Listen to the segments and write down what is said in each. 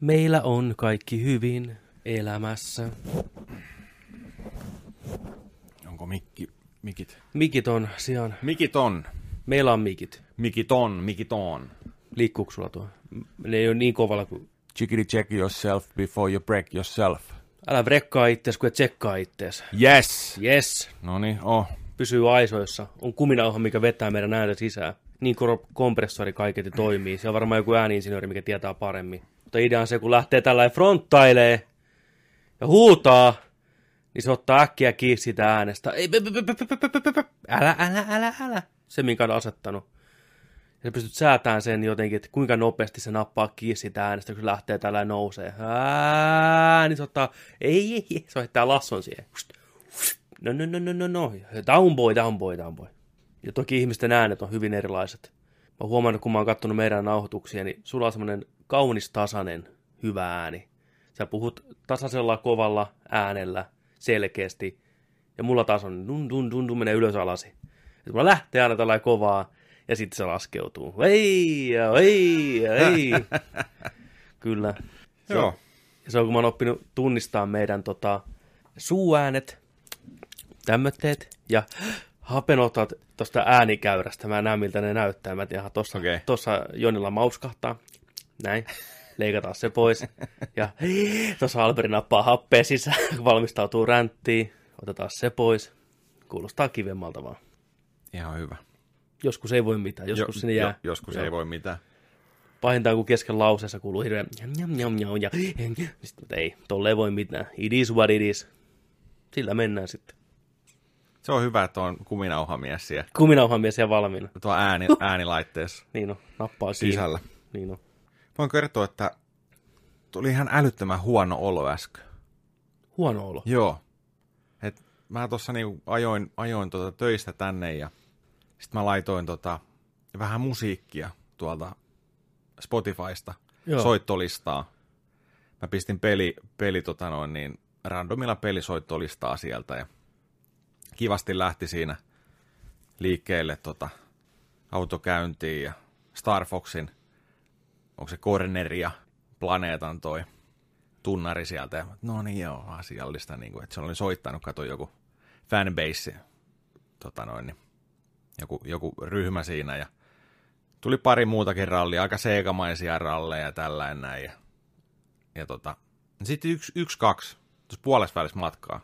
Meillä on kaikki hyvin elämässä. Onko mikki, mikit? Mikit on sijaan. Mikit on. Meillä on mikit. Mikit on, mikit on. Liikkuuko sulla tuo? Ne ei ole niin kovalla kuin... Chickity check yourself before you break yourself. Älä vrekkaa ittees, kun et tsekkaa ittees. Yes! Yes. No niin, oh. Pysyy aisoissa. On kuminauha, mikä vetää meidän ääntä sisään. Niin kompressori kaiketi toimii. Se on varmaan joku ääniinsinööri, mikä tietää paremmin mutta idea on se, kun lähtee tällainen fronttailee ja huutaa, niin se ottaa äkkiä kiinni sitä äänestä. Ei, älä, älä, älä, älä. Se, minkä on asettanut. Ja sä pystyt säätämään sen jotenkin, että kuinka nopeasti se nappaa kiinni sitä äänestä, kun se lähtee tällä nousee. Ää, niin se ottaa, ei, ei, ei. Se heittää lasson siihen. No, no, no, no, no, no. Down boy, down boy, down boy. Ja toki ihmisten äänet on hyvin erilaiset. Mä huomannut, kun mä oon katsonut meidän nauhoituksia, niin sulla on semmoinen kaunis tasainen, hyvä ääni. Sä puhut tasaisella, kovalla äänellä, selkeästi. Ja mulla taas on dun, dun, dun, dun, menee ylös alasi. Et mulla lähtee aina tällä kovaa, ja sitten se laskeutuu. Ei, ja ei, ja ei. Kyllä. Se Joo. On, ja se on, kun mä oon oppinut tunnistaa meidän tota, suuäänet, tämmötteet, ja hapenotat tuosta äänikäyrästä. Mä näen, miltä ne näyttää. Mä tiedän, tuossa Okei. tossa Jonilla mauskahtaa. Näin. Leikataan se pois. Ja tuossa Alberi nappaa happea sisään, valmistautuu ränttiin. Otetaan se pois. Kuulostaa kivemmalta vaan. Ihan hyvä. Joskus ei voi mitään, joskus Jo- sinne jää. jo- joskus Joo. ei voi mitään. Pahintaan, kun kesken lauseessa kuuluu hirveän jam, jam, jam, jam, ja sitten, ei, tolle ei voi mitään. It is what it is. Sillä mennään sitten. Se on hyvä, että on kuminauhamies siellä. Kuminauhamies ja valmiina. Tuo ääni, äänilaitteessa Niin on, nappaa kiinni. sisällä. Niin on. Voin kertoa, että tuli ihan älyttömän huono olo äsken. Huono olo. Joo. Et mä tuossa niinku ajoin, ajoin tota töistä tänne ja sitten mä laitoin tota vähän musiikkia tuolta Spotifysta, Joo. soittolistaa. Mä pistin peli, peli tota noin niin, randomilla pelisoittolistaa sieltä ja kivasti lähti siinä liikkeelle tota autokäyntiin ja Star Foxin, onko se Corneri ja Planeetan toi tunnari sieltä. Ja, no niin joo, asiallista, niin kuin, että se oli soittanut, kato joku fanbase, tota noin, niin, joku, joku ryhmä siinä ja tuli pari muutakin rallia, aika seikamaisia ralleja ja tällainen näin. Ja, ja tota, sitten yksi, yksi kaksi, tuossa puolessa välissä matkaa.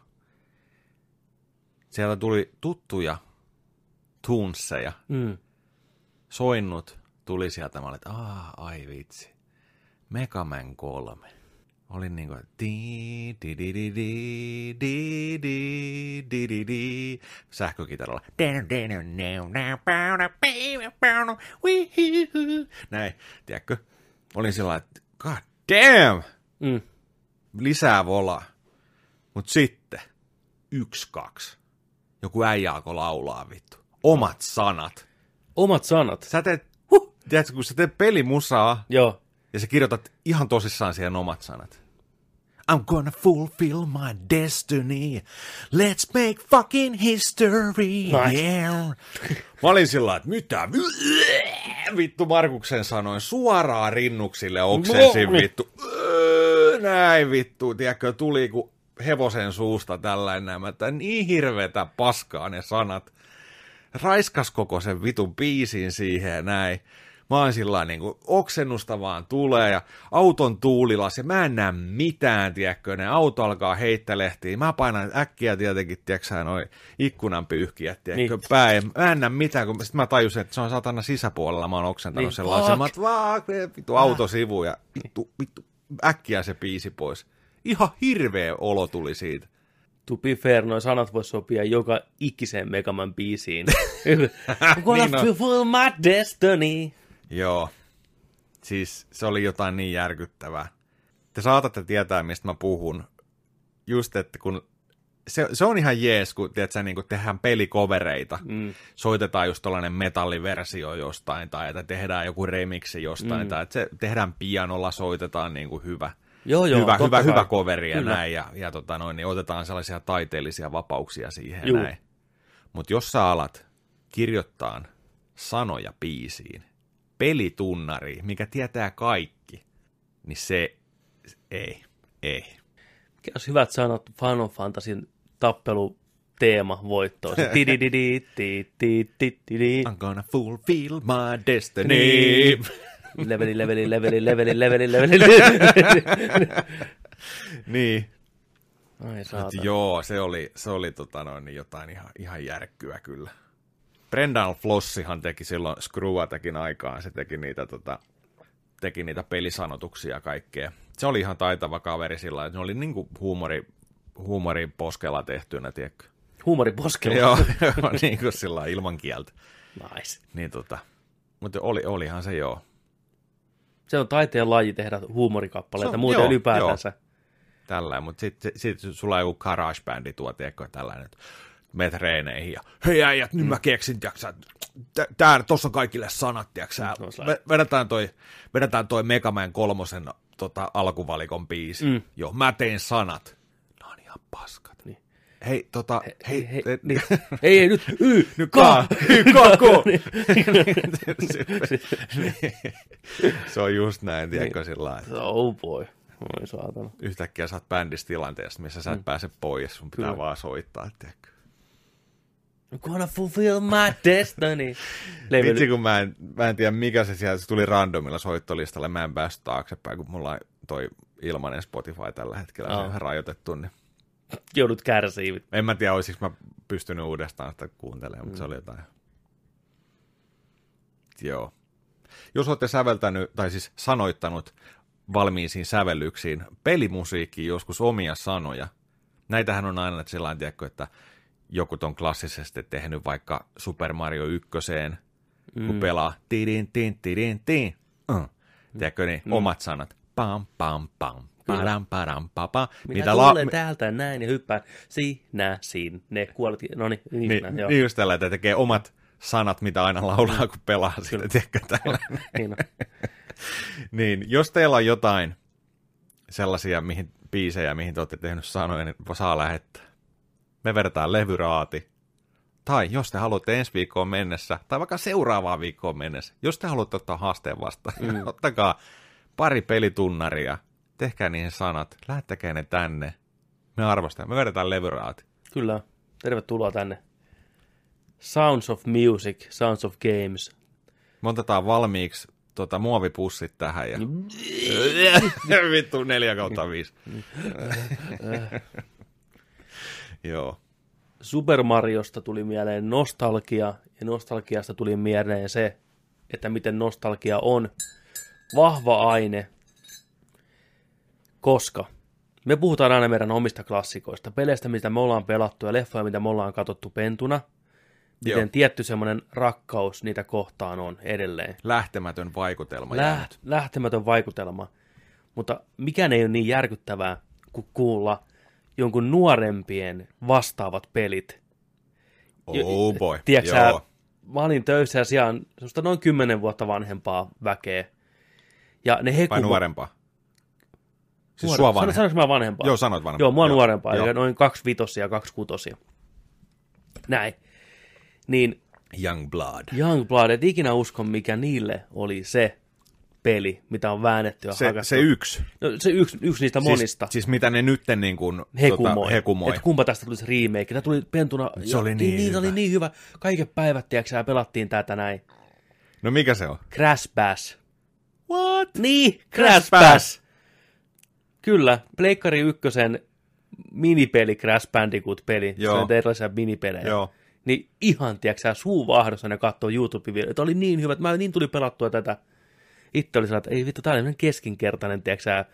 Sieltä tuli tuttuja tunsseja, Mm. soinnut tuli sieltä, mä olin, että Aa, ai vitsi, Mega Man 3. Olin niinku, di, di, di, di, di, di, di, di, di, di, sähkökitaralla. Näin, tiedätkö? Olin sillä että god damn, Mm. lisää volaa. Mut sitten, yksi, kaksi. Joku äijä alkoi laulaa vittu. Omat sanat. Omat sanat. Sä teet, tiedätkö, kun sä teet pelimusaa Joo. ja sä kirjoitat ihan tosissaan siihen omat sanat. I'm gonna fulfill my destiny. Let's make fucking history. Nice. Yeah. Mä olin sillä että mitä vittu Markuksen sanoin suoraan rinnuksille oksensin vittu. Näin vittu, tiedätkö, tuli kuin hevosen suusta tällainen että niin hirvetä paskaa ne sanat. Raiskas koko sen vitun biisin siihen näin. Mä oon sillä niin kuin, oksennusta vaan tulee ja auton tuulilas ja mä en näe mitään, tiedätkö, ne auto alkaa heittelehtiin. Mä painan äkkiä tietenkin, tiedätkö noin ikkunan pyyhkiä, tiedätkö, Niin. Ja Mä en näe mitään, kun sitten mä tajusin, että se on satana sisäpuolella, mä oon oksentanut Niin, sellaisen. Mä oon, vittu autosivu ja vittu, vittu, äkkiä se biisi pois. Ihan hirveä olo tuli siitä. To be fair, noin sanat vois sopia joka ikiseen Megaman biisiin. I'm gonna Niin fulfill my destiny. Joo. Siis se oli jotain niin järkyttävää. Te saatatte tietää, mistä mä puhun. Just, että kun... Se, se on ihan jees, kun tiedätkö, niin kun tehdään pelikovereita. Mm. Soitetaan just tällainen metalliversio jostain, tai että tehdään joku remixi jostain, mm. tai että se tehdään pianolla, soitetaan niin kuin hyvä, Joo, joo, hyvä, hyvä, kai. hyvä coveri ja Kyllä. näin, ja, ja tota noin, niin otetaan sellaisia taiteellisia vapauksia siihen Juu. näin. Mutta jos sä alat kirjoittaa sanoja biisiin, pelitunnari, mikä tietää kaikki, niin se Ei, ei. Mikä olisi hyvät sanat Final Fantasyn tappelu teema voittoon. Se tidididi. I'm gonna fulfill my destiny. Niin. Leveli, leveli, leveli, leveli, leveli, leveli. niin. Ai saatana. joo, se oli, se oli tota noin, niin jotain ihan, ihan järkkyä kyllä. Brendan Flossihan teki silloin Screwatekin aikaan, se teki niitä, tota, teki niitä pelisanotuksia ja kaikkea. Se oli ihan taitava kaveri sillä että ne oli niinku huumori, huumorin poskella tehtynä, tiedätkö? Huumori poskella. Joo, joo, niin kuin sillä ilman kieltä. Nice. Niin tota, mutta oli, olihan se joo. Se on taiteen laji tehdä huumorikappaleita, Se on- muuten joo, ylipäätänsä. Tällä, mutta sitten sit, sit sulla on joku garage-bändi tuo, tiedätkö, tällainen, että meet reeneihin ja hei äijät, nyt mä keksin, tiedätkö, tää, tossa on kaikille sanat, tiedätkö, sä, No, sellainen. ve- vedetään toi, vedetään toi Mega Man kolmosen tota, alkuvalikon biisi. Mm. Joo, mä tein sanat. Ne on ihan paskat. Niin. Hei, tota, hei, hei, te- niin. ei, ei, nyt, y, nyt ka, ka, ka, ko. Niin. Se on just näin, tiedätkö, sillä lailla. Oh boy. Oi saatana. Yhtäkkiä sä oot bändissä tilanteessa, missä sä et pääse pois, sun pitää Kyllä. vaan soittaa, tiedätkö. I'm gonna fulfill my destiny. Vitsi, kun mä en, mä en tiedä mikä se sieltä se tuli randomilla soittolistalle, mä en päässyt taaksepäin, kun mulla on toi ilmainen Spotify tällä hetkellä, se Aa. on ihan rajoitettu, niin Joudut kärsiä. en mä tiedä, olisiko mä pystynyt uudestaan sitä kuuntelemaan, mutta se Mm. oli jotain. Joo. Jos olette säveltänyt, tai siis sanoittanut valmiisiin sävellyksiin pelimusiikkiin joskus omia sanoja, näitähän on aina sellainen, tiedätkö, että joku on klassisesti tehnyt vaikka Super Mario 1, kun Mm. pelaa tidin, tin, tidin, tin. Uh. Tiedätkö, niin mm. omat sanat. Pam, pam, pam. Padam, padam, papa. Minä Niitä tulen la- täältä näin ja hyppään sinä, sinne, kuolet, no niin, niin, niin, joo. niin just tällä, että tekee omat sanat, mitä aina laulaa, kun pelaa sitä, tiedätkö, tällainen. niin niin, jos teillä on jotain sellaisia mihin, biisejä, mihin te olette tehnyt sanoja, niin saa lähettää. Me vedetään levyraati. Tai jos te haluatte ensi viikkoon mennessä, tai vaikka seuraavaan viikkoon mennessä, jos te haluatte ottaa haasteen vastaan, mm. ottakaa pari pelitunnaria, tehkää niihin sanat, lähettäkää ne tänne. Me arvostamme, me vedetään levyraati. Kyllä. Tervetuloa tänne. Sounds of Music, Sounds of Games. Me otetaan valmiiksi tota, muovipussit tähän ja Mm. vittu 4 kautta 5. Joo. Super Mariosta tuli mieleen nostalgia, ja nostalgiasta tuli mieleen se, että miten nostalgia on vahva aine, koska me puhutaan aina meidän omista klassikoista, peleistä, mitä me ollaan pelattu ja leffoja, mitä me ollaan katsottu pentuna, miten Joo. tietty semmoinen rakkaus niitä kohtaan on edelleen. Lähtemätön vaikutelma Läht, lähtemätön vaikutelma. Mutta mikään ei ole niin järkyttävää kuin kuulla jonkun nuorempien vastaavat pelit. Oh boy. Tiedätkö sä, Joo. mä olin töissä ja siellä on semmoista noin kymmenen vuotta vanhempaa väkeä. Ja ne heku... Vai nuorempaa? Siis Nuore- sua Sano, vanhempi. sanoinko mä vanhempaa? Joo, sanoit vanhempaa. Joo, mua Joo. nuorempaa, Joo. eli noin kaksi vitosia ja kaksi kutosia. Näin. Niin Young Blood. Youngblood, et ikinä usko, mikä niille oli se peli, mitä on väännetty ja Se, hakattu. se yksi. No, se yksi, yksi niistä monista. Siis, siis mitä ne nytten niin kuin, hekumoi. Tota, hekumoi. Että kumpa tästä tulisi remake. Tämä tuli pentuna. Se oli niin niin, hyvä. oli niin hyvä. Kaiket päivät, tiedätkö, sä, pelattiin tätä näin. No mikä se on? Crash Bash. What? Niin, Crash Crash Bash. Bash. Kyllä, Pleikkari ykkösen minipeli Crash Bandicoot-peli. Joo. Se on erilaisia minipelejä. Joo. Niin ihan, tiedätkö suu vahdossa ne katsoo YouTube-videoita. Että oli niin hyvät. Mä niin tuli pelattua tätä. Itse oli sellainen, että ei vittu, tää oli keskinkertainen, tiedätkö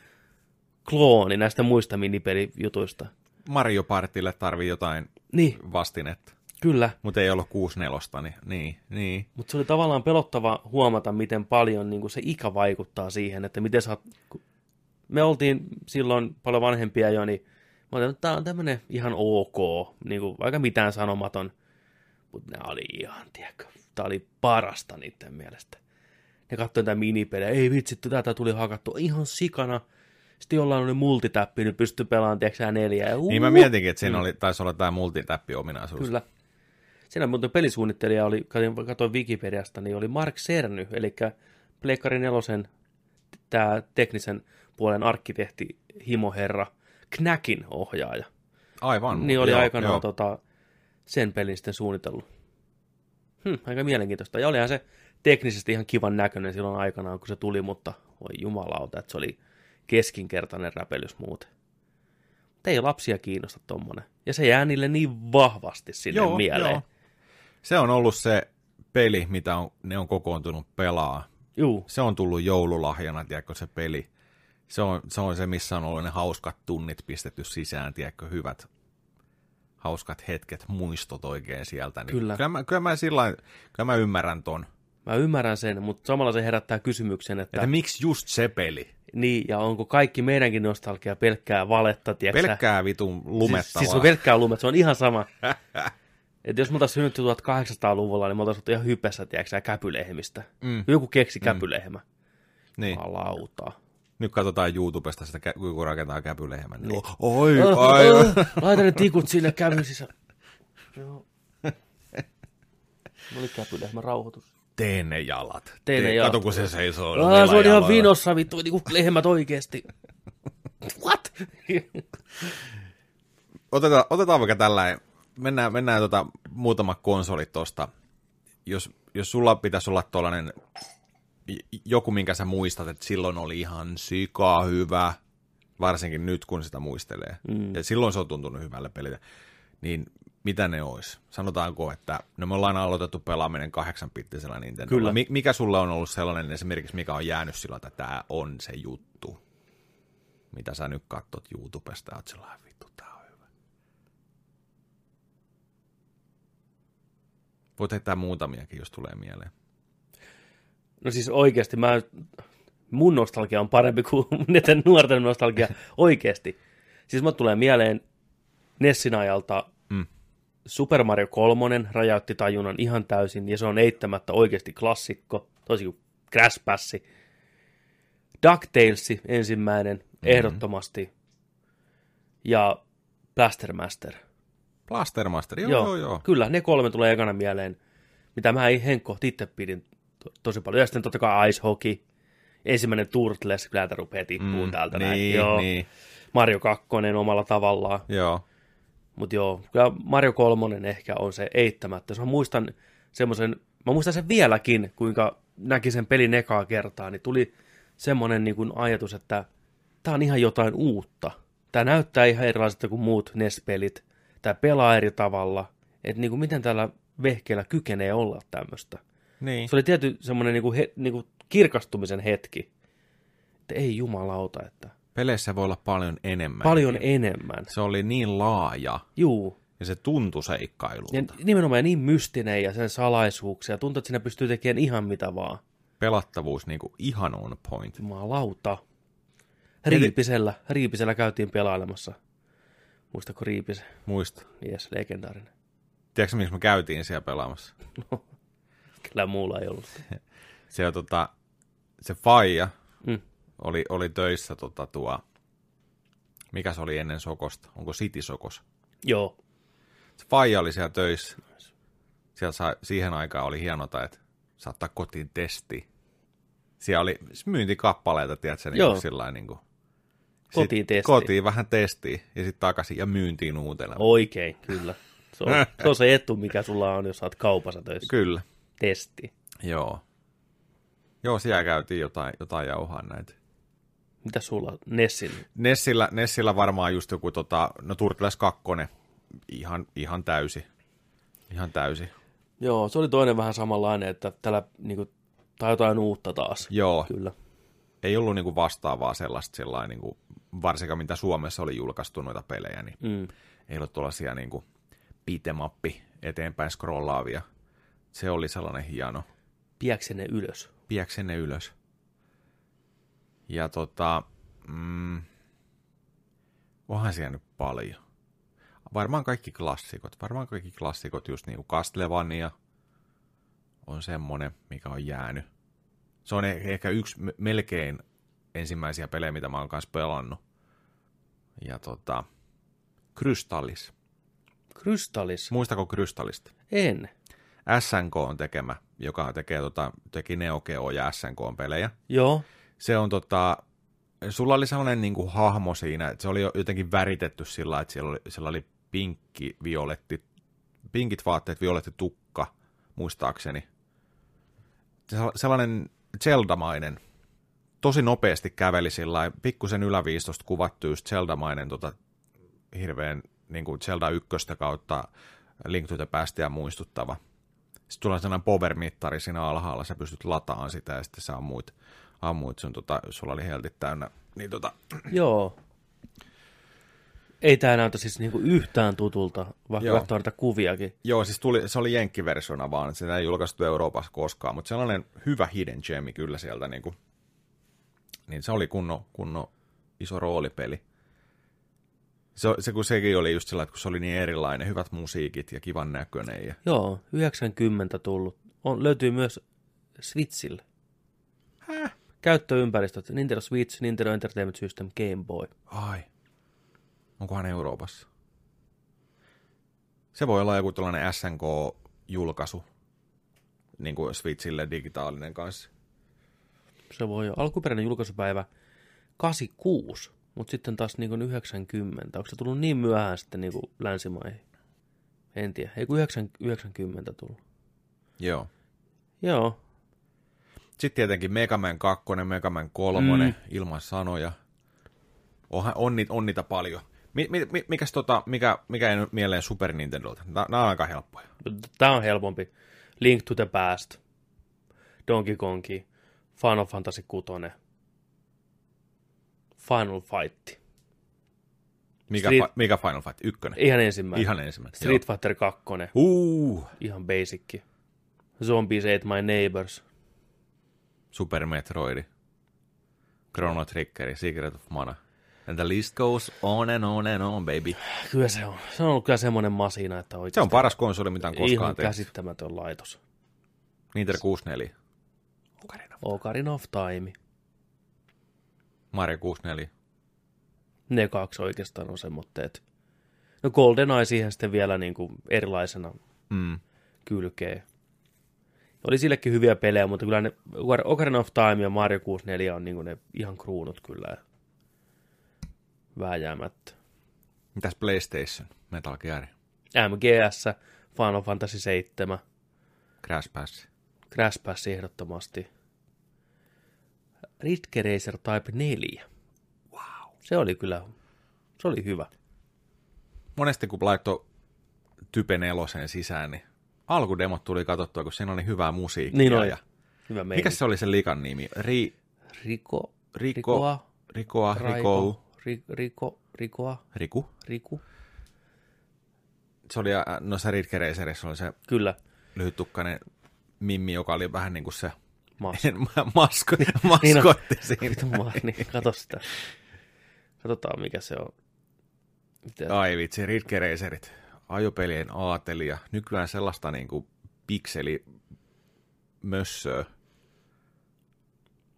klooni näistä muista minipelijutuista. Mario Partille tarvii jotain Niin, vastinetta. kyllä. Mutta ei ollut 6-4, niin, niin, niin. Mutta se oli tavallaan pelottava huomata, miten paljon niin se ikä vaikuttaa siihen, että miten sä Me oltiin silloin paljon vanhempia jo, niin mä että tää on tämmönen ihan ok, niin kuin, aika mitään sanomaton. Mutta ne oli ihan, tiedätkö, tää oli parasta niiden mielestä. Ne katsoi tätä minipelejä, ei vitsi, tätä tuli hakattu ihan sikana. Sitten jollain oli multitäppi, niin pystyi pelaamaan, tiedätkö sä, neljä. Ja, Niin mä mietinkin, että siinä oli, taisi olla tämä multitappi-ominaisuus. Kyllä. Siinä muuten pelisuunnittelija oli, katsoin, katsoin Wikipediasta, niin oli Mark Serny, eli Pleikkari nelosen tämä teknisen puolen arkkitehti, himoherra, Knackin ohjaaja. Aivan. Niin oli joo, aikanaan joo. tota, sen pelin sitten suunnitellut. Hm, aika mielenkiintoista. Ja olihan se teknisesti ihan kivan näköinen silloin aikanaan, kun se tuli, mutta voi jumalauta, että se oli keskinkertainen räpelys muuten. Mutta ei lapsia kiinnosta tommonen. Ja se jää niille niin vahvasti sinne Joo, mieleen. joo. Se on ollut se peli, mitä on, ne on kokoontunut pelaa. Juu, Se on tullut joululahjana, tiedätkö, se peli. Se on, se on se, missä on ollut ne hauskat tunnit pistetty sisään, tiedätkö, hyvät hauskat hetket, muistot oikein sieltä. Niin Kyllä. Kyllä mä, kyllä mä, sillain, kyllä mä ymmärrän ton. Mä ymmärrän sen, mutta samalla se herättää kysymyksen, että, Että miksi just se peli? niin, ja onko kaikki meidänkin nostalgia pelkkää valetta, tiedätkö? Pelkkää vitun lumetta Siis, siis on pelkkää lumetta, se on ihan sama. että jos me oltaisiin synnytty 1800-luvulla, niin me oltaisiin ihan hypessä, tiedätkö käpylehmistä. Mm. Joku keksi käpylehmä. Niin. Jumalauta. Nyt katsotaan YouTubesta sitä, kun rakentaa käpylehmän. Niin. Oi, ai. oh, laita ne tikut sinne käpyn sisään. Joo. Oli käpylehmä rauhoitus. Tee ne jalat. Tee ne Tee- jalat. Kato, kun se seisoo. Ah, se on ihan vinossa vittu, niin kuin lehmät oikeesti. What? Otetaan, otetaan vaikka tällainen. Mennään, mennään tota, muutama konsoli tosta. Jos, jos sulla pitäisi olla tollanen j- joku, minkä sä muistat, että silloin oli ihan sika hyvä, varsinkin nyt, kun sitä muistelee. Mm. Ja silloin se on tuntunut hyvälle pelille. Niin mitä ne olisi? Sanotaanko, että no me ollaan aloitettu pelaaminen kahdeksanpittisellä Nintendolla. Kyllä. Mi- mikä sulla on ollut sellainen esimerkiksi, mikä on jäänyt sillä, että tämä on se juttu, mitä sä nyt katsot YouTubesta ja oot sellainen vittu, tää on hyvä. Voit heittää muutamiakin, jos tulee mieleen. No siis oikeesti mä, mun nostalgia on parempi kuin näiden nuorten nostalgia oikeesti. Siis mä tulee mieleen Nessin ajalta. Super Mario 3 räjäytti tajunnan ihan täysin, ja se on eittämättä oikeasti klassikko, tosi kuin Crash Passi. DuckTales ensimmäinen, Mhm. ehdottomasti, ja Blaster Master. Blaster Master, joo, joo, joo. joo. Kyllä, ne kolme tulee ekana mieleen, mitä mä Henkko itse pidin to- tosi paljon. Ja sitten totta kai Ice Hockey, ensimmäinen Turtles, kyllä täältä rupeaa tippuun mm, täältä näin. niin, Joo. niin, Mario 2 omalla tavallaan. joo. Mutta joo, kyllä Mario 3 ehkä on se eittämättä. Jos mä muistan semmoisen, mä muistan sen vieläkin, kuinka näki sen pelin ekaa kertaa, niin tuli semmoinen niin kuin ajatus, että tämä on ihan jotain uutta. Tämä näyttää ihan erilaiselta kuin muut NES-pelit. Tämä pelaa eri tavalla. Että niin kuin miten tällä vehkeellä kykenee olla tämmöistä. Niin. Se oli tietty semmoinen niin kuin he, niin kuin kirkastumisen hetki. Että ei jumalauta, että Peleissä voi olla paljon enemmän. paljon enemmän. Se oli niin laaja Juu, ja se tuntui seikkailulta. Ja nimenomaan niin mystinen ja sen salaisuuksia. Tuntuu, että siinä pystyy tekemään ihan mitä vaan. Pelattavuus niin kuin ihan on point. Jumalauta. Riipisellä, Riipisellä käytiin pelailemassa. Muistako Riipisen? Muista. Jes, legendaarinen. Tiedätkö, miksi me käytiin siellä pelaamassa? Kyllä muulla ei ollut. Se, tota, se faija Mm. Oli, oli töissä tota, tuo, mikä se oli ennen Sokosta? Onko City Sokos? Joo. Se faija oli siellä töissä. Siellä sai, siihen aikaan oli hienota, että saattaa kotiin testi. Siellä oli myyntikappaleita, tiedätkö, niin kuin sillain, niin kuin, Kotiin testiin. Kotiin vähän testiin ja sitten takaisin ja myyntiin uutena. Oikein, kyllä. Se on, se on se etu, mikä sulla on, jos oot kaupassa töissä. Kyllä, Testi. joo. Joo, siellä käytiin jotain, jotain jauhaa näitä. Mitä sulla? Nessin? Nessillä, Nessillä varmaan just joku, tota, no Turtles 2, ihan, ihan täysi. Ihan täysi. Joo, se oli toinen vähän samanlainen, että tällä niinku, tai jotain uutta taas. Joo, Kyllä. ei ollut niinku vastaavaa sellaista, sellainen, niinku, varsinkaan mitä Suomessa oli julkaistu noita pelejä, niin Mm. ei ollut tuollaisia niinku beatemappi eteenpäin scrollaavia. Se oli sellainen hieno. Piäksenne ylös. Piäksen ne ylös. Ja tota, mm, onhan siellä nyt paljon. Varmaan kaikki klassikot. Varmaan kaikki klassikot, just niin kuin Castlevania on semmonen, mikä on jäänyt. Se on eh- ehkä yksi me- melkein ensimmäisiä pelejä, mitä mä oon kanssa pelannut. Ja tota, Crystallis. Krystallis. Muistako Crystallista? En. SNK on tekemä, joka tekee, tota, teki Neo Geo ja SNK pelejä. Joo. Se on tota, sulla oli sellainen niin kuin hahmo siinä, että se oli jo jotenkin väritetty sillä että siellä oli, siellä oli pinkki, violetti, pinkit vaatteet, violetti tukka, muistaakseni. Sellainen Zelda-mainen, tosi nopeasti käveli sillä pikkusen yläviistosta kuvattu just Zelda-mainen tota, hirveän niin kuin Zelda 1 kautta Link to the Pastia muistuttava. Sitten tulee sellainen power-mittari siinä alhaalla, sä pystyt lataamaan sitä ja sitten sä ammuit, ammuit sun, tota, sulla oli heltit täynnä. Niin, tota... Joo. Ei tämä näytä siis niinku yhtään tutulta, vaikka Joo. katsoo niitä kuviakin. Joo, siis tuli, se oli jenkkiversiona vaan, sitä ei julkaistu Euroopassa koskaan, mutta sellainen hyvä hidden gemi kyllä sieltä, niin, kuin, niin se oli kunno, kunno iso roolipeli. Se, se kun sekin oli just sellainen, että kun se oli niin erilainen, hyvät musiikit ja kivan näköinen. Ja... Joo, 90 tullut. On, löytyy myös Switchille. Häh? Käyttöympäristöt, Nintendo Switch, Nintendo Entertainment System, Game Boy. Ai. Onkohan Euroopassa? Se voi olla joku tällainen SNK-julkaisu, niin kuin Switchille digitaalinen kanssa. Se voi olla. Alkuperäinen julkaisupäivä 86. Mutta sitten taas niin 90. Onko se tullut niin myöhään sitten niin länsimaihin? En tiedä. Ei kun 90 tullut. Joo. Joo. Sitten tietenkin Mega Man 2, Mega Man 3, mm. ilman sanoja. Onhan, on, niitä, on niitä paljon. Mi, mi, mikäs tota, mikä, mikä ei mieleen Super Nintendolta? Nämä on aika helppoja. Tämä on helpompi. Link to the Past, Donkey Kongi, Final Fantasy 6, Final Fight. Mikä, Street... fa- mikä Final Fight? Ykkönen? Ihan ensimmäinen. Ihan ensimmäinen. Street. Fighter 2. Uh. Ihan basic. Zombies Ate My Neighbors. Super Metroid. Chrono Trigger, Secret of Mana. And the list goes on and on and on, baby. Kyllä se on. Se on ollut kyllä semmoinen masina, että oikeasti... Se on paras konsoli, mitä on koskaan Ihan tehty. käsittämätön laitos. Nintendo 64. Ocarina of, Ocarina of Time. Mario 64. Ne kaksi oikeastaan on semmoitteet. No GoldenEye siihen sitten vielä niin kuin erilaisena mm. kylkee. Oli sillekin hyviä pelejä, mutta kyllä ne Ocarina of Time ja Mario 64 on niin ne ihan kruunut kyllä. Vääjäämättä. Mitäs PlayStation? Metal Gear? MGS, Final Fantasy 7. Crash Pass. Crash Pass ehdottomasti. Ridge Racer Type 4. Wow. Se oli kyllä, se oli hyvä. Monesti kun laittoi Type neloseen sisään, niin alkudemot tuli katsottua, kun siinä oli hyvää musiikkia. Niin oli. Ja... Hyvä Mikä se oli se likan nimi? Ri... Riko. Riko. Rikoa. Rikoa. Riko. Ri, Riko. Rikoa. Riku. Riku. Se oli, noissa Ridge Racerissa oli se Kyllä. lyhyttukkainen mimmi, joka oli vähän niin kuin se Mas... Masko, maskotti niin, siinä. Niin, kato sitä. Katsotaan, mikä se on. Mitä? Ai vitsi, Racerit. Ajopelien aatelia. Nykyään sellaista niin kuin pikseli mössöä.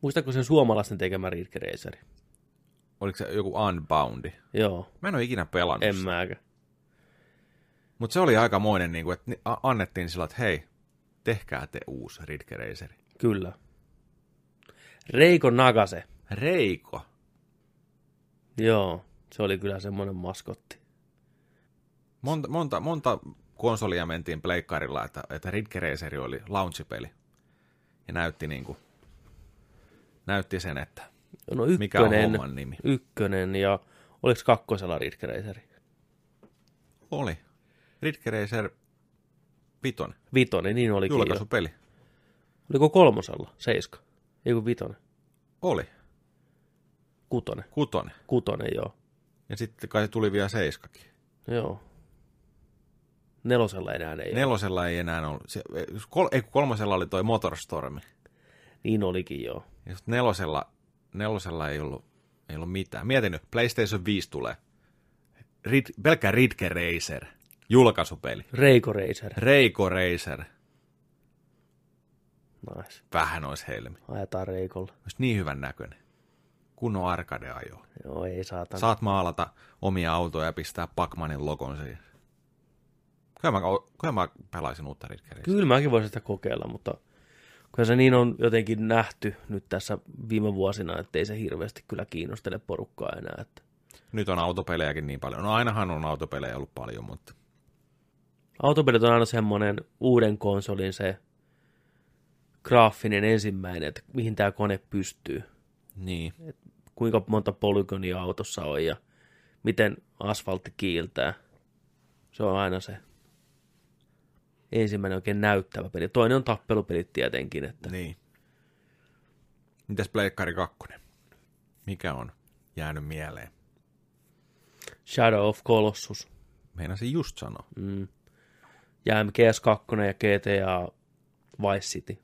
Muistatko sen suomalaisten tekemä Ridge Raceri? Oliko se joku Unboundi? Joo. Mä en ole ikinä pelannut En mäkään. Mutta se oli aikamoinen, niin kuin, että annettiin sillä, että hei, tehkää te uusi Ridge Raceri. Kyllä. Reiko Nagase. Reiko? Joo, se oli kyllä semmoinen maskotti. Monta, monta, monta konsolia mentiin pleikkarilla, että, että Ridge Racer oli launchipeli. Ja näytti niin kuin, näytti sen, että no ykkönen, mikä on homman nimi. Ykkönen ja oliko kakkosella Ridge Racer? Oli. Ridge Racer vitonen. Vitonen, niin olikin Julkaisupeli. Jo. Oliko kolmosella? Seiska? Ei kun vitonen. Oli. Kutonen. Kutonen. Kutonen, joo. Ja sitten kai tuli vielä seiskakin. Joo. Nelosella enää ei Nelosella ole. ei enää ollut. Se, kol, ei, kolmosella oli toi Motorstormi. Niin olikin, joo. Ja nelosella, nelosella ei ollut, ei ollut mitään. Mietin nyt, PlayStation 5 tulee. Rid, pelkkä Ridge Racer. Julkaisupeli. Reiko Racer. Reiko Racer. Nice. Vähän olisi helmi. Ajetaan reikolla. Olisi niin hyvän näköinen. Kunnon arcade ajo. Joo, ei saatana. Saat maalata omia autoja ja pistää Pacmanin logon siihen. Kyllä mä, kyllä mä pelaisin uutta Ridge Kyllä mäkin voisin sitä kokeilla, mutta Kyllä se niin on jotenkin nähty nyt tässä viime vuosina, että ei se hirveästi kyllä kiinnostele porukkaa enää. Että Nyt on autopelejäkin niin paljon. No ainahan on autopelejä ollut paljon, mutta autopelit on aina semmoinen uuden konsolin se graafinen ensimmäinen, että mihin tämä kone pystyy. niin. Kuinka monta polygonia autossa on ja miten asfaltti kiiltää. Se on aina se ensimmäinen oikein näyttävä peli. Toinen on tappelupelit tietenkin, että Niin. Mitäs Pleikkari 2? Mikä on jäänyt mieleen? Shadow of Colossus. Meinasin just sanoa. Mm. Ja MGS2 ja GTA Vice City.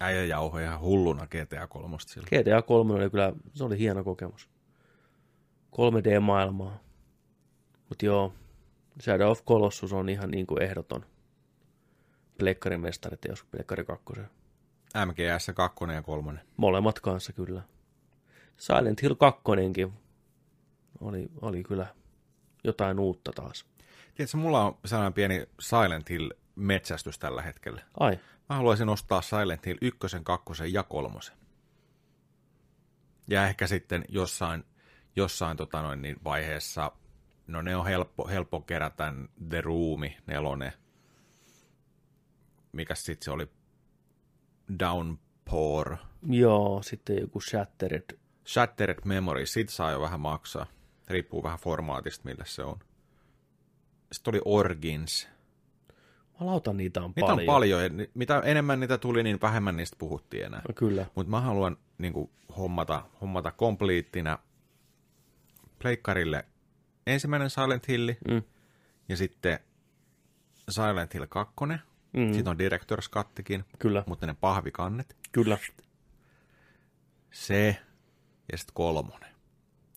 Äijä jauho ihan hulluna GTA 3 silloin. GTA 3 oli kyllä, se oli hieno kokemus. 3D-maailmaa. Mutta joo, Shadow of Colossus on ihan niin kuin ehdoton. Pleikkarin mestarit jos Pleikkari 2. MGS 2 ja 3. Molemmat kanssa kyllä. Silent Hill 2 oli, oli kyllä jotain uutta taas. Tiedätkö, mulla on sellainen pieni Silent Hill metsästys tällä hetkellä. Ai, Mä haluaisin ostaa Silent Hill 1, 2 ja 3. Ja ehkä sitten jossain, jossain tota noin, niin vaiheessa, no ne on helppo, helppo kerätä, The Room, nelonen, mikä sitten se oli, Downpour, joo, sitten joku Shattered. Shattered Memory, sit saa jo vähän maksaa. Riippuu vähän formaatista, millä se on. Sitten oli Origins. Malauta niitä on Niitä paljon. on paljon. ja Mitä enemmän niitä tuli, niin vähemmän niistä puhuttiin enää. No, kyllä. Mutta mä haluan niin kuin, hommata, hommata kompliittina pleikkarille ensimmäinen Silent Hill Mm. ja sitten Silent Hill 2. Mm. Sitten on Director's Cuttikin, Kyllä, mutta ne pahvikannet. kyllä. Se ja sitten kolmonen.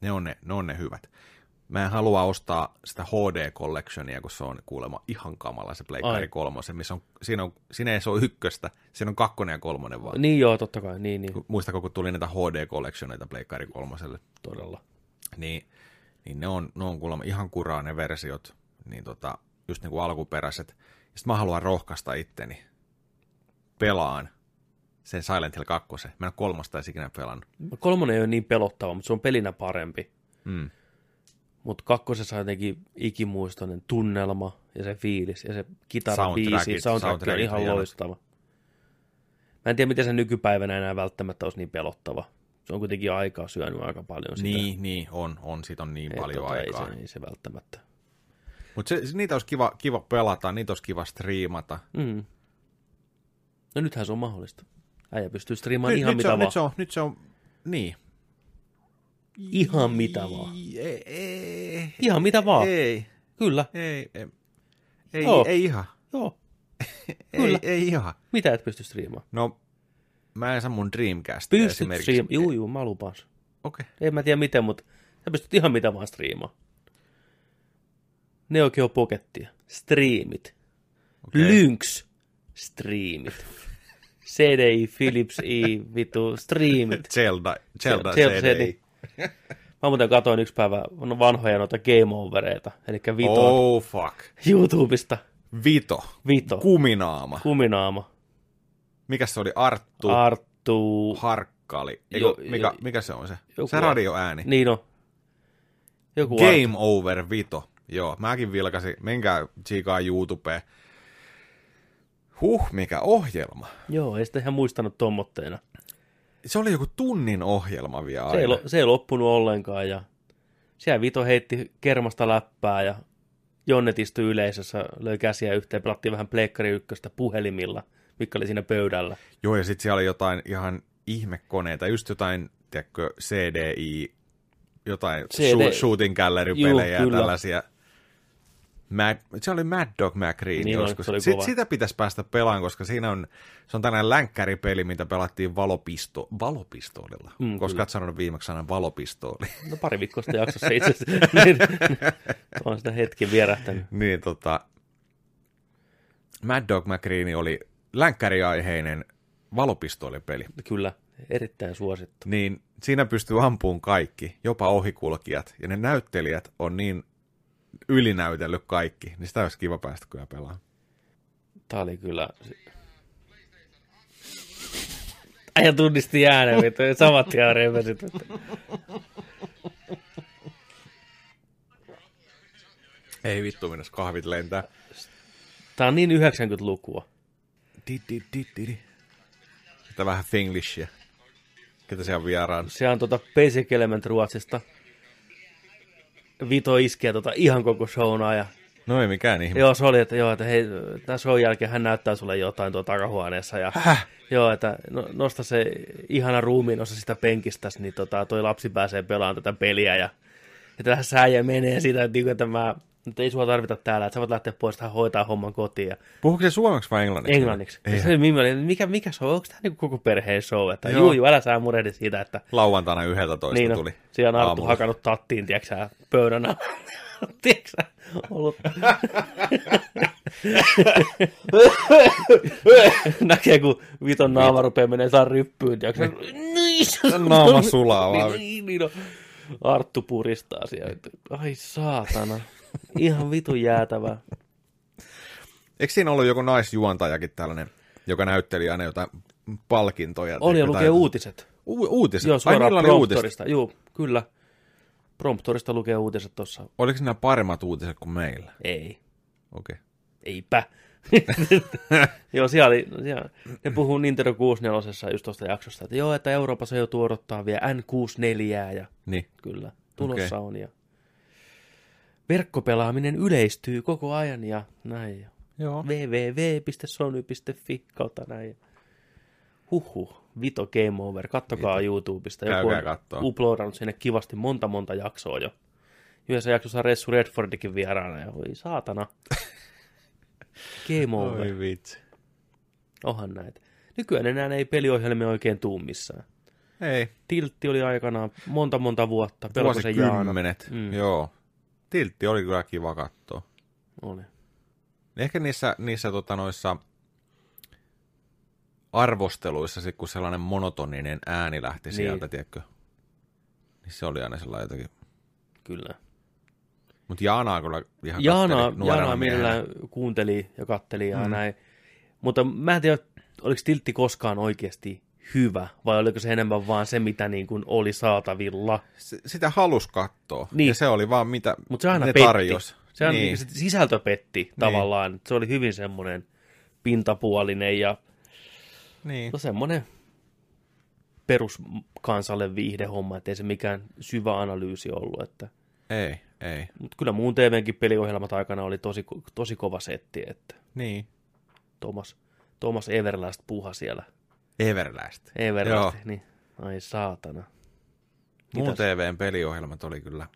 Ne on ne, ne on ne hyvät. Mä en halua ostaa sitä HD Collectionia, kun se on kuulemma ihan kamala se Pleikkari kolmosen, missä on, siinä, on, siinä ei se ole ykköstä, siinä on kakkonen ja kolmonen vaan. Niin joo, totta kai, niin, niin, Muistako, kun tuli niitä HD Collectioneita Pleikkari kolmoselle, todella. niin, niin ne, on, ne on kuulemma ihan kuraa ne versiot, niin tota, just niin kuin alkuperäiset. Sitten mä haluan rohkaista itteni pelaan sen Silent Hill 2. Mä en ole kolmosta edes ikinä pelannut. Kolmonen ei ole niin pelottava, mutta se on pelinä parempi. Mm. Mutta kakkosessa on jotenkin ikimuistoinen tunnelma ja se fiilis ja se kitarabiisi, soundtrack on ihan hienot. loistava. Mä en tiedä, miten se nykypäivänä enää välttämättä olisi niin pelottava. Se on kuitenkin aikaa syönyt aika paljon sitä. Niin, niin, on, on, sit on niin Et paljon tota, aikaa. Ei se, ei se välttämättä. Mutta niitä olisi kiva, kiva pelata, niitä olisi kiva striimata. Mm. No nythän se on mahdollista. Äijä pystyy striimaamaan Nyt, ihan nyt, mitä se on, vaan. nyt, se on, nyt se on, niin. Ihan mitä vaan. Ei, ei, Ihan mitä vaan. Ei, Kyllä, ei, ei, ei, Joo. ei ihan. joo. Kyllä. Ei, ei ihan. Mitä et pysty striimaamaan? No, mä en saa mun Dreamcastia Pystyt esimerkiksi. Juu, juu, mä lupaan. Okei. Okay. En mä tiedä miten, mutta sä pystyt ihan mitä vaan striimaan. Neo Geo Pockettia. Striimit. Okei. Lynx. Striimit. CDI, Philips I, vitu, striimit. Zelda, Zelda, Zelda CD. Mä muuten katsoin yksi päivä vanhoja noita game overeita, eli Vito Oh fuck. YouTubesta. Vito. Vito. Kuminaama. Kuminaama. Mikä se oli? Arttu. Arttu. Harkkali. Eiku, Jo- mikä, jo- mikä se on se? joku- se radioääni. Niin on. Joku Game Over Vito. Joo, mäkin vilkasin. Menkää tsiikaa YouTubeen. Huh, mikä ohjelma. Joo, ei sitä ihan muistanut tommotteena. Se oli joku tunnin ohjelma vielä Se ei, aina. lo- se ei loppunut ollenkaan ja siellä Vito heitti kermasta läppää ja Jonnet istui yleisössä, löi käsiä yhteen, pelattiin vähän Pleikkari ykköstä puhelimilla, mikä oli siinä pöydällä. Joo, ja sitten siellä oli jotain ihan ihmekoneita, just jotain, tiedätkö, CDI, jotain CD shoot, shooting gallery-pelejä ja Juu, kyllä. tällaisia. Mad, se oli Mad Dog McCreen Niin joskus. se Sit, kova. sitä pitäisi päästä pelaamaan, koska siinä on, se on tällainen länkkäripeli, mitä pelattiin valopisto, valopistoolilla. Mm, koska kyllä. sanonut viimeksi sanan valopistooli. No pari viikkoa sitten jaksossa itse asiassa. Niin, on sitä hetki vierähtänyt. niin tota, Mad Dog McCreen oli länkkäriaiheinen valopistoolipeli. Kyllä, erittäin suosittu. niin siinä pystyy ampuun kaikki, jopa ohikulkijat, ja ne näyttelijät on niin ylinäytellyt kaikki, niin sitä olisi kiva päästä kyllä pelaamaan. Tämä oli kyllä... Ja tunnisti äänen, vittu. Samat revesit. vittu. Ei vittu, minnes kahvit lentää. Tää on niin 90-lukua. Sitten vähän Finglishia. Ketä siellä on vieraan? Se on tota Basic Element Ruotsista. Vito iskee tota ihan koko shownaa ja No ei mikään ihme. Joo, se oli, että, joo, että hei, tämän show jälkeen hän näyttää sulle jotain tuo takahuoneessa. Ja, Häh? Joo, että no, nosta se ihana ruumiin osa sitä penkistä, niin tota, toi lapsi pääsee pelaamaan tätä peliä. Ja, ja tähän sääjä menee siitä, että, niinku, että mä, että ei sua tarvita täällä, että sä voit lähteä pois tähän hoitaa homman kotiin. Ja Puhuuko se suomeksi vai englanniksi? englanniksi. Se Mimmi oli, että mikä, mikä show, onko tämä niinku koko perheen show? Että Joo. juu, juu, älä sä murehdi siitä, että Lauantaina 11 niin, no, tuli. siellä on Arttu aamulla. hakannut tattiin, tiedätkö sä, pöydän alla. tiedätkö ollut... Näkee, kun Viton naama rupeaa menee saa ryppyyn, tiedätkö niin, Naama sulaa vaan. niin, niin, no. Arttu puristaa siellä. Ai saatana. Ihan vitun jäätävä. Eikö siinä ollut joku naisjuontajakin tällainen, joka näytteli aina jotain palkintoja? Oli ja lukee uutiset. U- uutiset? Joo, Ai suoraan uutiset? promptorista. Joo, kyllä. Promptorista lukee uutiset tuossa. Oliko nämä paremmat uutiset kuin meillä? Ei. Okei. Eipä. joo, siellä oli, siellä, ne puhuu Nintendo 64 just tuosta jaksosta, että joo, että Euroopassa joutuu odottaa vielä N64 ja Niin. kyllä, tulossa Okei. on ja verkkopelaaminen yleistyy koko ajan ja näin. Joo. www.sony.fi kautta näin. Huhhuh, Vito Game Over, kattokaa Vito. YouTubesta. Käykää on kattoo. uploadannut sinne kivasti monta monta jaksoa jo. Yhdessä jaksossa on Ressu Redfordikin vieraana ja voi saatana. Game Over. Oi vitsi. Onhan näitä. Nykyään enää ei peliohjelmia oikein tuu missään. Ei. Tiltti oli aikanaan monta monta vuotta. Vuosikymmenet. Mm. Joo. Tiltti oli kyllä kiva katsoa. Oli. Ehkä niissä, niissä tota, noissa arvosteluissa, sit kun sellainen monotoninen ääni lähti Niin. sieltä, tiedätkö? Niin se oli aina sellainen jotenkin. Kyllä. Mutta Jaanaa kyllä ihan Jaana, katteli Jaana mielellään kuunteli ja katteli ja Mm. näin. Mutta mä en tiedä, oliko Tiltti koskaan oikeasti hyvä, vai oliko se enemmän vaan se, mitä niin kuin oli saatavilla. S- Sitä halus katsoa. Niin. Ja se oli vaan mitä Mutta se aina ne petti. tarjosi. Se, on, niin. niin. se sisältö petti tavallaan. Se oli hyvin semmoinen pintapuolinen ja niin. no semmoinen peruskansalle viihdehomma, ettei se mikään syvä analyysi ollut. Että. Ei, ei. Mutta kyllä muun TVnkin peliohjelmat aikana oli tosi, tosi kova setti, että Niin. Thomas, Thomas Everlast puha siellä. Everlast. Everlast, Joo. niin ai saatana. Muun Mitäs? TVn peliohjelmat oli kyllä.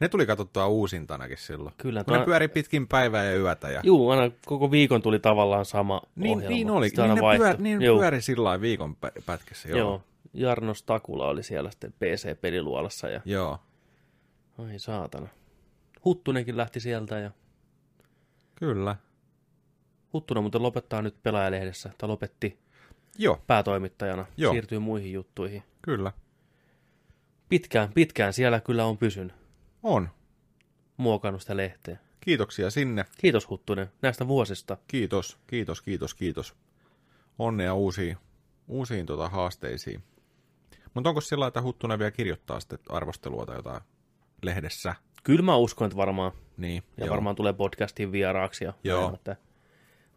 Ne tuli katsottua uusintanakin silloin. Kyllä, Kun ne tuo- pyöri pitkin päivää ja yötä. Ja... Juu, aina koko viikon tuli tavallaan sama Niin, ohjelma. niin oli. Niin ne, vaihtui. pyöri, niin ne Juu, pyöri sillä lailla viikon pä- pätkässä. Joo. joo. joo. Jarnos Takula oli siellä sitten PC-peliluolassa ja Joo. ai saatana. Huttunenkin lähti sieltä ja Kyllä. Huttunen muuten lopettaa nyt pelaajalehdessä, tai lopetti Joo, päätoimittajana, Joo. siirtyy muihin juttuihin. kyllä. Pitkään, pitkään siellä kyllä on pysynyt, On. muokannut sitä lehteä. Kiitoksia sinne. Kiitos Huttunen näistä vuosista. Kiitos, kiitos, kiitos, kiitos. Onnea uusiin, uusiin tota, haasteisiin. Mutta onko sillä että Huttunen vielä kirjoittaa sitten arvostelua tai jotain lehdessä? Kyllä mä uskon, että varmaan, Niin, ja joo. varmaan tulee podcastiin vieraaksi. Ja Joo. näin, Että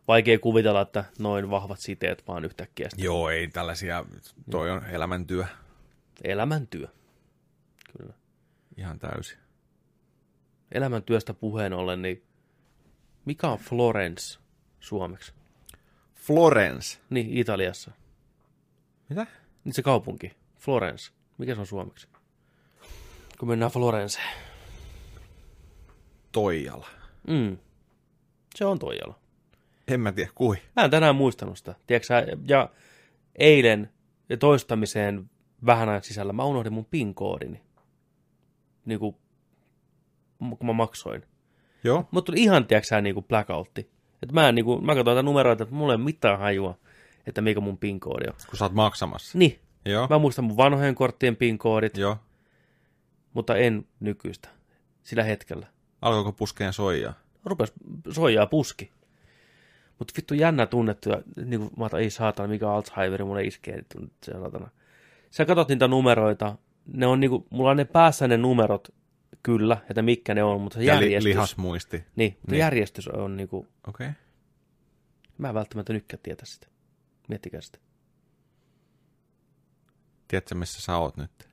vaikea kuvitella, että noin vahvat siteet vaan yhtäkkiä sitten Joo, ei tällaisia, toi on elämäntyö elämäntyö. Kyllä. ihan täysin. Elämäntyöstä puheen ollen, niin mikä on Florence suomeksi? Florence. Niin, Italiassa. Mitä? Niin se kaupunki. Florence. Mikä se on suomeksi? Kun mennään Florence. Toijala. Mm. Se on Toijala. En mä tiedä, kui. Mä en tänään muistanut sitä. Tiedätkö, ja eilen ja toistamiseen vähän ajan sisällä mä unohdin mun PIN-koodini. Niin kuin, kun mä maksoin. Joo. Mut tuli ihan, tiedätkö niin kuin blackoutti. Että mä, en, niin kuin, mä katsoin tätä numeroita, että mulla ei ole mitään hajua, että mikä mun PIN-koodi on. Kun sä oot maksamassa. Niin, Joo. mä muistan mun vanhojen korttien PIN-koodit, Joo. mutta en nykyistä. Sillä hetkellä. Alkoiko puskeen soijaa? Rupes soijaa puski. Mutta vittu jännä tunnettu, ja niin kuin mä otan, ei saatana, mikä Alzheimer, mulle iskee nyt se saatana. Sä katsot niitä numeroita, ne on niinku, mulla on ne päässä ne numerot, kyllä, että mitkä ne on, mutta se Ja li, järjestys, lihasmuisti. niin, niin. Niin. järjestys on niinku, Okei. Okay. mä en välttämättä nytkään tietä sitä. Miettikää sitä. Tiedätkö, missä sä oot nyt?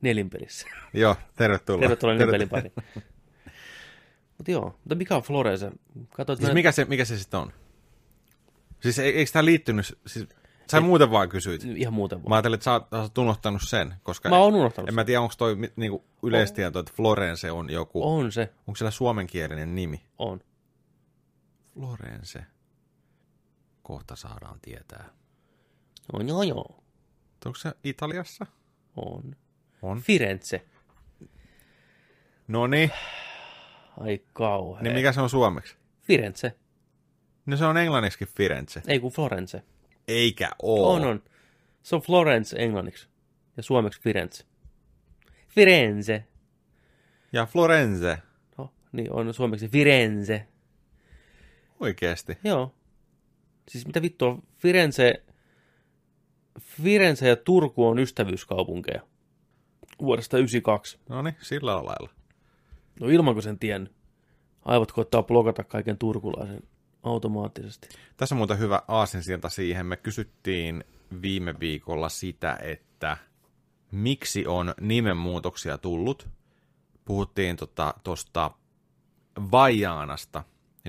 Nelinpelissä. Joo, tervetuloa. Tervetuloa nelinpelin pariin. Mutta joo, mutta mikä on Florence? Katsoit, Siis mä- mikä se, mikä se sitten on? Siis ei, eikö tämä liittynyt, siis sä muuten vaan kysyit. Ihan muuten Mä vaan. ajattelin, että sä oot, oot unohtanut sen, koska Mä oon unohtanut en sen. mä tiedä, onko toi niinku yleistieto, että Florence on joku, on. On se, onko siellä suomenkielinen nimi? on. Florence. Kohta saadaan tietää. On joo joo. Onko se Italiassa? On. On. Firenze. No niin, Ai kauhea. niin mikä se on suomeksi? Firenze. No se on englanniksi Firenze. Ei kun Florence. Eikä oo. On, on. Se on Florence englanniksi. Ja suomeksi Firenze. Firenze. Ja Florence. No, niin on suomeksi Firenze. Oikeesti. Joo. Siis mitä vittua, Firenze, Firenze ja Turku on ystävyyskaupunkeja. Vuodesta 92. No niin, sillä lailla. No ilman kun sen tien. Aivot koittaa blokata kaiken turkulaisen automaattisesti. Tässä on muuten hyvä aasinsilta siihen. Me kysyttiin viime viikolla sitä, että miksi on nimenmuutoksia tullut. Puhuttiin tuosta tota, Vajaanasta,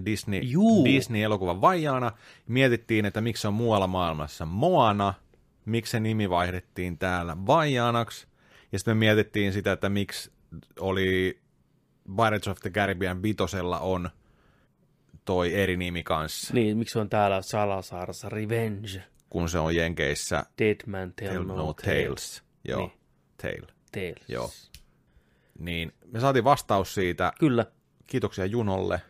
Disney, Juu. Disney-elokuva Vajaana. Mietittiin, että miksi se on muualla maailmassa Moana, miksi se nimi vaihdettiin täällä Vajaanaksi. Ja sitten me mietittiin sitä, että miksi oli Pirates of the Caribbean vitosella on toi eri nimi kanssa. Niin, miksi on täällä Salasaarassa Revenge, kun se on Jenkeissä Dead Man Tell, Tell No, No Tales. Tales. Joo, Niin. Tale. Tales. Joo. Niin me saatiin vastaus siitä. Kyllä. Kiitoksia Junolle.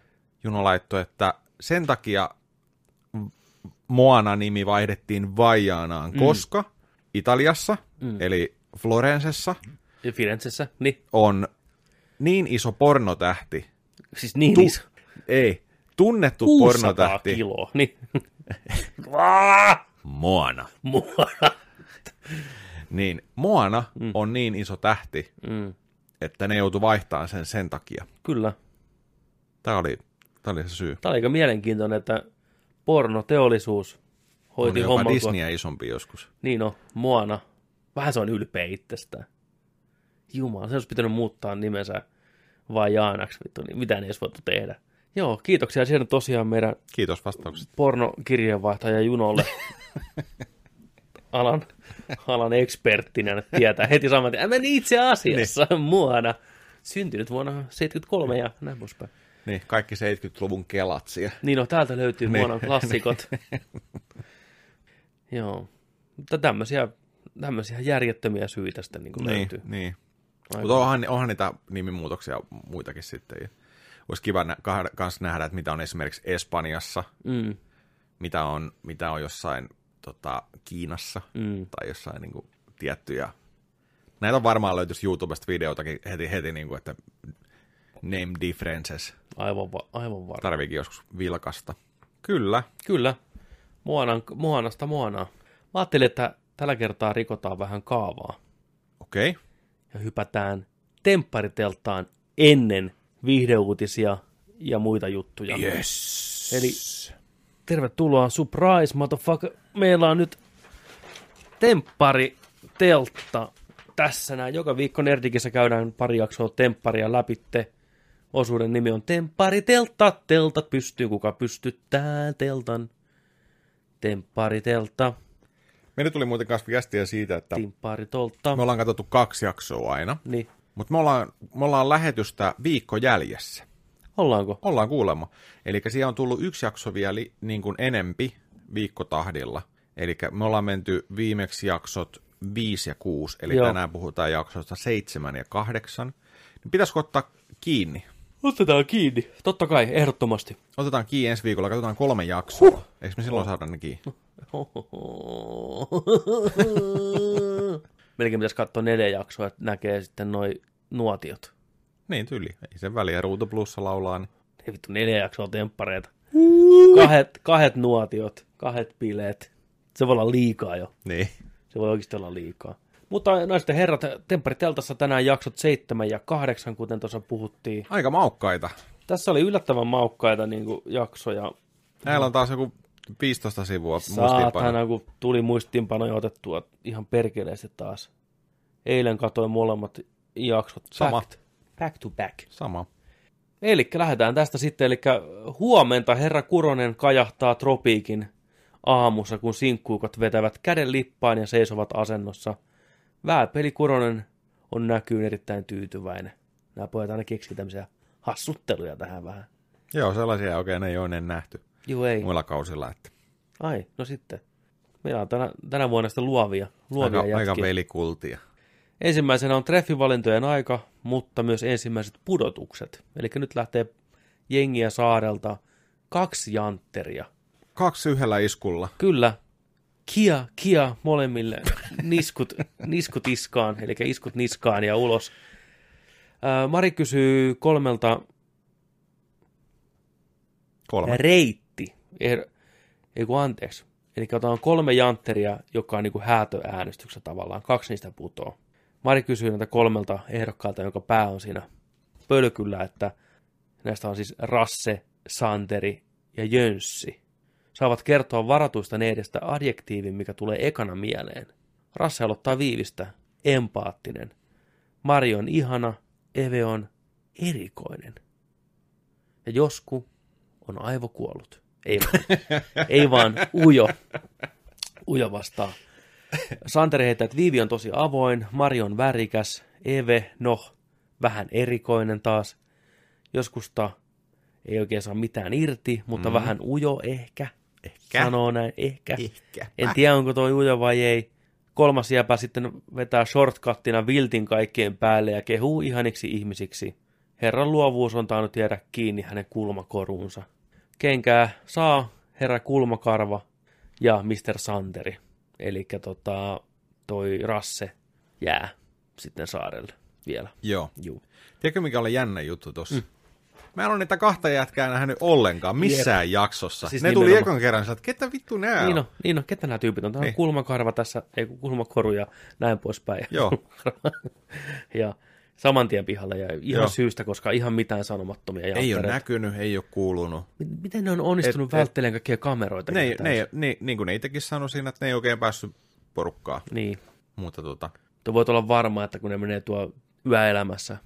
Juno laittoi, että sen takia Moana-nimi vaihdettiin Vajaanaan, mm. koska Italiassa, mm. eli Florencessa, Ja Firenzessä, niin. on niin iso pornotähti, Siis niin Tu- iso. ei, tunnettu 600 pornotähti, kiloa. Niin. Moana. Mua. Niin Moana mm. on niin iso tähti, Mm. että ne joutu vaihtamaan sen sen takia. Kyllä. Tämä oli, tämä oli se syy. Tämä oli aika mielenkiintoinen, että pornoteollisuus On hoiti jopa homman. kun- Disneyä isompi joskus. Niin no, Moana. Vähän se on ylpeä itsestään. Jumala, se olisi pitänyt muuttaa nimensä vai Jaanaksi, vittu, niin mitä ne edes voitu tehdä. Joo, kiitoksia siellä tosiaan meidän Kiitos vastauksesta. pornokirjeenvaihtaja Junolle. alan, alan eksperttinä tietää heti saman tien. Mä itse asiassa niin. Moana. Syntynyt vuonna 73 ja näin poispäin. Niin, kaikki 70-luvun kelatsia. Niin no, täältä löytyy Niin. Moanan klassikot. Joo. Mutta tämmöisiä, tämmöisiä järjettömiä syitä sitten niin Niin, löytyy. niin. Mutta onhan, onhan niitä nimimuutoksia muitakin sitten. Olisi kiva nä- kans nähdä, että mitä on esimerkiksi Espanjassa, Mm, mitä on, mitä on jossain tota, Kiinassa mm. tai jossain niin kuin, tiettyjä. Näitä on varmaan löytyisi YouTubesta videotakin heti, heti niin kuin, että name differences. Aivan, va- aivan varma. Tarviikin joskus vilkasta. Kyllä. Kyllä. Moanan, Moanasta Moanaa. Mä ajattelin, että tällä kertaa rikotaan vähän kaavaa Okei. Okay. Ja hypätään temppariteltaan ennen viihdeuutisia ja muita juttuja. Yes. Eli tervetuloa, surprise, motherfucker. Meillä on nyt temppari teltta tässä näin. Joka viikko Nerdikissä käydään pari jaksoa tempparia läpitte. Osuuden nimi on Temppari teltta. Teltat pystyy, kuka pystyttää teltan. Temppari teltta. Meille tuli muuten kanssa viestiä siitä, että Timppari toltta. me ollaan katsottu kaksi jaksoa aina, Niin, mutta me ollaan, me ollaan lähetystä viikko jäljessä. ollaanko? Ollaan kuulemma. Eli siellä on tullut yksi jakso vielä niin kuin enempi viikkotahdilla. Eli me ollaan menty viimeksi jaksot 5 ja 6, eli Joo. Joo. tänään puhutaan jaksosta 7 ja 8. Niin pitäisikö ottaa kiinni? Otetaan kiinni. Totta kai, ehdottomasti. Otetaan kiinni ensi viikolla, katsotaan kolme jaksoa. Huh. Eikö me silloin saada ne kiinni? Melkein pitäisi katsoa neljä jaksoa, että näkee sitten noi nuotiot. Niin, tyyli. Ei sen väliä. Ruutu plussa laulaa. Niin. Ei vittu, neljä jaksoa temppareita. Kahdet, kahdet nuotiot, kahdet bileet. Se voi olla liikaa jo. Niin. Se voi oikeasti olla liikaa. Mutta naiset ja herrat, Temppari Teltassa tänään jaksot 7 ja 8, kuten tuossa puhuttiin. Aika maukkaita. Tässä oli yllättävän maukkaita niin kuin, jaksoja. Näillä on taas joku 15 sivua muistiinpanoja. Saatana, kun tuli muistiinpanoja otettua ihan perkeleesti taas. Eilen katsoin molemmat jaksot. Sama. Back, back to back. Sama. Eli lähdetään tästä sitten. Eli huomenta herra Kuronen kajahtaa tropiikin aamussa, kun sinkkuukot vetävät käden lippaan ja seisovat asennossa. Vääpeli Kuronen on näkyyn erittäin tyytyväinen. Nämä pojat aina keksii tämmöisiä hassutteluja tähän vähän. Joo, sellaisia oikein ei ole ennen nähty Joo, ei. muilla kausilla. Että Ai, no sitten. Meillä on tänä, tänä vuonna sitten luovia, luovia aika, aika velikultia. Ensimmäisenä on treffivalintojen aika, mutta myös ensimmäiset pudotukset. Eli nyt lähtee jengiä saarelta kaksi jantteria. Kaksi yhdellä iskulla. Kyllä, kia, kia molemmille niskut, niskut iskaan, eli iskut niskaan ja ulos. Ää, Mari kysyy kolmelta Kolme. reitti. Er, ei kun anteeksi. Eli otetaan kolme jantteria, joka on niin kuin häätöäänestyksessä tavallaan. Kaksi niistä putoo. Mari kysyy näitä kolmelta ehdokkaalta, jonka pää on siinä pölkyllä, että näistä on siis Rasse, Santeri ja Jönssi. Saavat kertoa varatuista needestä adjektiivin, mikä tulee ekana mieleen. Rasse aloittaa viivistä. Empaattinen. Mari on ihana. Eve on erikoinen. Ja Josku on aivokuollut. Ei vaan, ei vaan ujo. Ujo vastaa. Santeri heittää, että Viivi on tosi avoin, Mari on värikäs, Eve, no, vähän erikoinen taas. Joskusta ei oikein saa mitään irti, mutta mm. vähän ujo ehkä. Ehkä. Sanoo näin, ehkä. Ehkä. En tiedä, onko toi ujo vai ei. Kolmas jäpä sitten vetää shortcuttina viltin kaikkien päälle ja kehuu ihaniksi ihmisiksi. Herran luovuus on tainnut jäädä kiinni hänen kulmakoruunsa. Kenkää saa herra Kulmakarva ja Mr. Santeri. Eli tota, toi Rasse jää sitten saarelle vielä. Joo. Juu. Tiedätkö, mikä oli jännä juttu tossa? Mm. Mä en ole niitä kahta jätkää nähnyt ollenkaan missään Jep. jaksossa. Siis ne tuli ekan kerran, että ketä vittu nää Niin on? on, niin on, ketä nämä tyypit on? Tämä on Niin. kulmakarva tässä, ei kun kulmakoru ja näin poispäin. Joo. ja saman tien pihalle ja ihan Joo. Syystä, koska ihan mitään sanomattomia Ei ole näkynyt, ei ole kuulunut. Miten ne on onnistunut Et- välttelemään kaikkia kameroita? Ne, ei- ne, ei- ne, niin kuin ne itsekin sanoi siinä, että ne ei oikein päässyt porukkaan. Niin. Mutta tota, Mutta voit olla varma, että kun ne menee tuo yöelämässä,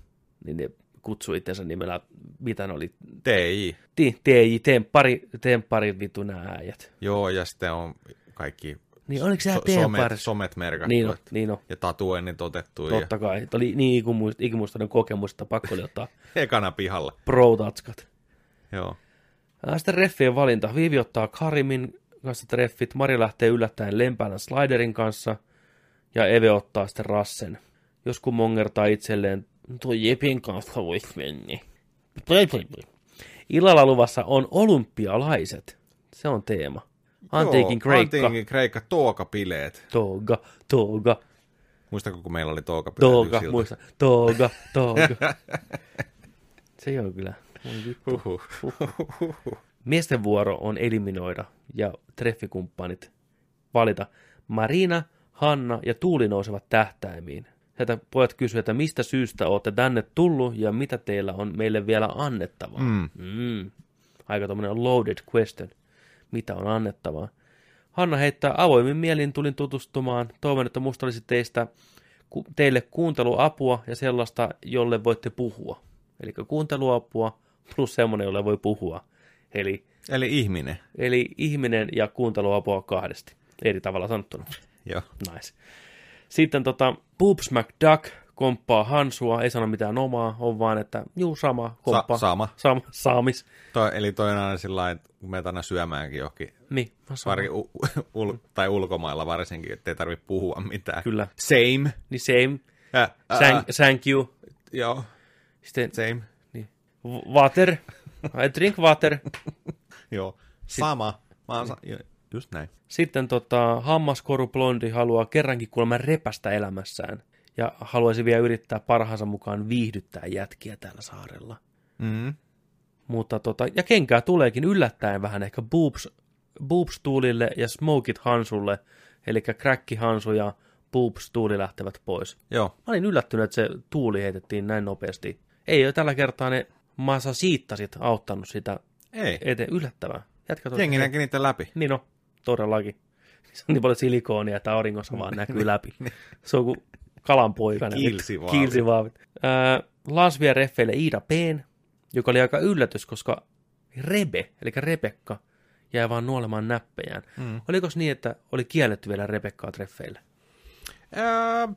niin ne kutsuu itsensä nimellä, mitä ne oli, TI. Ti- TJ, temppari, temppari vitu nämä äijät. Joo, ja sitten on kaikki Niin oliko se so- so, somet, somet merkattu. Niin on, niin on. Ja tatuoinnit otettu. Ja Totta kai. Tämä oli niin ikimuist- ikimuistainen kokemus, että pakko oli ottaa ekana pihalla. pro-tatskat. Joo. Ää, Sitten reffien valinta. Viivi ottaa Karimin kanssa treffit. Mari lähtee yllättäen lempäälän sliderin kanssa. Ja Eve ottaa sitten Rassen. Joskus mongertaa itselleen, tuo Jepin kanssa voisi mennä. Illalla luvassa on olympialaiset. Se on teema. Antiikin Kreikka. Antiikin Kreikka, tookapileet. Toga, toga, Muistatko, kun meillä oli tookapileet? ilta? muista. Toga, toga. Se on kyllä. Miesten vuoro on eliminoida ja treffikumppanit valita. Marina, Hanna ja Tuuli nousevat tähtäimiin. Tätä pojat kysyvät, että mistä syystä olette tänne tullut ja mitä teillä on meille vielä annettavaa. Mm. Mm. Aika tämmöinen loaded question. Mitä on annettavaa? Hanna heittää avoimin mielin tulin tutustumaan. Toivon, että musta olisi teistä, teille kuunteluapua ja sellaista, jolle voitte puhua. Eli kuunteluapua plus semmoinen, jolle voi puhua. Eli, Eli ihminen. eli ihminen ja kuunteluapua kahdesti. Eri tavalla sanottuna. Joo. Nice. Sitten tota, Boobs McDuck komppaa Hansua, ei sano mitään omaa, on vaan, että juu sama, komppa. Sa- sama. Sama, saamis. Toi, eli toi on aina sillä että kun menet aina syömäänkin johonkin, Niin, varki, u, ul, tai ulkomailla varsinkin, ettei tarvitse puhua mitään. Kyllä. Same. Niin same, Ä, ä, thank, thank you. Joo, Sitten same. niin, water, I drink water. Joo, sama. Mä oon sa- jo- just näin. Sitten tota, hammaskoru blondi haluaa kerrankin kuulemma repästä elämässään. Ja haluaisi vielä yrittää parhaansa mukaan viihdyttää jätkiä täällä saarella. Mm. Mutta tota, ja kenkää tuleekin yllättäen vähän ehkä Boobs, Boobs Tuulille ja Smokit Hansulle, eli Crack Hansu ja Boobs Tuuli lähtevät pois. Joo. Mä olin yllättynyt, että se tuuli heitettiin näin nopeasti. Ei ole tällä kertaa ne Masa siittasit auttanut sitä Ei. eteen yllättävää. Jätkä Jengi näki niitä läpi. Niin no, todellakin. Se on niin paljon silikoonia, että auringossa vaan näkyy läpi. Se on kuin kalanpoikainen. Kilsivaavit. Kilsivaavit. Ää, Lans vie reffeille Iida P, joka oli aika yllätys, koska Rebe, eli Rebekka, jäi vaan nuolemaan näppejään. Mm. Oliko niin, että oli kielletty vielä Rebekkaa treffeille? Ää,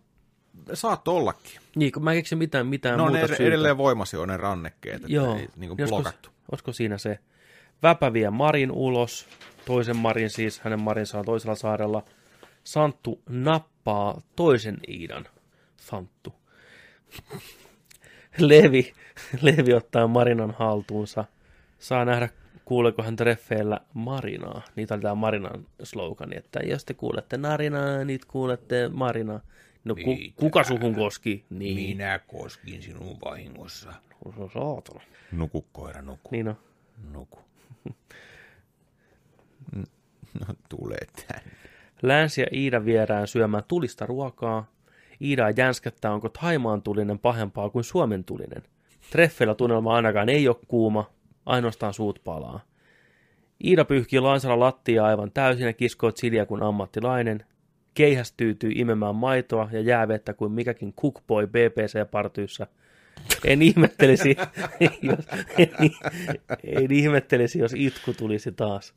saattoi ollakin. Niin, kun mä en keksi mitään, mitään No muuta ne syytä. edelleen voimassa on ne rannekkeet, että Joo. ei niin kuin Olisiko-. Olisiko siinä se? Väpä vie Marin ulos, toisen Marin siis, hänen Marinsa on toisella saarella. Santtu nappaa toisen Iidan. Santtu. Levi, Levi ottaa Marinan haltuunsa. Saa nähdä, kuuleeko hän treffeillä Marinaa. Niitä oli tämä Marinan slogani, että jos te kuulette Narinaa, niin kuulette Marinaa. No ku, Mitä? kuka suhun koski? Niin. Minä koskin sinun vahingossa. Saatana. Nuku, koira, nuku. Niin on. Nuku. No, tule tänne. Länsi ja Iida vierään syömään tulista ruokaa. Iida jänskättää, onko Taimaan tulinen pahempaa kuin Suomen tulinen. Treffeillä tunnelma ainakaan ei ole kuuma, ainoastaan suut palaa. Iida pyyhkii lansalla lattiaa aivan täysin ja kiskoo chiliä kuin ammattilainen. Keihäs tyytyy imemään maitoa ja jäävettä kuin mikäkin cookboy BBC-partyyssä. En ihmettelisi, jos, en, en ihmettelisi, jos itku tulisi taas.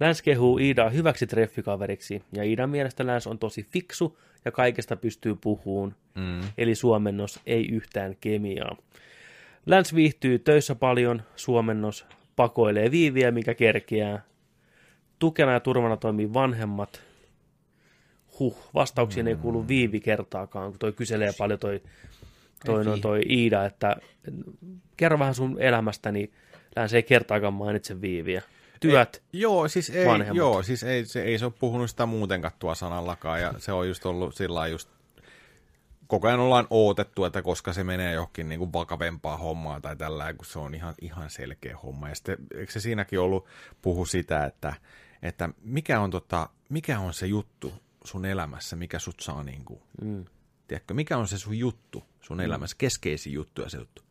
Läns kehuu Iidaa hyväksi treffikaveriksi, ja Iidan mielestä Läns on tosi fiksu ja kaikesta pystyy puhuun, Mm. eli suomennos ei yhtään kemiaa. Läns viihtyy töissä paljon, suomennos pakoilee viiviä, mikä kerkeää. Tukena ja turvana toimii vanhemmat. Huh, vastauksiin ei kuulu viivi kertaakaan, kun toi kyselee paljon toi, toi, no, toi Iida, että kerro vähän sun elämästäni, Läns ei kertaakaan mainitse viiviä. Työt, Joo, siis ei, vanhemmat. joo, siis ei, se, ei se ole puhunut sitä muutenkaan tuo sanallakaan, ja se on just ollut sillä lailla just, koko ajan ollaan ootettu, että koska se menee johonkin niin kuin vakavempaa hommaa tai tällä, kun se on ihan, ihan selkeä homma. Ja sitten, eikö se siinäkin ollut puhu sitä, että, että mikä, on tota, mikä on se juttu sun elämässä, mikä sut saa niin kuin, Mm. tiedätkö, mikä on se sun juttu sun elämässä, keskeisin juttu ja se juttu?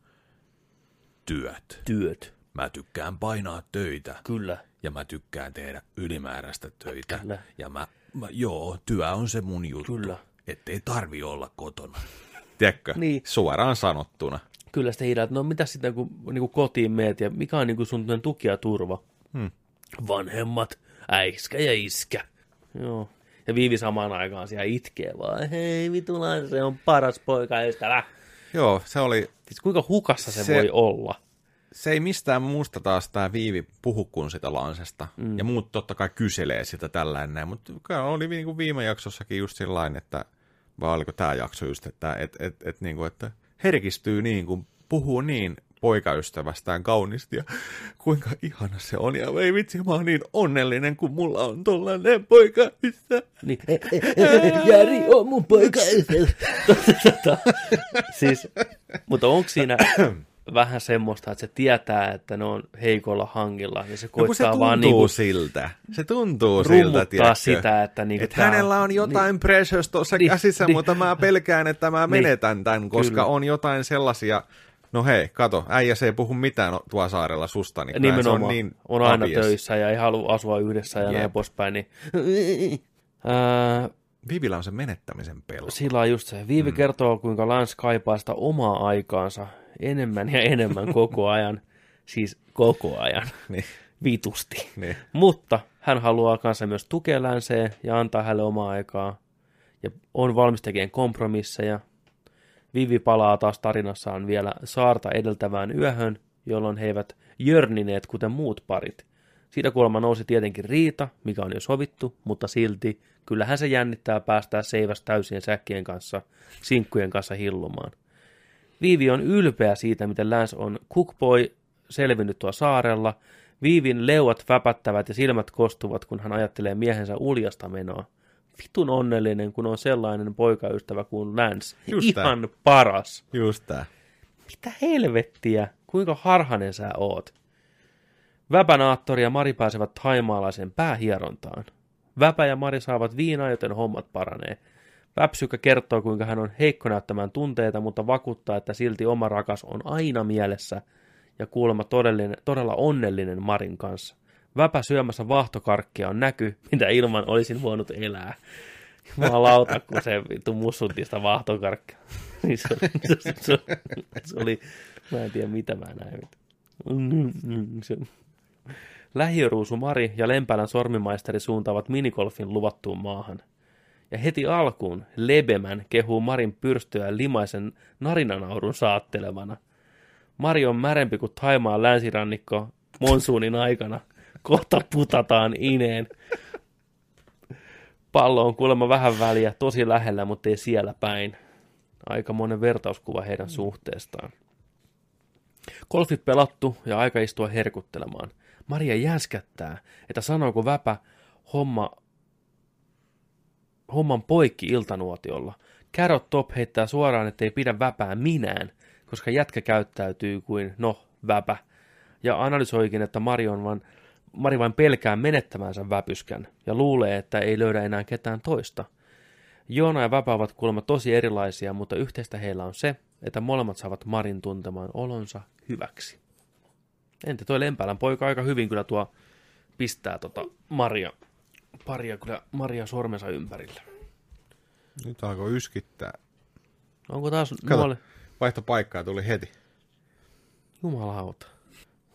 Työt. työt, Mä tykkään painaa töitä kyllä. ja mä tykkään tehdä ylimääräistä töitä. Kyllä. Ja mä, mä, joo, työ on se mun juttu. Kyllä. Ettei tarvi olla kotona. Tiedätkö? Niin. Suoraan sanottuna. Kyllä sitten Iida, että no mitä sitten kun niin kuin kotiin meet ja mikä on niin kuin sun tuki ja turva? Hmm. Vanhemmat, äiskä ja iskä. Joo. Ja Viivi samaan aikaan siellä itkee vaan, hei vitulaan, se on paras poika ystävä. Joo, se oli, Siis kuinka hukassa se, Se- voi olla? Se ei mistään muusta taas tämä Viivi puhu kuin sitä Lansesta. Mm. Ja muut totta kai kyselee sitä tällainen näin, mutta kyllä oli niin kuin viime jaksossakin just sillain, että vai oliko tämä jakso just, että et, et, et, niin kuin, että herkistyy niin kuin puhuu niin poikaystävästään kauniisti ja kuinka ihana se on. Ja ei vitsi, mä oon niin onnellinen, kun mulla on tollainen poikaystävä. Niin, Jari on mun poika tota, Siis, mutta onko siinä vähän semmoista, että se tietää, että ne on heikolla hangilla, ja se No, se koittaa tuntuu vaan niinku siltä. Se tuntuu siltä, tiedätkö? sitä, että niinku tää hänellä on jotain niin, precious tuossa Niin, käsissä, niin. mutta mä pelkään, että mä menetän tämän, koska Kyllä. on jotain sellaisia... No hei, kato, äijä se ei puhu mitään tuo saarella susta, niin Nimenomaan. se on niin on aina obvious. töissä ja ei halua asua yhdessä ja Jep. näin poispäin. Niin... Vivillä on se menettämisen pelko. sillä on just se. Viivi mm. kertoo, kuinka Lance kaipaa sitä omaa aikaansa enemmän ja enemmän koko ajan. Siis koko ajan. Niin, Vitusti. niin. Mutta hän haluaa kanssa myös tukea Länseen ja antaa hänelle omaa aikaa. Ja on valmis tekemään kompromisseja. Vivi palaa taas tarinassaan vielä saarta edeltävään yöhön, jolloin he eivät jörnineet kuten muut parit. Siitä kuulemma nousi tietenkin riita, mikä on jo sovittu, mutta silti kyllähän se jännittää päästää seiväs täysien säkkien kanssa, sinkkujen kanssa hillumaan. Viivi on ylpeä siitä, miten Lance on cookboy selvinnyt tuo saarella. Viivin leuat väpättävät ja silmät kostuvat, kun hän ajattelee miehensä uljasta menoa. Vitun onnellinen, kun on sellainen poikaystävä kuin Lance. Just tää. Ihan paras. Just tää. Mitä helvettiä? Kuinka harhanen sä oot? Väpänaattori ja Mari pääsevät haimaalaiseen päähierontaan. Väpä ja Mari saavat viinaa, joten hommat paranee. Väpsykkä kertoo, kuinka hän on heikko näyttämään tunteita, mutta vakuuttaa, että silti oma rakas on aina mielessä ja kuulemma todellinen, todella onnellinen Marin kanssa. Väpä syömässä vahtokarkkia on näky, mitä ilman olisin voinut elää. Jumalauta, kun se vittu mussutti sitä vahtokarkkia. Niin se, se, se, se, oli, mä en tiedä mitä mä näin. Se, Lähiöruusu Mari ja Lempälän sormimaisteri suuntaavat minikolfin luvattuun maahan. Ja heti alkuun Lebemän kehuu Marin pyrstöä limaisen narinanaurun saattelevana. Mari on märempi kuin Taimaan länsirannikko monsuunin aikana. Kohta putataan ineen. Pallo on kuulemma vähän väliä, tosi lähellä, mutta ei siellä päin. Aika monen vertauskuva heidän suhteestaan. Golfit pelattu ja aika istua herkuttelemaan. Maria jänskättää, että sanooko väpä homma, homman poikki iltanuotiolla. Carrot Top heittää suoraan, ettei pidä väpää minään, koska jätkä käyttäytyy kuin, no, väpä. Ja analysoikin, että Mari, on vain, Mari vain pelkää menettämänsä väpyskän ja luulee, että ei löydä enää ketään toista. Joona ja Väpä ovat kuulemma tosi erilaisia, mutta yhteistä heillä on se, että molemmat saavat Marin tuntemaan olonsa hyväksi. Entä toi Lempälän poika aika hyvin kyllä tuo pistää tota Maria, paria kyllä Maria sormensa ympärille. Nyt alkoi yskittää. Onko taas Kato, nuole... vaihto paikkaa tuli heti. Jumalauta.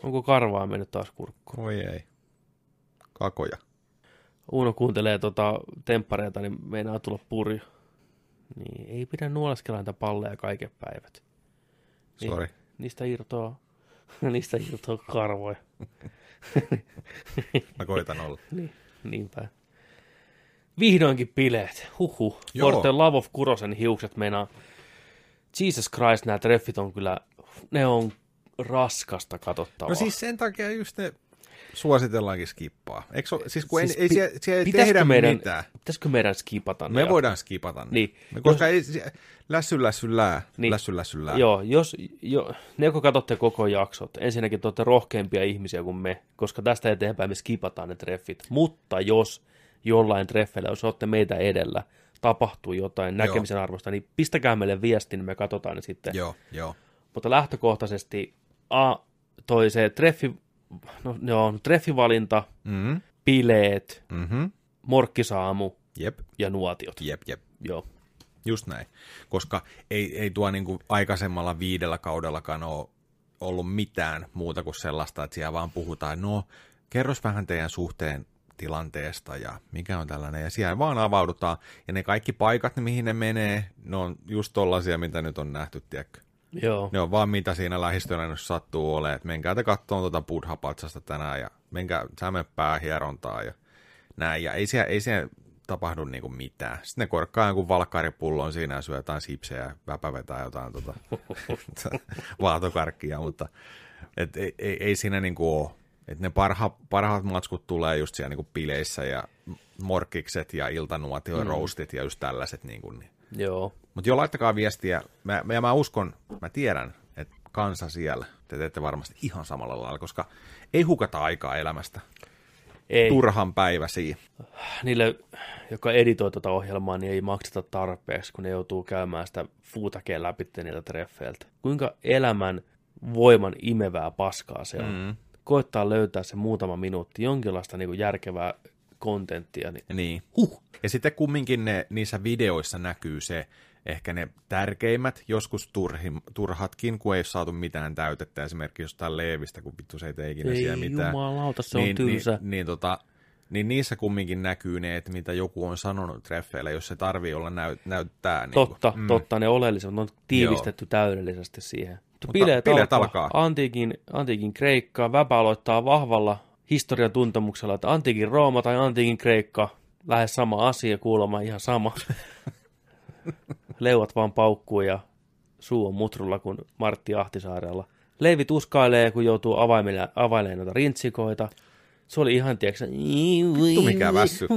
Onko karvaa mennyt taas kurkkuun? Oi ei. Kakoja. Uno kuuntelee tota temppareita, niin meinaa tulla purjo. Niin, ei pidä nuoleskella niitä palleja kaiken päivät. Niin, Sori. Niistä irtoaa, niistä irtoaa karvoja. Mä koitan olla. Niin, niinpä. Vihdoinkin bileet. Huhu. The love of Kurosen hiukset meinaa. Jesus Christ, nämä treffit on kyllä, ne on raskasta katsottavaa. No siis sen takia just ne suositellaankin skippaa. Eikö ole- siis kun Siis ei, pi- siellä, siellä ei tehdä meidän- mitään. Pitäisikö meidän skipata ne? Me voidaan skipata ne. Niin. Me, koska ei, se- lässy lässy lää, Niin. lässy lässy lää. Joo, jos, jo, ne kun katsotte koko jaksot, ensinnäkin te olette rohkeampia ihmisiä kuin me, koska tästä eteenpäin me skipataan ne treffit. Mutta jos jollain treffeillä, jos olette meitä edellä, tapahtuu jotain Joo. näkemisen arvosta, niin pistäkää meille viestin, niin me katsotaan ne sitten. Joo, joo. Mutta lähtökohtaisesti A, toi se treffi, no, joo, treffivalinta, Mm-hmm. bileet, Mm-hmm. morkkisaamu Jep, ja nuotiot. jep, jep. Joo. Just näin. Koska ei, ei tuo niinku aikaisemmalla viidellä kaudellakaan ole ollut mitään muuta kuin sellaista, että siellä vaan puhutaan, no kerros vähän teidän suhteen tilanteesta ja mikä on tällainen. Ja siellä vaan avaudutaan. Ja ne kaikki paikat, mihin ne menee, ne on just tollasia, mitä nyt on nähty, tiedätkö? Joo. Ne on vaan mitä siinä lähistöllä sattuu olemaan. Että menkää te katsomaan tuota buddha-patsasta tänään ja menkää säme päähierontaa ja näin. Ja ei siellä, ei siellä tapahdu niinku mitään. Sitten ne korkkaa jonkun valkkaripullon siinä ja syö jotain sipsejä ja väpävetää jotain tota, vaatokarkkia, mutta et ei, ei, ei, siinä niinku ole. Et ne parha, parhaat matskut tulee just siellä niinku bileissä ja morkkikset ja iltanuotio mm. roastit ja just tällaiset. Niinku, niin. Joo. Mutta joo, laittakaa viestiä. Mä, ja mä uskon, mä tiedän, että kansa siellä, te teette varmasti ihan samalla lailla, koska ei hukata aikaa elämästä. Ei. Turhan päiväsiä. niille, joka editoi tuota ohjelmaa, niin ei makseta tarpeeksi, kun ne joutuu käymään sitä fuutakeen läpi niiltä treffeiltä. Kuinka elämän voiman imevää paskaa se on. Mm. Koittaa löytää se muutama minuutti, jonkinlaista niin kuin järkevää kontenttia. Niin, Niin. huh, Ja sitten kumminkin ne, niissä videoissa näkyy se, ehkä ne tärkeimmät, joskus turhim, turhatkin, kun ei ole saatu mitään täytettä. Esimerkiksi jostain Leevistä, kun vittu se ei tee ikinä ei siellä mitään. jumalauta, se on niin, tylsä. Niin, niin, tota, niin niissä kumminkin näkyy ne, että mitä joku on sanonut treffeillä, jos se tarvii olla näyt, näyttää. Niin Totta, kuin, mm. totta, ne oleelliset, on tiivistetty Joo. täydellisesti siihen. Mutta bileet, bileet alkaa. alkaa. Antiikin, antiikin Kreikka, Väpä aloittaa vahvalla historian tuntemuksella, että antiikin Rooma tai antiikin Kreikka, lähes sama asia, kuulemma ihan sama. Leuat vaan paukkuu ja suu on mutrulla kuin Martti Ahtisaarella. Leivi tuskailee, kun joutuu availemaan noita rintsikoita. Se oli ihan, tiedätkö, Vittu mikä väsykkä.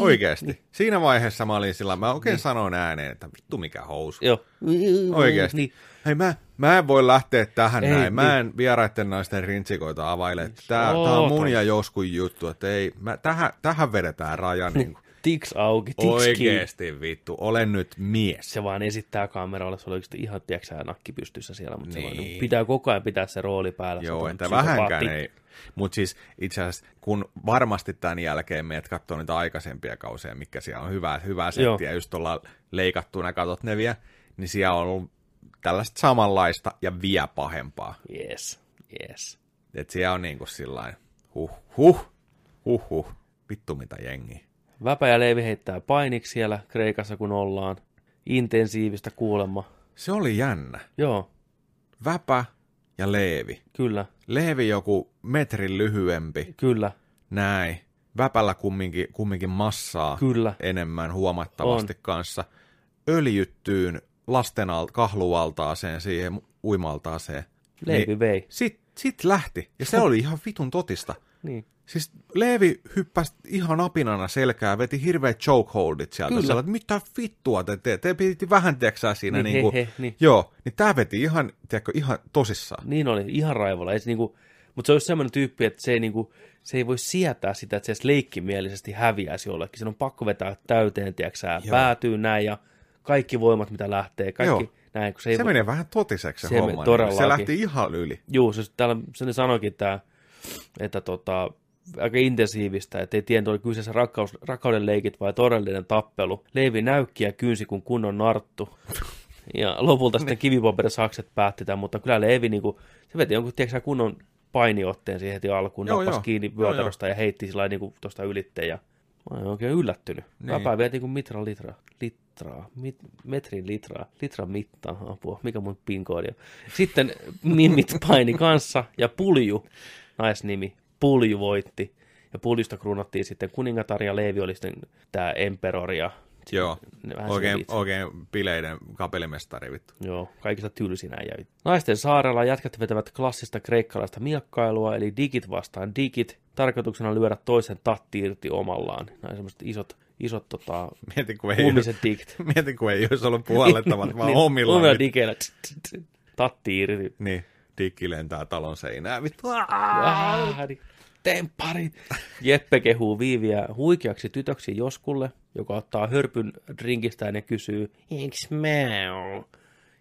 Oikeesti. Siinä vaiheessa mä olin sillä, mä oikein sanoin ääneen, että vittu mikä housu. Joo. Oikeesti. Niin. Hei mä, mä en voi lähteä tähän Ei, näin. niin. Mä en vieraiden naisten rintsikoita availe. Tää, tää on mun ja joskun juttu, että ei, mä, tähän, tähän vedetään raja niin kuin. Tiks auki, tiks kiinni. Oikeesti vittu, olen nyt mies. Se vaan esittää kameralle, se oli oikeasti ihan, tiedätkö nakki pystyssä siellä, mutta se vaan, Niin. niin pitää koko ajan pitää se rooli päällä. Joo, että vähänkään ei. Mutta siis itse asiassa, kun varmasti tämän jälkeen meidät katsoo niitä aikaisempia kausia, mikä siellä on hyvää, hyvää settiä, just ollaan leikattuna, katot ne vielä, niin siellä on ollut tällaista samanlaista ja vielä pahempaa. Yes, yes. Että siellä on niinku sillain, huh, huh, huh, huh, vittu mitä jengi. Väpä ja Leivi heittää painiksi siellä Kreikassa, kun ollaan. Intensiivistä kuulemma. Se oli jännä. Joo, Väpä ja Leevi. kyllä, Leevi joku metrin lyhyempi, kyllä, näin. Väpällä kumminkin, kumminkin massaa kyllä. enemmän huomattavasti on. kanssa. Öljyttyyn lasten al- kahlualtaaseen siihen uimaltaaseen. Leivi Niin, vei. sit, sit lähti. Ja se oli ihan vitun totista. Niin. Siis Leevi hyppäsi ihan apinana selkää, veti hirveät chokeholdit sieltä. Kyllä. Että mitä vittua te teette? Te piti vähän, tiedätkö siinä, Niin, niin, kuin, he, he, niin. joo, niin tää veti ihan, tiedätkö, ihan tosissaan. Niin oli, ihan raivolla. Ei se niinku, mutta se olisi semmoinen tyyppi, että se ei, niinku, se ei voi sietää sitä, että se edes leikkimielisesti häviäisi jollekin. Sen on pakko vetää täyteen, tiedätkö sä, päätyy näin ja kaikki voimat, mitä lähtee, kaikki Joo. näin. Kun se ei Se voi... menee vähän totiseksi se, Se homma. niin. Se lähti ihan yli. Juu, se, täällä, se sanoikin tämä, että tota, aika intensiivistä, että ei tiedä, oli kyseessä rakkaus, rakkauden leikit vai todellinen tappelu. Leivi näykki ja kynsi kuin kunnon narttu. Ja lopulta sitten kivipaperisakset päätti tämän, mutta kyllä Leivi niinku, se veti jonkun, tiedätkö kunnon painiotteen siihen heti alkuun, Joo, nappasi joo. kiinni Joo, vyötäröstä ja heitti sillä lailla niinku tuosta ylitteen ja mä olen oikein yllättynyt. Niin. Niin. Väpää vietiin kuin mitra litra, litraa, mit, metrin litraa, litran mittaa, apua, mikä mun pinkoodi on. Sitten mimmit paini kanssa ja Pulju, naisnimi, Pulju voitti. Ja Puljusta kruunattiin sitten kuningatar ja Leevi oli sitten tämä emperor ja Joo, oikein, oikein bileiden kapelimestari vittu. Joo, kaikista tylsinä jäi. Naisten saarella jätkät vetävät klassista kreikkalaista miekkailua, eli digit vastaan digit. Tarkoituksena lyödä toisen tatti irti omallaan. Nämä semmoiset isot, isot tota, Mieti, kun ei, digit. mieti, kun ei olisi ollut puollettavat, vaan Niin, omillaan. Omilla tst, Tatti irti. niin, dikki lentää talon seinään. Vittu. Tempparit. Jeppe kehuu Viiviä huikeaksi tytöksi Joskulle, joka ottaa hörpyn drinkistään ja kysyy, eiks mä oo?"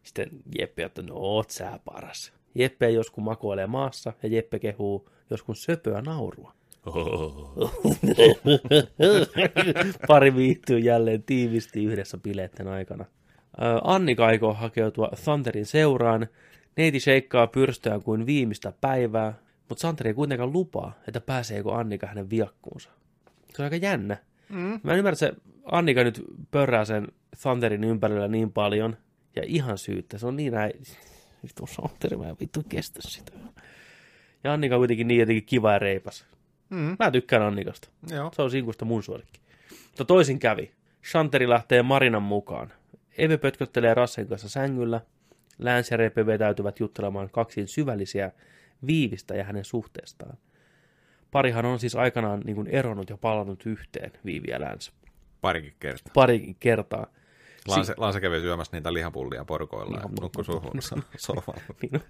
Sitten Jeppe ottaa, no oot sä paras. Jeppe ja Josku makoilee maassa ja Jeppe kehuu Joskun söpöä naurua. Pari viihtyy jälleen tiivisti yhdessä bileitten aikana. Ö, Annika aikoo hakeutua Thunderin seuraan. Neiti sheikkaa pyrstöään kuin viimeistä päivää, mutta Santeri ei kuitenkaan lupaa, että pääseekö Annika hänen viakkuunsa. Se on aika jännä. Mm. Mä en ymmärrä, että se Annika nyt pörrää sen Thunderin ympärillä niin paljon, ja ihan syyttä. Se on niin näin, vittu Santeri, mä en vittu kestä sitä. Ja Annika on kuitenkin niin jotenkin kiva ja reipas. Mm. Mä tykkään Annikasta. Joo. Se on sinkusta mun suosikki. Mutta toisin kävi. Shanteri lähtee Marinan mukaan. Eve pötköttelee Rassen kanssa sängyllä. Repe vetäytyvät juttelemaan kaksin syvällisiä viivistä ja hänen suhteestaan. Parihan on siis aikanaan niin kuin eronnut ja palannut yhteen, Viivi ja. Parikin kertaa. Pari kertaa. Lanse, Lanse kävi syömässä niitä lihapullia porkoilla ja nukkui suhun sohvalla. Niin,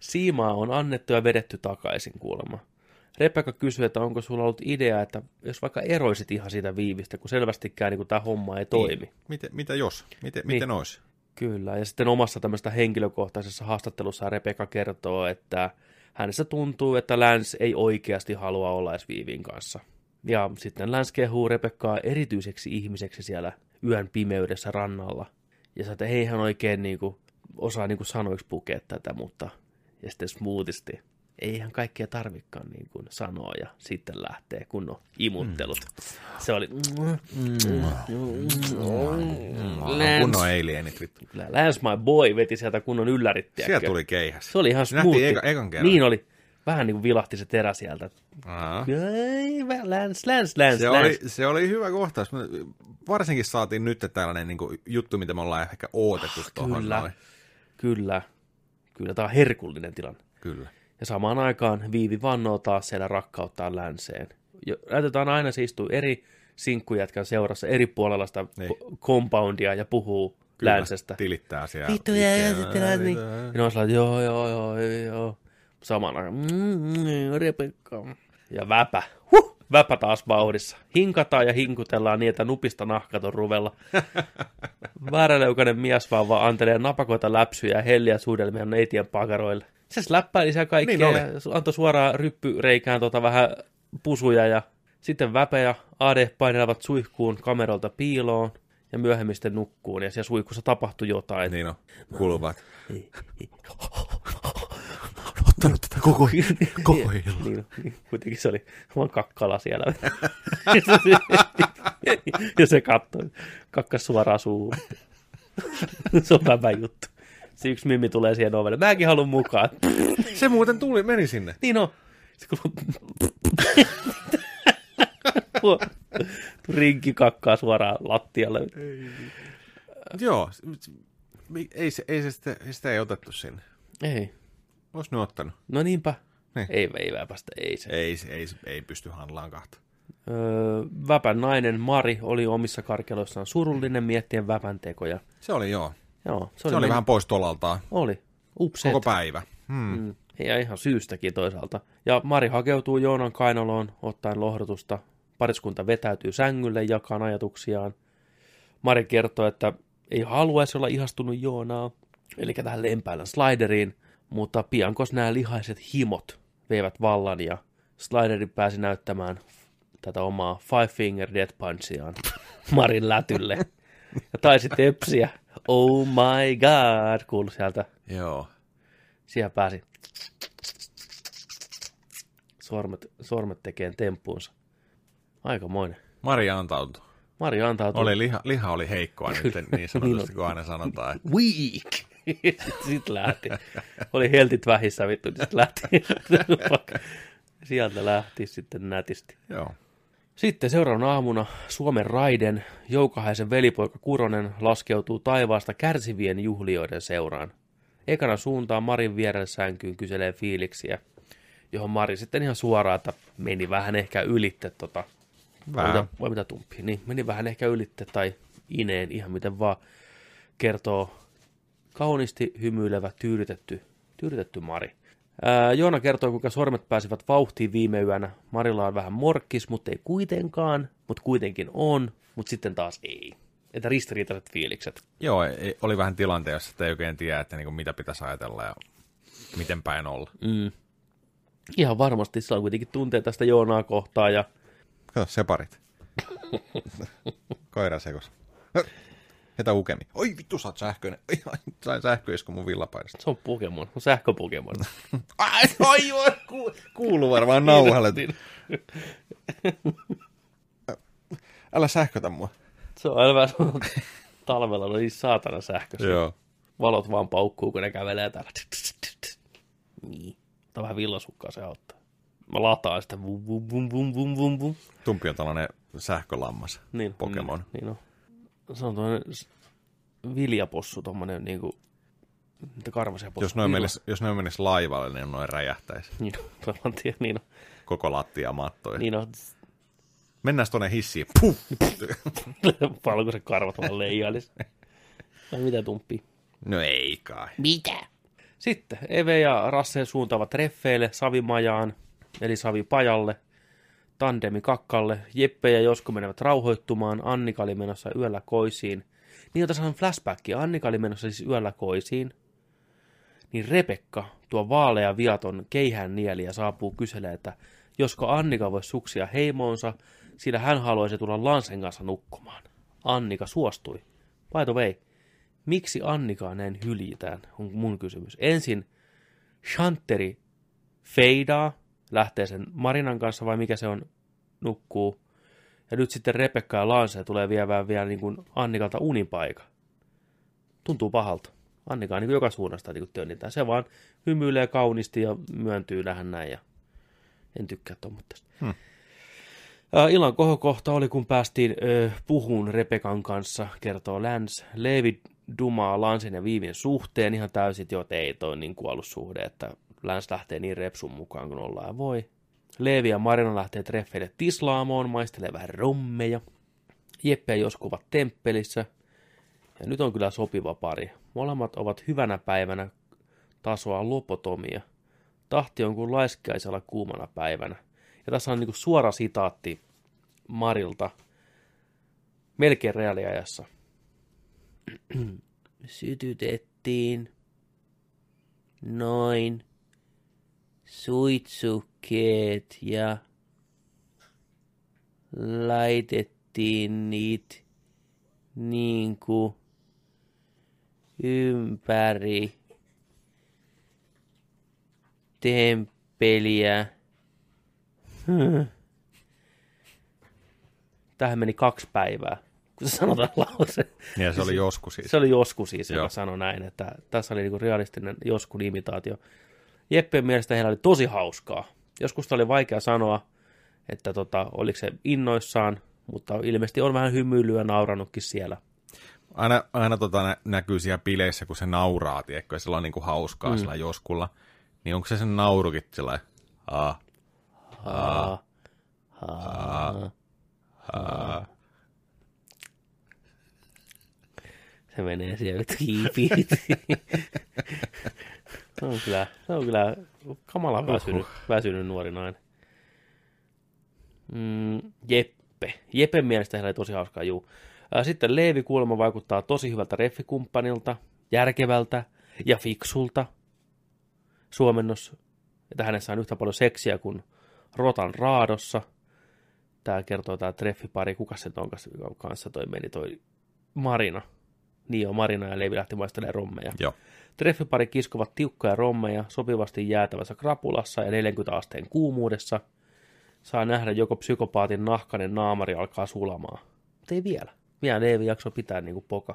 Siimaa on annettu ja vedetty takaisin kuulemma. Rebecca kysyy, että onko sulla ollut idea, että jos vaikka eroisit ihan siitä viivistä, kun selvästikään niin tämä homma ei toimi. Niin. Miten, mitä jos? Miten, Niin. miten olisi? Kyllä, ja sitten omassa tämmöistä henkilökohtaisessa haastattelussa Rebecca kertoo, että hänessä tuntuu, että Lance ei oikeasti halua olla edes Viivin kanssa. Ja sitten Lance kehuu Rebekkaa erityiseksi ihmiseksi siellä yön pimeydessä rannalla. Ja sanoo, että ei hän oikein niinku osaa niinku sanoiksi pukea tätä, mutta ja sitten smoothisti. Ei ihan kaikkea tarvikaan niin kuin sanoa ja sitten lähtee kunnon imuttelut. Se oli... Lance, Kunnon alienit vittu. Kyllä Lance my boy veti sieltä kunnon yllärittiä. Sieltä tuli keihäs. Se oli ihan smoothi. eka- ekan kerran. Niin oli. Vähän niin kuin vilahti se terä sieltä. Lance, Lance, Lance, Se Lance. oli, se oli hyvä kohtaus. Varsinkin saatiin nyt tällainen niin kuin, juttu, mitä me ollaan ehkä odotettu tuohon. Kyllä. noin. Kyllä. Kyllä, tämä on herkullinen tilanne. Kyllä. Ja samaan aikaan Viivi vannoo taas siellä rakkauttaan länseen. Näytetään aina se istuu eri sinkkujätkän seurassa eri puolella sitä Niin. compoundia ja puhuu Kyllä, länsestä. Tilittää siellä. Vittu, ja, ja Ikea- sitten lähdet niin. Ja ne on sellainen, joo, joo, joo, joo. Samaan aikaan, mm, Rebekka. Ja väpä. Huh, väpä taas vauhdissa. Hinkataan ja hinkutellaan niin, että nupista nahkat on ruvella. Vääräleukainen mies vaan vaan antelee napakoita läpsyjä ja helliä suudelmia neitien pakaroille. Se läppäili siellä kaikkea Niin oli. ja antoi suoraan ryppyreikään tota vähän pusuja ja sitten väpä ja Ade painelevat suihkuun kameralta piiloon ja myöhemmin sitten nukkuun ja siellä suihkussa tapahtui jotain. Niin on, kuuluvat. Ottanut tätä koko, koko illan. Niin, niin, kuitenkin se oli vaan kakkala siellä. ja se katsoi, kakkas suoraan suuhun. se on hyvä juttu. Se yksi mimmi tulee siihen ovelle. Mäkin haluan mukaan. Se muuten tuli, meni sinne. niin on. Se kuuluu... Rinki kakkaa suoraan lattialle. Joo, s- mi- ei se, ei se sitä, sitä ei otettu sinne. Ei. Ois nyt ottanut. No niinpä. Niin. Ei, ei väpästä, ei se. Ei, se- ei, ei pysty handlaan kahta. Öö, väpän nainen Mari oli omissa karkeloissaan surullinen miettien väpän tekoja. Se oli joo. Joo, Se oli, men- vähän pois tolaltaan Oli. Upset. koko päivä. Hmm. Mm. Ja ihan syystäkin toisaalta. Ja Mari hakeutuu Joonan kainaloon ottaen lohdutusta. Pariskunta vetäytyy sängylle jakaan ajatuksiaan. Mari kertoo, että ei haluaisi olla ihastunut Joonaa, eli tähän lempäilän slideriin, mutta piankos nämä lihaiset himot veivät vallan ja slideri pääsi näyttämään tätä omaa Five Finger Death Punchiaan Marin lätylle. Ja taisi tepsiä. Oh my god, kuului sieltä Joo. Siihen pääsi. Sormet, sormet tekee temppuunsa. Aikamoinen. Maria antautui. Mari antautui. Oli liha, liha oli heikkoa nyt, niin sanotusti, kun aina sanotaan. Että weak. sitten lähti. Oli heltit vähissä vittu, niin sitten lähti. Sieltä lähti sitten nätisti. joo. Sitten seuraavana aamuna Suomen raiden Joukahaisen velipoika Kuronen laskeutuu taivaasta kärsivien juhlijoiden seuraan. Ekana suuntaan Marin vierelle sänkyyn kyselee fiiliksiä, johon Mari sitten ihan suoraan, että meni vähän ehkä ylitte tota, vai Vähän. mitä, vai mitä tumppi, niin meni vähän ehkä ylitte tai ineen ihan miten vaan kertoo kauniisti hymyilevä tyydytetty, tyydytetty Mari. Joona kertoo, kuinka sormet pääsivät vauhtiin viime yönä. Marilla on vähän morkkis, mutta ei kuitenkaan, mutta kuitenkin on, mutta sitten taas ei. Että ristiriitaiset fiilikset. Joo, ei, oli vähän tilanteessa, että ei oikein tiedä, että niin mitä pitäisi ajatella ja miten päin olla. Mm. Ihan varmasti sillä on kuitenkin tunteet tästä Joonaa kohtaan ja Kato, separit. Koira sekos. Hetä ukemi. Oi vittu, sä oot sähköinen. Ai, ai, Sain sähköisku mun villapaidasta. se on Pokemon, on sähköpokemon. Ai, oi, oi, ku, kuuluu varmaan nauhalle. Älä sähkötä mua. se on sellainen- talvella on niin saatana sähköistä. Joo. Valot vaan paukkuu, kun ne kävelee täällä. Niin. Tämä vähän villasukkaa se auttaa. Mä lataan sitä vum vum vum vum vum vum. Tumpi on tällainen sähkölammas. Niin, Pokemon. Niin, niin on. Se on tuollainen viljapossu, tommonen niinku, mitä karvasia possu. Jos noin, menis, jos noin menis laivalle, niin noin räjähtäisi. Niin on, saman tien, niin on. Koko lattia mattoja. Niin on. Mennään tuonne hissiin. Puh! Valkoiset karvat vaan leijailis. Vai mitä tumppii? No ei kai. Mitä? Sitten Eve ja Rasse suuntaavat treffeille Savimajaan, eli Savipajalle, Tandemi Kakkalle. Jeppe ja Josko menevät rauhoittumaan. Annika oli menossa yöllä koisiin. Niin tässä on flashback. Annika oli menossa siis yöllä koisiin. Niin Rebekka, tuo vaalea viaton keihään nieliä, saapuu kyselee, että josko Annika voisi suksia heimoonsa, sillä hän haluaisi tulla Lansen kanssa nukkumaan. Annika suostui. By the way, miksi Annikaa näin hyljitään, on mun kysymys. Ensin Shanteri feidaa, lähtee sen Marinan kanssa vai mikä se on, nukkuu. Ja nyt sitten Rebekka ja Lance tulee viemään vielä niin kuin Annikalta unipaika. Tuntuu pahalta. Annika on niin kuin joka suunnasta niin kuin työnnitään. Se vaan hymyilee kauniisti ja myöntyy tähän näin. Ja en tykkää tuommoista. Hmm. Illan kohokohta oli, kun päästiin ö, puhuun Repekan kanssa, kertoo Lance. Leevi dumaa Lansen ja Viivin suhteen ihan täysin, jo, että ei toi niin kuollut suhde, että Lance lähtee niin repsun mukaan kuin ollaan voi. Leevi ja Marina lähtee treffeille Tislaamoon, maistelee vähän rommeja. Jeppe ja Josku ovat temppelissä. Ja nyt on kyllä sopiva pari. Molemmat ovat hyvänä päivänä tasoa lopotomia. Tahti on kuin laiskeaisella kuumana päivänä. Ja tässä on niin kuin suora sitaatti Marilta melkein reaaliajassa. Sytytettiin noin suitsukkeet ja laitettiin niitä niin kuin ympäri temppeliä. Tähän meni kaksi päivää, kun se sanotaan lause. Ja se oli joskus siis. Se oli joskus siis, joka sanoi näin, että tässä oli niinku realistinen joskun imitaatio. Jeppien mielestä heillä oli tosi hauskaa. Joskus oli vaikea sanoa, että tota, oliko se innoissaan, mutta ilmeisesti on vähän hymyilyä naurannutkin siellä. Aina, aina tota nä- näkyy siellä bileissä, kun se nauraa, tiedätkö, ja sillä on niinku hauskaa mm. sillä joskulla. Niin onko se sen naurukin sillä aa, Aa, aa, aa. Se menee siellä kiipiit. se on kyllä, se on kyllä kamala väsynyt, väsynyt nuori nainen. Mm, Jeppe. Jeppen mielestä heillä oli tosi hauskaa, juu. Sitten Leevi kuulemma vaikuttaa tosi hyvältä reffikumppanilta, järkevältä ja fiksulta. Suomennos, että hänessä on yhtä paljon seksiä kuin Rotan raadossa. Tämä kertoo tämä treffipari, kuka se on kanssa toi meni, toi Marina. Niin joo, Marina ja Leevi lähti maistelemaan rommeja. Joo. Treffipari kiskovat tiukkoja rommeja sopivasti jäätävässä krapulassa ja 40 asteen kuumuudessa. Saa nähdä, joko psykopaatin nahkainen naamari alkaa sulamaan. Mutta ei vielä. Vielä Leevi jakso pitää niinku poka.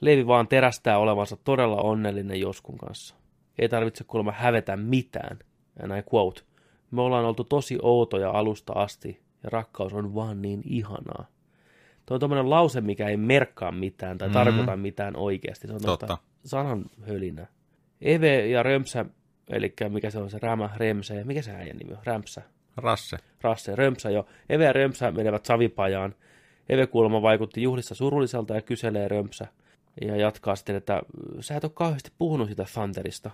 Leevi vaan terästää olevansa todella onnellinen Joskun kanssa. Ei tarvitse kuulemma hävetä mitään. Ja näin quote. Me ollaan oltu tosi outoja alusta asti ja rakkaus on vaan niin ihanaa. Tuo on tommonen lause, mikä ei merkkaa mitään tai Mhm. tarkoita mitään oikeasti. Se on Totta. sanan hölinä. Eve ja Römsä, eli mikä se on se Rämä, Remse, mikä se äijän nimi on? Rämpsä. Rasse. Rasse, Römsä jo. Eve ja Römsä menevät savipajaan. Eve kuulemma vaikutti juhlissa surulliselta ja kyselee Römsä. Ja jatkaa sitten, että sä et ole kauheasti puhunut sitä Thunderista.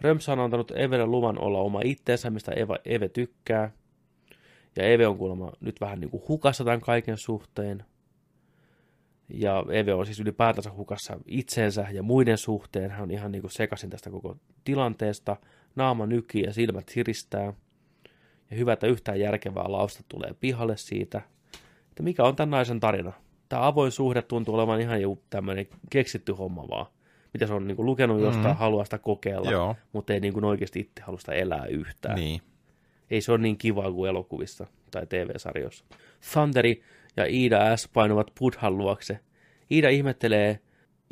Römsä on antanut Evelle luvan olla oma itteensä, mistä Eva, Eve tykkää. Ja Eve on kuulemma nyt vähän niin kuin hukassa tämän kaiken suhteen. Ja Eve on siis ylipäätänsä hukassa itseensä ja muiden suhteen. Hän on ihan niin kuin sekaisin tästä koko tilanteesta. Naama nykii ja silmät siristää. Ja hyvä, että yhtään järkevää lausta tulee pihalle siitä, että mikä on tämän naisen tarina. Tämä avoin suhde tuntuu olevan ihan joku tämmöinen keksitty homma vaan. Mitä se on niin kuin lukenut jostain, mm-hmm. haluaa sitä kokeilla, Joo. mutta ei niin kuin oikeasti itse halua sitä elää yhtään. Niin. Ei se ole niin kivaa kuin elokuvissa tai TV-sarjoissa. Thunderi ja Iida S. painuvat Budhan luokse. Iida ihmettelee,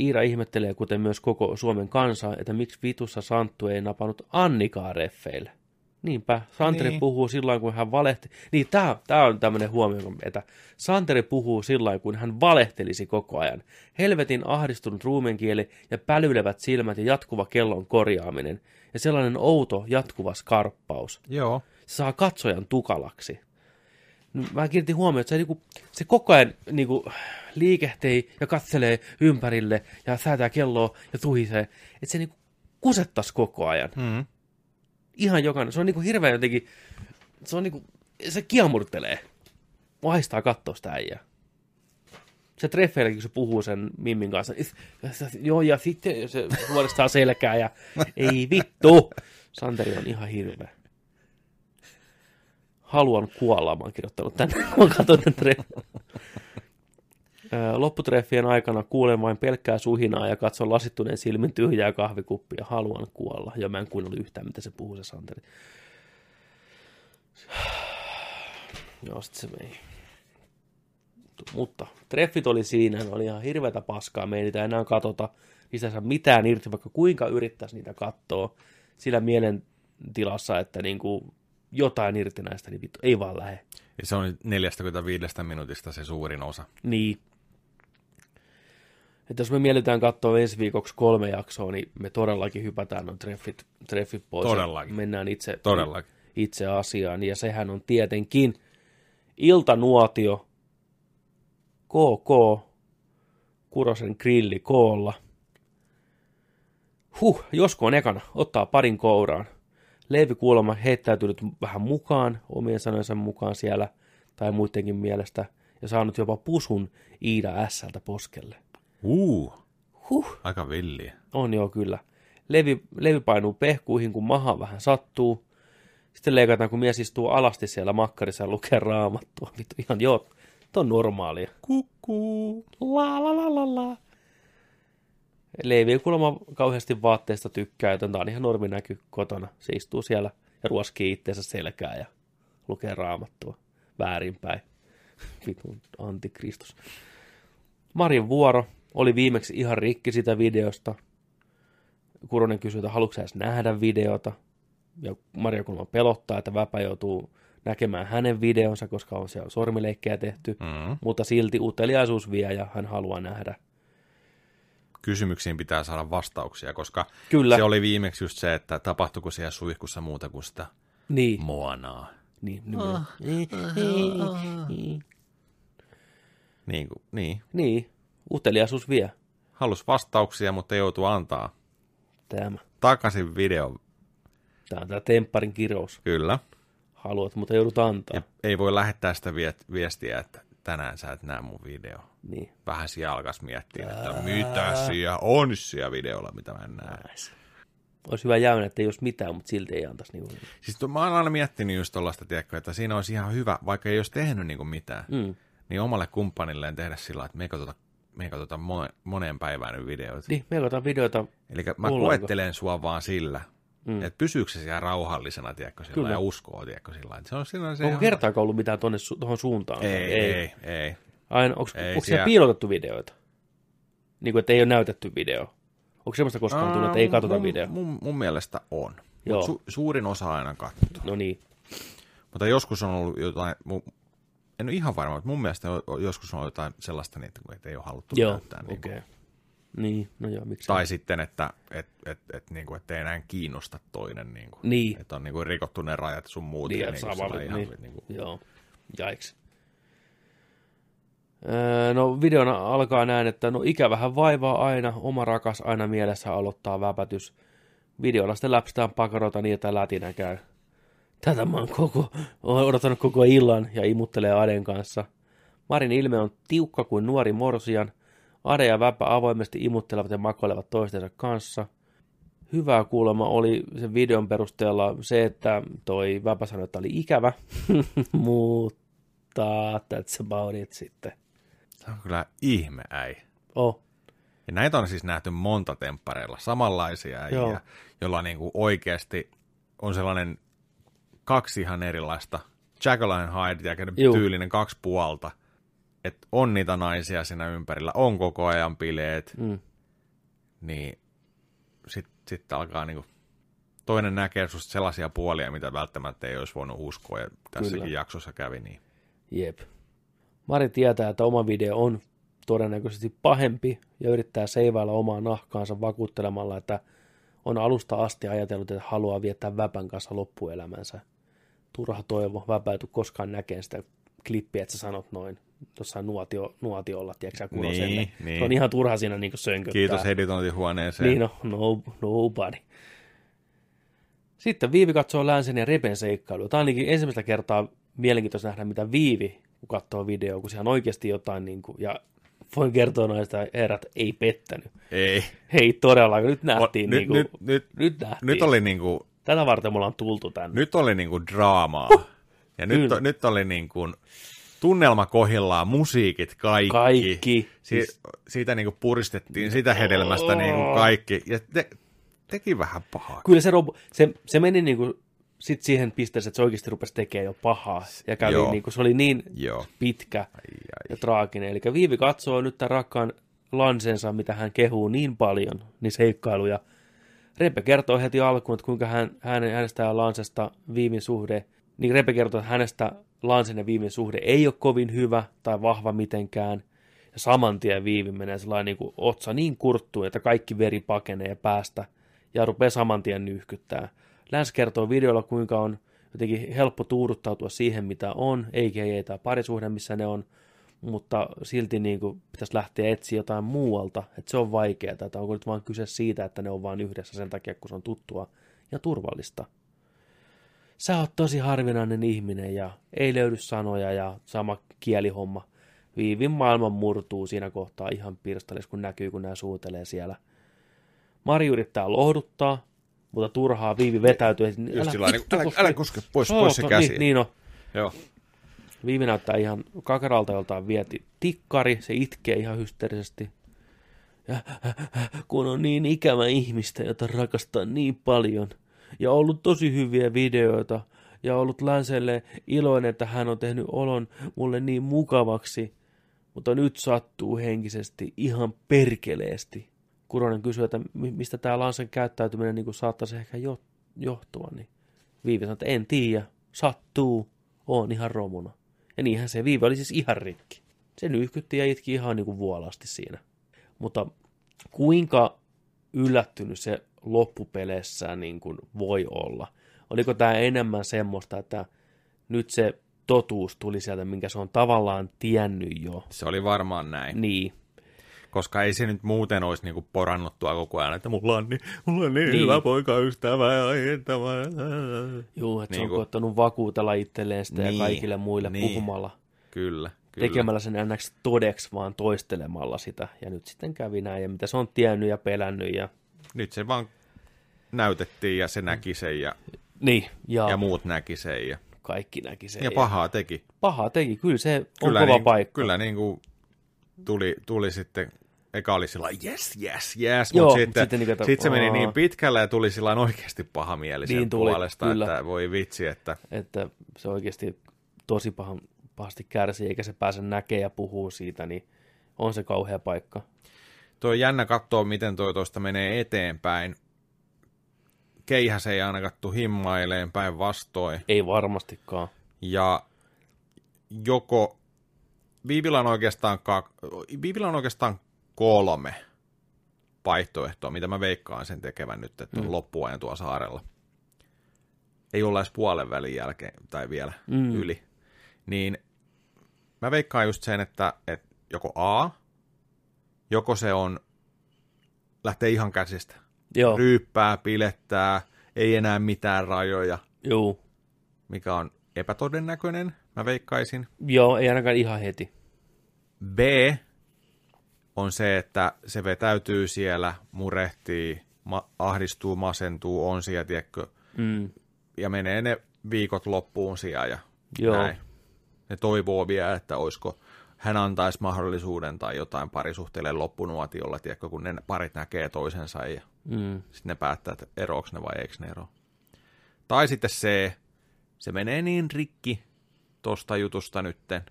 Iida ihmettelee, kuten myös koko Suomen kansa, että miksi vitussa Santtu ei napannut Annikaa reffeille. Niinpä, Santeri Niin. puhuu sillä kun hän valehti. Niin, tämä, tämä on tämmöinen huomio, että Santeri puhuu sillä kun hän valehtelisi koko ajan. Helvetin ahdistunut ruumienkieli ja pälylevät silmät ja jatkuva kellon korjaaminen. Ja sellainen outo jatkuva skarppaus Joo. Se saa katsojan tukalaksi. No, Mä kiinnitin huomioon, että se, niinku, se koko ajan niinku, liikehtei ja katselee ympärille ja säätää kelloa ja tuhisee. Että se niinku, kusettaisi koko ajan. Mm. Ihan jokainen. Se on niinku hirveän jotenkin, se on niinku, se kiamurtelee. Mua haistaa katsoa sitä äijää. Se treffeilläkin, kun se puhuu sen Mimmin kanssa, joo ja sitten se vuodestaan selkää ja ei vittu. Santeri on ihan hirveä. Haluan kuolla, mä oon kirjoittanut tänne, kun katson Lopputreffien aikana kuulen vain pelkkää suhinaa ja katson lasittuneen silmin tyhjää kahvikuppia. Haluan kuolla. Ja mä en kuunnellut yhtään, mitä se puhuu se Santeri. Joo, sit se meni. Mutta treffit oli siinä, ne oli ihan hirveätä paskaa. Me ei niitä enää katota. Niistä saa mitään irti, vaikka kuinka yrittäisi niitä katsoa sillä mielentilassa, että niinku jotain irti näistä, niin vittu, ei vaan lähe. Ja se on 45 minuutista se suurin osa. Niin. Että jos me mielletään katsoa ensi viikoksi kolme jaksoa, niin me todellakin hypätään noin treffit, treffit pois. ja Todellakin. Mennään itse, Todellakin. itse asiaan. Ja sehän on tietenkin iltanuotio KK Kurosen grilli koolla. Huh, Josko on ekana, ottaa parin kouraan. Leivi kuulemma heittäytynyt vähän mukaan, omien sanojensa mukaan siellä, tai muidenkin mielestä, ja saanut jopa pusun Iida Sältä poskelle. Uh, Huh, aika villiä. on joo kyllä. Levi, levi painuu pehkuihin, kun maha vähän sattuu. Sitten leikataan, kun mies istuu alasti siellä makkarissa ja lukee raamattua. Vittu, ihan joo, to on normaalia. Kukkuu. La la la la la. Leivi ei kuulemma kauheasti vaatteista tykkää, joten tämä on ihan normi näky kotona. Se istuu siellä ja ruoskii itseensä selkää ja lukee raamattua väärinpäin. Vitun antikristus. Marin vuoro oli viimeksi ihan rikki sitä videosta. Kuronen kysyi, että haluatko edes nähdä videota. Ja Maria kuulemma pelottaa, että Väpä joutuu näkemään hänen videonsa, koska on siellä sormileikkejä tehty. Mm. Mutta silti uteliaisuus vie ja hän haluaa nähdä. Kysymyksiin pitää saada vastauksia, koska Kyllä. se oli viimeksi just se, että tapahtuiko siellä suihkussa muuta kuin sitä Niin. moanaa. Niin, niin, niin. Niin, kuin, niin. niin, uteliaisuus vie. Halus vastauksia, mutta joutuu antaa Tämä. takaisin video. Tämä on tämä tempparin kirous. Kyllä. Haluat, mutta joudut antaa. Ja ei voi lähettää sitä viestiä, että tänään sä et näe mun video. Niin. Vähän siellä alkaisi miettiä, että mitä siellä on siellä videolla, mitä mä en näe. Olisi hyvä jäynä, että ei olisi mitään, mutta silti ei antaisi. Niin kuin... Siis mä oon aina miettinyt just tiedätkö, että siinä olisi ihan hyvä, vaikka ei olisi tehnyt niinku mitään, Mm. niin omalle kumppanilleen tehdä sillä että me ei katsota, me ei katsota moneen päivään videoita. Niin, me katsotaan videota. Eli mä koettelen sua vaan sillä, Mm. että pysyykö se siellä rauhallisena, tiedätkö, sillä Kyllä. ja uskoo, tiedätkö, sillä. Se on siinä se Onko ihan- kertaakaan ollut mitään tuonne tuohon suuntaan? Ei, ei, ei. ei. Aina, onko, Ei onko siellä piilotettu videoita? Niin kuin, että ei ole näytetty video. Onko semmoista koskaan tullut, että ei katsota mun, video? Mun, mun mielestä on. Joo. Mut Su, suurin osa aina katsoo. No niin. Mutta joskus on ollut jotain, en ole ihan varma, mutta mun mielestä joskus on ollut jotain sellaista, niin, että, ei ole haluttu Joo, näyttää. Niin. Okay. Niin, no joo, miksi? Tai sitten, että et, et, et, niin kuin, että ei enää kiinnosta toinen. Niin kuin, Niin. Että on niin kuin, rikottu ne rajat sun muut. Niin, ja niin, kuin, niin, ihan, niin kuin, Joo, jaiks. Öö, no videona alkaa näin, että no ikävähän vaivaa aina, oma rakas aina mielessä aloittaa väpätys. Videolla sitten läpsitään pakarota niin, että lätinä käy. Tätä mä oon koko, oon odottanut koko illan ja imuttelee Aden kanssa. Marin ilme on tiukka kuin nuori morsian. Ade ja Väpä avoimesti imuttelevat ja makoilevat toistensa kanssa. Hyvää kuulemma oli sen videon perusteella se, että toi Väpä sanoi, että oli ikävä, mutta that's about it sitten. se on kyllä ihme äi. Oh, Ja näitä on siis nähty monta temppareilla, samanlaisia äijä, jolla niin kuin oikeasti on sellainen kaksi ihan erilaista and Hyde ja tyylinen kaksi puolta. Että on niitä naisia siinä ympärillä, on koko ajan bileet, mm, niin sitten sit alkaa niinku, toinen näkee susta sellaisia puolia, mitä välttämättä ei olisi voinut uskoa, ja tässäkin Kyllä. jaksossa kävi niin. jep. Mari tietää, että oma video on todennäköisesti pahempi ja yrittää seivailla omaa nahkaansa vakuuttelemalla, että on alusta asti ajatellut, että haluaa viettää Väpän kanssa loppuelämänsä. Turha toivo, Väpä ei tule koskaan näkemään sitä klippiä, että sä sanot noin jossain nuotio, nuotiolla, tiedätkö sä, Kuroselle. Niin, niin. Se on ihan turha siinä niin sönköttää. Kiitos editointihuoneeseen. Niin no, no, nobody. Sitten Viivi katsoo Länsen ja Repen seikkailu. Tämä on ainakin ensimmäistä kertaa mielenkiintoista nähdä, mitä Viivi kun katsoo videoa, kun siellä on oikeasti jotain, niin kuin, ja voin kertoa noista herrat, ei pettänyt. Ei. Hei todellakaan, nyt nähtiin. nyt, niin kuin, nyt, nyt, nyt nähtiin. nyt, oli niinku, Tätä varten me ollaan tultu tänne. nyt oli niinku draamaa. Ja nyt, Kyllä. nyt oli niinku tunnelma kohillaan, musiikit, kaikki. Kaikki. Si- Siis- siitä niinku puristettiin sitä hedelmästä niinku kaikki. Ja te- teki vähän pahaa. Kyllä se, robo, se, se meni niin kuin, sit siihen pisteeseen, että se oikeasti rupesi tekemään jo pahaa. Ja kävi Joo. niin kuin, se oli niin Joo. pitkä Ai, ai. ja traaginen. Eli Viivi katsoo nyt tämän rakkaan lansensa, mitä hän kehuu niin paljon, niin seikkailuja. Repe kertoo heti alkuun, että kuinka hän, hänen, hänestä ja Lansesta Viivin suhde, niin Repe kertoo, että hänestä Lansen ja Viivin suhde ei ole kovin hyvä tai vahva mitenkään. Ja saman tien Viivi menee sellainen niin kuin otsa niin kurttuun, että kaikki veri pakenee päästä ja rupeaa saman tien nyhkyttää. Läns kertoo videolla, kuinka on jotenkin helppo tuuduttautua siihen, mitä on, eikä ei tämä parisuhde, missä ne on, mutta silti niin kuin pitäisi lähteä etsiä jotain muualta, että se on vaikeaa, että onko nyt vaan kyse siitä, että ne on vain yhdessä sen takia, kun se on tuttua ja turvallista. Sä oot tosi harvinainen ihminen ja ei löydy sanoja ja sama kielihomma. Viivin maailma murtuu siinä kohtaa ihan pirstalis, kun näkyy, kun nämä suutelee siellä. Mari yrittää lohduttaa, mutta turhaa Viivi vetäytyy. Just sillä lailla, älä, älä koske pois, pois se käsi. Niin, niin on. Joo. Viivi näyttää ihan kakaralta, jolta on vieti tikkari, se itkee ihan hysteerisesti. Ja, kun on niin ikävä ihmistä, jota rakastaa niin paljon. Ja ollut tosi hyviä videoita. Ja ollut Länselle iloinen, että hän on tehnyt olon mulle niin mukavaksi. Mutta nyt sattuu henkisesti ihan perkeleesti. Kuronen kysyy, että mistä tämä Lansen käyttäytyminen niin kuin saattaisi ehkä jo, johtua. Niin Viivi sanoo, että en tiedä, sattuu, on ihan romuna. Ja niinhän se Viivi oli siis ihan rikki. Se nyhkytti ja itki ihan niin kuin vuolasti siinä. Mutta kuinka yllättynyt se loppupeleissä niin kuin voi olla? Oliko tämä enemmän semmoista, että nyt se totuus tuli sieltä, minkä se on tavallaan tiennyt jo? Se oli varmaan näin. Niin. Koska ei se nyt muuten olisi niinku porannut tuo koko ajan, että mulla on niin, mulla on niin, Niin. hyvä poikaystävä. Joo, että niin se Niinku- on koittanut vakuutella itselleen sitä Niin, ja kaikille muille niin. puhumalla. Kyllä, kyllä. Tekemällä sen ennäksi todeksi, vaan toistelemalla sitä. Ja nyt sitten kävi näin, ja mitä se on tiennyt ja pelännyt. Ja... Nyt se vaan näytettiin ja se näki sen ja, Niin, ja, ja muut näki sen ja, kaikki näki sen. ja pahaa teki. paha teki, kyllä se on Kyllä, kova niin, paikka. Kyllä niin kuin tuli, tuli sitten, eka oli sillä yes, yes, yes, mutta mut sitten, sitten että sitten se meni niin pitkälle ja tuli sillä oikeasti paha mieli sen Niin tuli, puolesta, kyllä. että voi vitsi, että Että se oikeasti tosi pahan, pahasti kärsii, eikä se pääse näkemään ja puhuu siitä, niin on se kauhea paikka. Tuo on jännä katsoa, miten toi tuosta menee eteenpäin. Keihäs ei aina kattu himmaileen päinvastoin. Ei varmastikaan. Ja joko... Viivillä on oikeastaan, kak... Viivillä on oikeastaan kolme vaihtoehtoa, mitä mä veikkaan sen tekevän nyt, että on Mm. loppuajan tuolla saarella. Ei olla edes puolen välin jälkeen, tai vielä mm. yli. Niin mä veikkaan just sen, että, että joko A, joko se on, lähtee ihan käsistä. Joo, Ryyppää, pilettää, ei enää mitään rajoja, juu. mikä on epätodennäköinen, mä veikkaisin. Joo, ei ainakaan ihan heti. B on se, että se vetäytyy siellä, murehtii, ma- ahdistuu, masentuu, on siellä, tiedätkö, Mm. ja menee ne viikot loppuun siellä ja Joo. näin. Ne toivoo vielä, että olisiko hän antaisi mahdollisuuden tai jotain parisuhteelle loppunuotiolla, tiedätkö, kun ne parit näkee toisensa ja Mm. sitten ne päättää, että eroaks ne vai eikö ne ero. Tai sitten se, se menee niin rikki tosta jutusta nytten,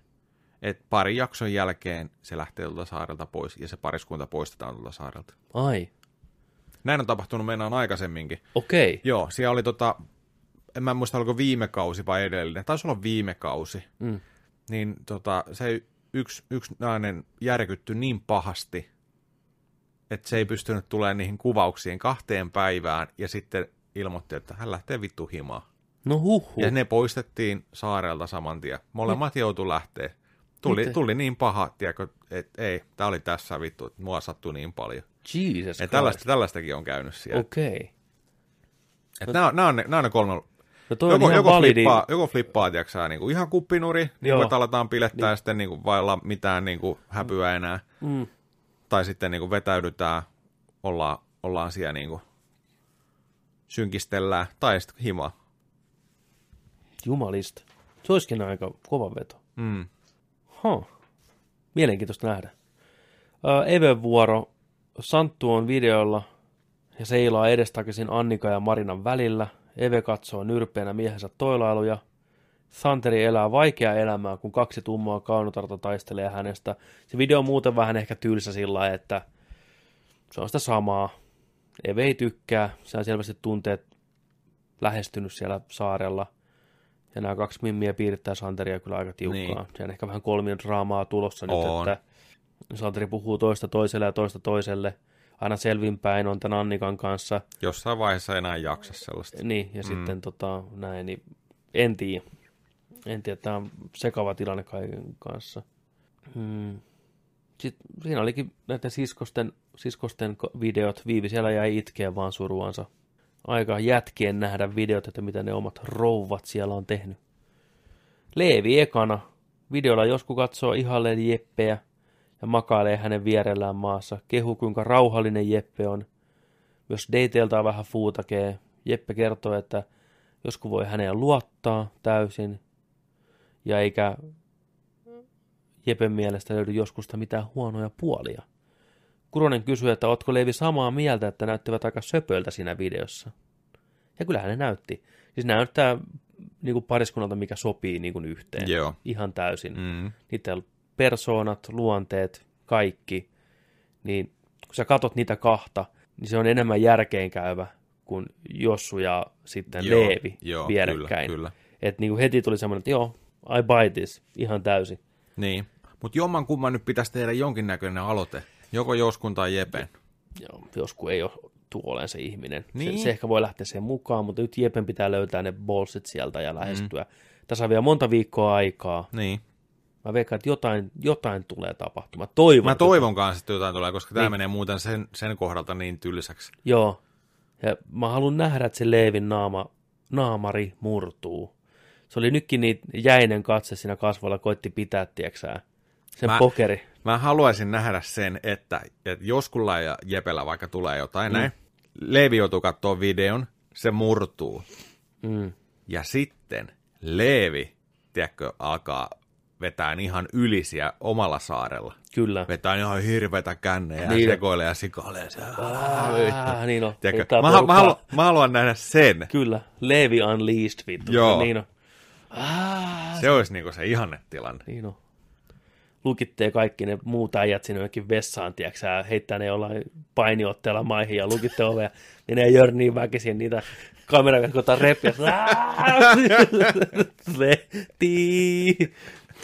että pari jakson jälkeen se lähtee tuolta saarelta pois ja se pariskunta poistetaan tuolta saarelta. Ai, Näin on tapahtunut mennään aikaisemminkin. okei. Joo, siellä oli tota, en mä muista oliko viime kausi vai edellinen, taisi olla viime kausi, Mm. niin tota, se yksi, yksi nainen järkyttyi niin pahasti, että se ei pystynyt tulemaan niihin kuvauksiin kahteen päivään ja sitten ilmoitti, että hän lähtee vittu himaan. No huhu. Ja ne poistettiin saarelta saman tien. Molemmat joutu lähteä. Tuli, Miten? tuli niin paha, tiedätkö, että ei, tää oli tässä vittu, että mua sattui niin paljon. Jesus Ja tällaista, tällaistakin on käynyt siellä. Okei. Okay. Nämä, on, nämä, on nämä on ne kolme No toi joko, on joko, validi. flippaa, joko flippaa, tiedätkö niin kuin ihan kuppinuri, niin kuin, että aletaan pilettää niin. sitten niin kuin, vailla mitään niin kuin, häpyä enää. Mm. Tai sitten niin kuin, vetäydytään, ollaan, ollaan siellä niin kuin, synkistellään, tai sitten hima. Jumalista. Se olisikin aika kova veto. Mm. Huh. Mielenkiintoista nähdä. Even vuoro. Santtu on videolla ja seilaa edestakaisin Annika ja Marinan välillä. Eve katsoo nyrpeänä miehensä toilailuja. Santeri elää vaikeaa elämää, kun kaksi tummaa kaunotarta taistelee hänestä. Se video on muuten vähän ehkä tylsä sillä lailla, että se on sitä samaa. Eve ei tykkää, se on selvästi tunteet lähestynyt siellä saarella. Ja nämä kaksi mimmiä piirittää Santeria kyllä aika tiukkaan. Niin. Siellä on ehkä vähän kolmion draamaa tulossa nyt, On. että Salteri puhuu toista toiselle ja toista toiselle. Aina selvinpäin on tämän Annikan kanssa. Jossain vaiheessa enää jaksa sellaista. Niin, ja mm. sitten tota, näin, niin en tiedä. En tiedä, tämä on sekava tilanne kaiken kanssa. Hmm. Sitten siinä olikin näiden siskosten, siskosten ko- videot. Viivi siellä jäi itkeen vaan suruansa. Aika jätkien nähdä videot, että mitä ne omat rouvat siellä on tehnyt. Leevi ekana. Videolla joskus katsoo ihalleen Jeppeä ja makailee hänen vierellään maassa. Kehu kuinka rauhallinen Jeppe on. Myös dateiltaan vähän fuutakee. Jeppe kertoo, että joskus voi häneen luottaa täysin. Ja eikä Jepen mielestä löydy joskusta mitään huonoja puolia. Kuronen kysyy, että ootko Leivi samaa mieltä, että näyttivät aika söpöltä siinä videossa. Ja kyllähän ne näytti. Siis näyttää niin kuin pariskunnalta, mikä sopii niin kuin yhteen. Joo. Ihan täysin. Mm. Niiden persoonat, luonteet, kaikki. Niin kun sä katot niitä kahta, niin se on enemmän järkeenkäyvä kuin Jossu ja sitten Joo, Leevi joo, vierekkäin. kyllä, kyllä. Että niin kuin heti tuli semmoinen, että joo, I buy this, ihan täysin. Niin. Mutta jomman kumman nyt pitäisi tehdä jonkinnäköinen aloite. Joko Joskun tai Jepen. Joo, joskus ei ole tuoleen se ihminen. Niin. Se, se ehkä voi lähteä siihen mukaan, mutta nyt Jepen pitää löytää ne bolsit sieltä ja lähestyä. Mm. Tässä on vielä monta viikkoa aikaa. Niin. Mä veikkaan, että jotain, jotain tulee tapahtumaan. Toivon. Mä toivon kanssa, että jotain tulee, koska tämä Niin. menee muuten sen, sen kohdalta niin tylsäksi. Joo. Ja mä haluan nähdä, että se Leevin naama, naamari murtuu. Se oli nytkin niin jäinen katse siinä kasvoilla, koitti pitää, tieksää, sen mä... pokeri. Mä haluaisin nähdä sen, että, että Joskulla ja Jepellä vaikka tulee jotain mm. näin, Leevi joutuu katsoa videon, se murtuu. Mm. Ja sitten Leevi, tiedätkö, alkaa vetää ihan ylisiä omalla saarella. Kyllä. Vetää ihan hirveitä kännejä Niin. ja sekoilee ja sikailee. Se, Ah, niin on. Mä, mä, haluan, mä haluan nähdä sen. Kyllä. Leevi Unleashed, vittu. Joo. Niin on. Ah, Se olisi niinku se ihannetilanne. Niin on. Lukittee kaikki ne muut äijät sinne jonnekin vessaan, tiedätkö heittää ne jollain painiotteella maihin ja lukitte ovea, niin ne jörnii väkisin niitä kameran kanssa repiä. Lehti.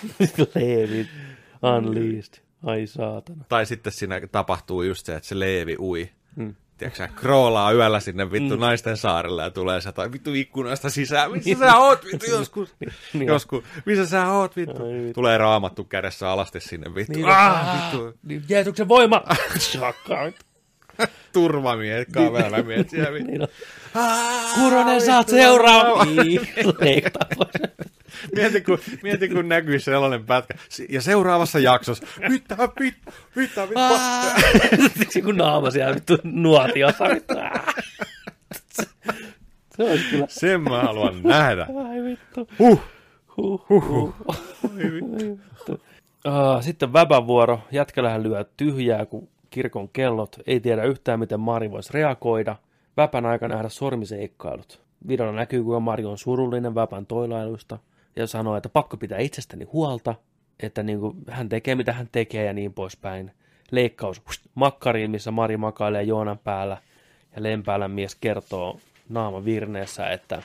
Leevi. Unleashed. Ai saatana. Tai sitten siinä tapahtuu just se, että se Leevi ui. Hmm. Tiedätkö kroolaa yöllä sinne vittu mm. naisten saarelle ja tulee se tai vittu ikkunasta sisään. Missä sä oot vittu joskus? Niin, joskus. Missä sä oot vittu? Ai vittu. Tulee raamattu kädessä alasti sinne vittu. Niin, ah, vittu. Niin, Jeesuksen voima! Shakka. Turvamiehet, kameramiehet siellä vittu. Niin on. Ah, Kuronen, saat seuraava! Niin, leikataan pois. Mieti kun, mieti, kun näkyy sellainen pätkä. Ja seuraavassa jaksossa, mitä, mitä, mitä, mitä. Siksi kun naama siellä vittu nuotiossa. Vittu. Se olisi kyllä. Sen mä haluan nähdä. Ai vittu. Huh. Huh, huh, huh. Ah, Sitten väbän vuoro. Jätkälähän lyö tyhjää, kun kirkon kellot. Ei tiedä yhtään, miten Mari voisi reagoida. Väpän aika nähdä sormiseikkailut. Videolla näkyy, kuinka Mari on surullinen väpän toilailuista. Ja sanoo, että pakko pitää itsestäni huolta. Että niin kuin, hän tekee, mitä hän tekee ja niin poispäin. Leikkaus makkariin, missä Mari makailee Joonan päällä. Ja Lempäälän mies kertoo naama virneessä, että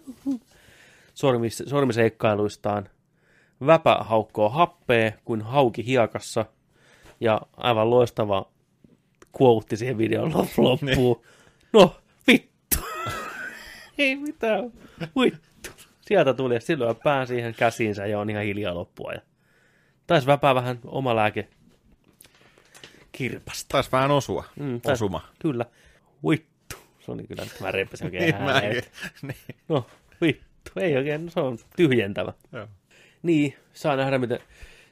sormis, sormiseikkailuistaan. Väpä haukkoo happea kuin hauki hiakassa. Ja aivan loistava quote siihen videon lop- loppuun. No, vittu. Ei mitään. Vittu. Sieltä tuli ja silloin pää siihen käsiinsä ja on ihan hiljaa loppua. Ja taisi väpää vähän oma lääke kirpasta. Taisi vähän osua. Mm, tais- Osuma. Kyllä. Vittu. Se oli kyllä, mä repesin oikein Niin, niin. No, vittu. Ei oikein, no se on tyhjentävä. Joo. Niin, saa nähdä miten,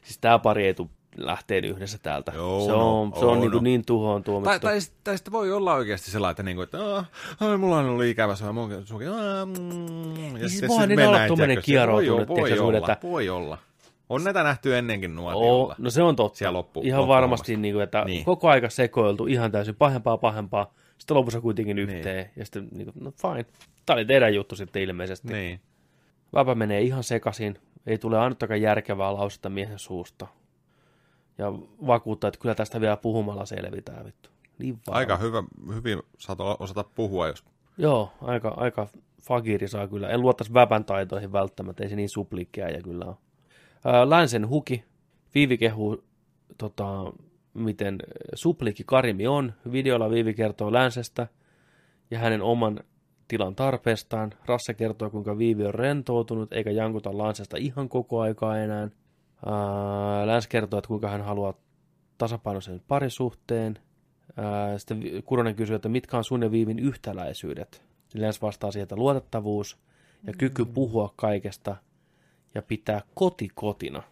siis tää pari ei tuu lähteen yhdessä täältä. Joo, se no, on, se on oh, niin, no. niin tuhoon Tai, tuomittu. tai, sit- tai sitten voi olla oikeasti sellainen, että, niinku, että "Ah, ai, mulla on ollut ikävä, se mun suki. ah, mm", Ja Siis voihan sit niillä olla se kieroutunut, Voi, voi, olla, että- voi olla. On näitä nähty ennenkin nuotiolla. no se on totta. Siellä loppu- ihan varmasti, niin kuin, että Niin. niin. koko aika sekoiltu ihan täysin pahempaa pahempaa. Sitten lopussa kuitenkin Niin. yhteen. Ja sitten, niin kuin, no fine. Tämä oli teidän juttu sitten ilmeisesti. Niin. Niin. Väpä menee ihan sekaisin. Ei tule ainuttakaan järkevää lausetta miehen suusta. Ja vakuuttaa, että kyllä tästä vielä puhumalla selvitään vittu. Niin vaan. Aika hyvä, hyvin saat osata puhua, jos Joo, aika, aika fagiri saa kyllä. En luottaisi väpän taitoihin välttämättä, ei se niin suplikkeja ja kyllä on. Ää, Länsen huki. Viivi kehuu tota, miten suplikki Karimi on. Videolla Viivi kertoo länsestä ja hänen oman tilan tarpeestaan. Rasse kertoo, kuinka Viivi on rentoutunut eikä jankuta lansesta ihan koko aikaa enää. Ää, Läns kertoo, että kuinka hän haluaa tasapainoisen parisuhteen. Ää, Sitten Kuronen kysyy, että mitkä on sun ja Viivin yhtäläisyydet. Läns vastaa siihen, että luotettavuus ja kyky puhua kaikesta ja pitää koti kotina.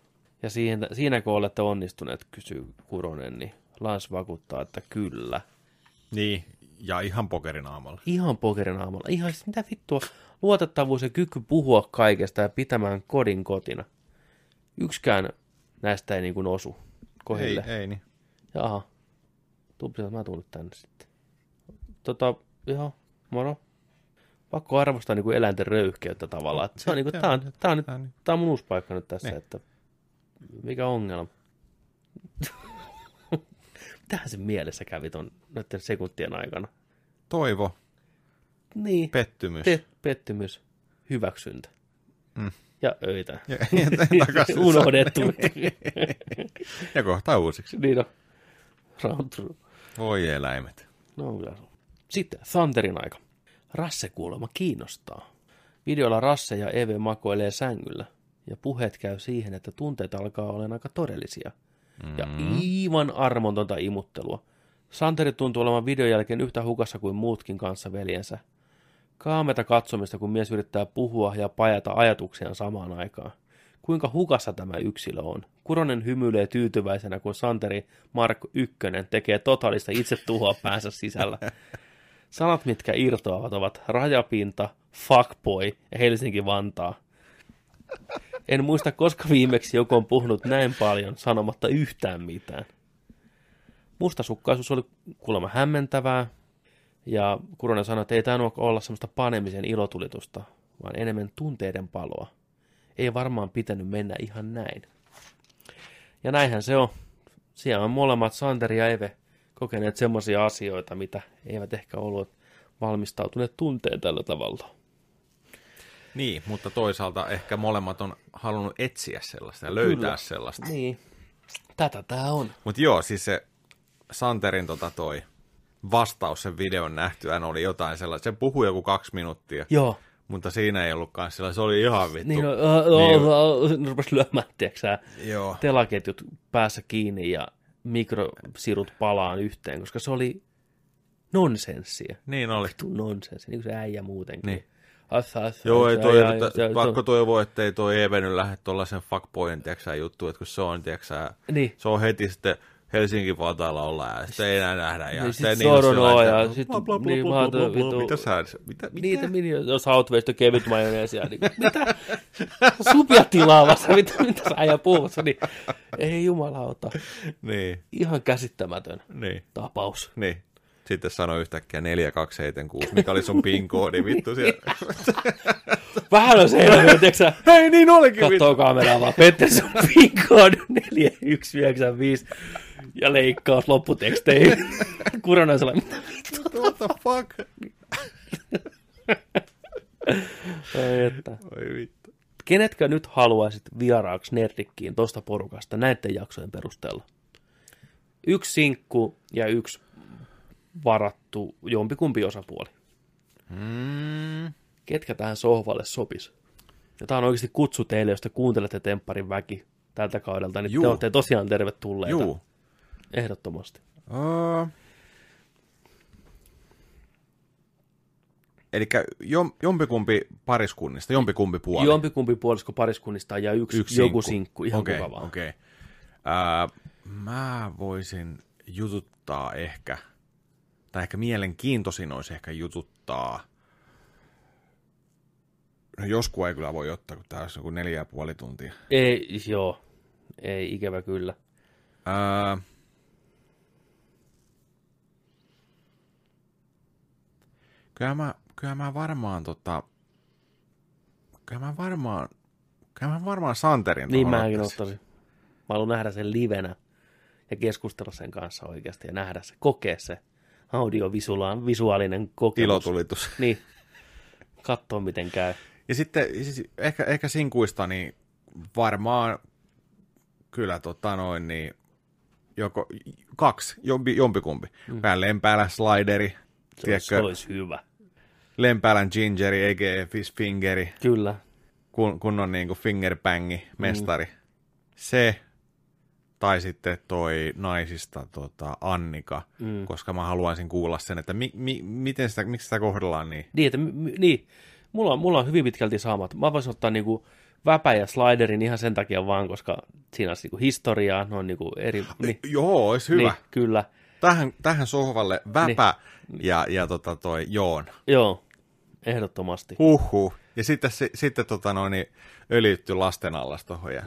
Ja siinä, siinäkö olette onnistuneet, kysyy Kuronen, niin Lans vakuuttaa, että kyllä. Niin, ja ihan pokerinaamalla. Ihan pokerinaamalla. Ihan siis mitä vittua. Luotettavuus ja kyky puhua kaikesta ja pitämään kodin kotina. Yksikään näistä ei niin kuin osu Ei, kohille. ei niin. Jaha. Tupsilla mä tullut tänne sitten. Tota, joo, moro. Pakko arvostaa niin kuin eläinten röyhkeyttä tavallaan. Että se on niin kuin, tää on, tää on, nyt, Tää on tää on mun uusi paikka nyt tässä, Niin. että mikä ongelma. Mitähän se mielessä kävi ton noiden sekuntien aikana? Toivo, Niin, pettymys. Pe- pettymys, hyväksyntä Mm. Ja öitä. Ja, ja takaisin. Unohdettu. ja kohta uusiksi. niin on. Round true. Voi eläimet. No. Sitten Thunderin aika. Rasse kuulemma kiinnostaa. Videolla Rasse ja Eve makoilee sängyllä. Ja puheet käy siihen, että tunteet alkaa olla aika todellisia. Ja aivan armontonta imuttelua. Santeri tuntuu olevan videon jälkeen yhtä hukassa kuin muutkin kanssa veljensä. Kaameta katsomista, kun mies yrittää puhua ja pajata ajatuksiaan samaan aikaan. Kuinka hukassa tämä yksilö on? Kuronen hymyilee tyytyväisenä, kun Santeri Mark Ykkönen tekee totaalista itsetuhoa päänsä sisällä. Sanat, mitkä irtoavat, ovat rajapinta, fuckboy ja Helsinki-Vantaa. En muista, koska viimeksi joku on puhunut näin paljon sanomatta yhtään mitään. Mustasukkaisuus oli kuulemma hämmentävää, ja Kuronen sanoi, että ei tainnut olla semmoista panemisen ilotulitusta, vaan enemmän tunteiden paloa. Ei varmaan pitänyt mennä ihan näin. Ja näinhän se on. Siellä on molemmat Santeri ja Eve kokeneet semmoisia asioita, mitä eivät ehkä ollut valmistautuneet tunteen tällä tavalla. Niin, mutta toisaalta ehkä molemmat on halunnut etsiä sellaista ja löytää Kyllä. sellaista. Niin. Tätä tää on. Mutta joo, siis se Santerin tota toi vastaus sen videon nähtyään oli jotain sellaista. Se puhui joku kaksi minuuttia, Joo. mutta siinä ei ollutkaan sellaista. Se oli ihan vittu. Niin, no, Niin. niin. ne rupes lyömään, tiedätkö Joo. telaketjut päässä kiinni ja mikrosirut palaan yhteen, koska se oli nonsenssia. Niin oli. Vittu nonsenssi, niin kuin se äijä muutenkin. Niin. Assa, assa, Joo, ei toi, että, ja- pakko toivoa, että ei toi Eve nyt lähde tuollaisen fuckboyin, tiedätkö juttu, että kun se on, tiedätkö Niin. se on heti sitten Helsingin Vantaalla ollaan ja sitten ei enää nähdä. Ja Niin, sitten sit on Soronoa ja että sit- bla, bla, bla, niin, bla, vaan bla, toi bla, vittu- Mitä sä, mitä, mitä? Niitä mini, jos Outweista kevyt majoneesia, niin mitä? Supia tilaamassa, mitä, mitä sä äijä puhut? Niin, ei jumalauta. Niin, Ihan käsittämätön niin, tapaus. niin. Sitten sanoi yhtäkkiä 4276, mikä oli sun PIN-koodi, vittu siellä. Vähän on se elämä, tiedätkö sä? Hei, niin olikin. Katsoo kameraa vaan, Petteri, sun pinkkoon 4195 ja leikkaus lopputeksteihin. Kurona on sellainen, mitä vittu? What the fuck? Ei, että. Oi vittu. Kenetkö nyt haluaisit vieraaksi Nerdikkiin tosta porukasta näiden jaksojen perusteella? Yksi sinkku ja yksi varattu jompikumpi osapuoli. Mm. Ketkä tähän sohvalle sopis? Ja tämä on oikeasti kutsu teille, jos te kuuntelette Tempparin väki tältä kaudelta, niin Juu. te olette tosiaan tervetulleita. Juu. Ehdottomasti. Uh, Eli jompikumpi pariskunnista, jompikumpi puoli. Jompikumpi puolisko pariskunnista ja yksi, Yksi joku sinkku, ihan Okei, kuka vaan. Okei. Ää, mä voisin jututtaa ehkä, tai ehkä mielenkiintoisin olisi ehkä jututtaa, no joskus ei kyllä voi ottaa, kun tää olisi joku neljä ja puoli tuntia. Ei, joo, ei ikävä kyllä. Ää, kyllä, mä, kyllä mä varmaan tota, kyllä mä varmaan, kyllä mä varmaan Santerin Niin mäkin ottaisin. Mä haluan nähdä sen livenä ja keskustella sen kanssa oikeasti ja nähdä se, kokea se audiovisuaalinen visuaalinen kokemus. Ilotulitus. Niin, katsoa miten käy. Ja sitten siis ehkä, ehkä sinkuista, niin varmaan kyllä tota noin, niin joko kaksi, jompi, jompikumpi. Mm. Vähän Lempäälän slideri, Se olisi, tiedätkö, olisi hyvä. Lempäälän gingeri, a.k.a. fish fingeri, Kyllä. kun, kun on niinku fingerbangi, mestari. Mm. Se, tai sitten toi naisista tota, Annika, mm. koska mä haluaisin kuulla sen, että mi, mi, miten sitä, miksi sitä kohdellaan niin. Niin, että, m- niin. Mulla, on, mulla on hyvin pitkälti samat. Mä voisin ottaa niinku väpä ja sliderin ihan sen takia vaan, koska siinä on niinku historiaa, ne on niinku eri... Niin, Joo, olisi hyvä. niin, Niin. kyllä. Tähän, tähän sohvalle väpä niin. ja, ja tota toi Joon. Joo, ehdottomasti. Huhhuh. Ja sitten, si, sitten tota noin, niin öljytty lasten allas tohon ja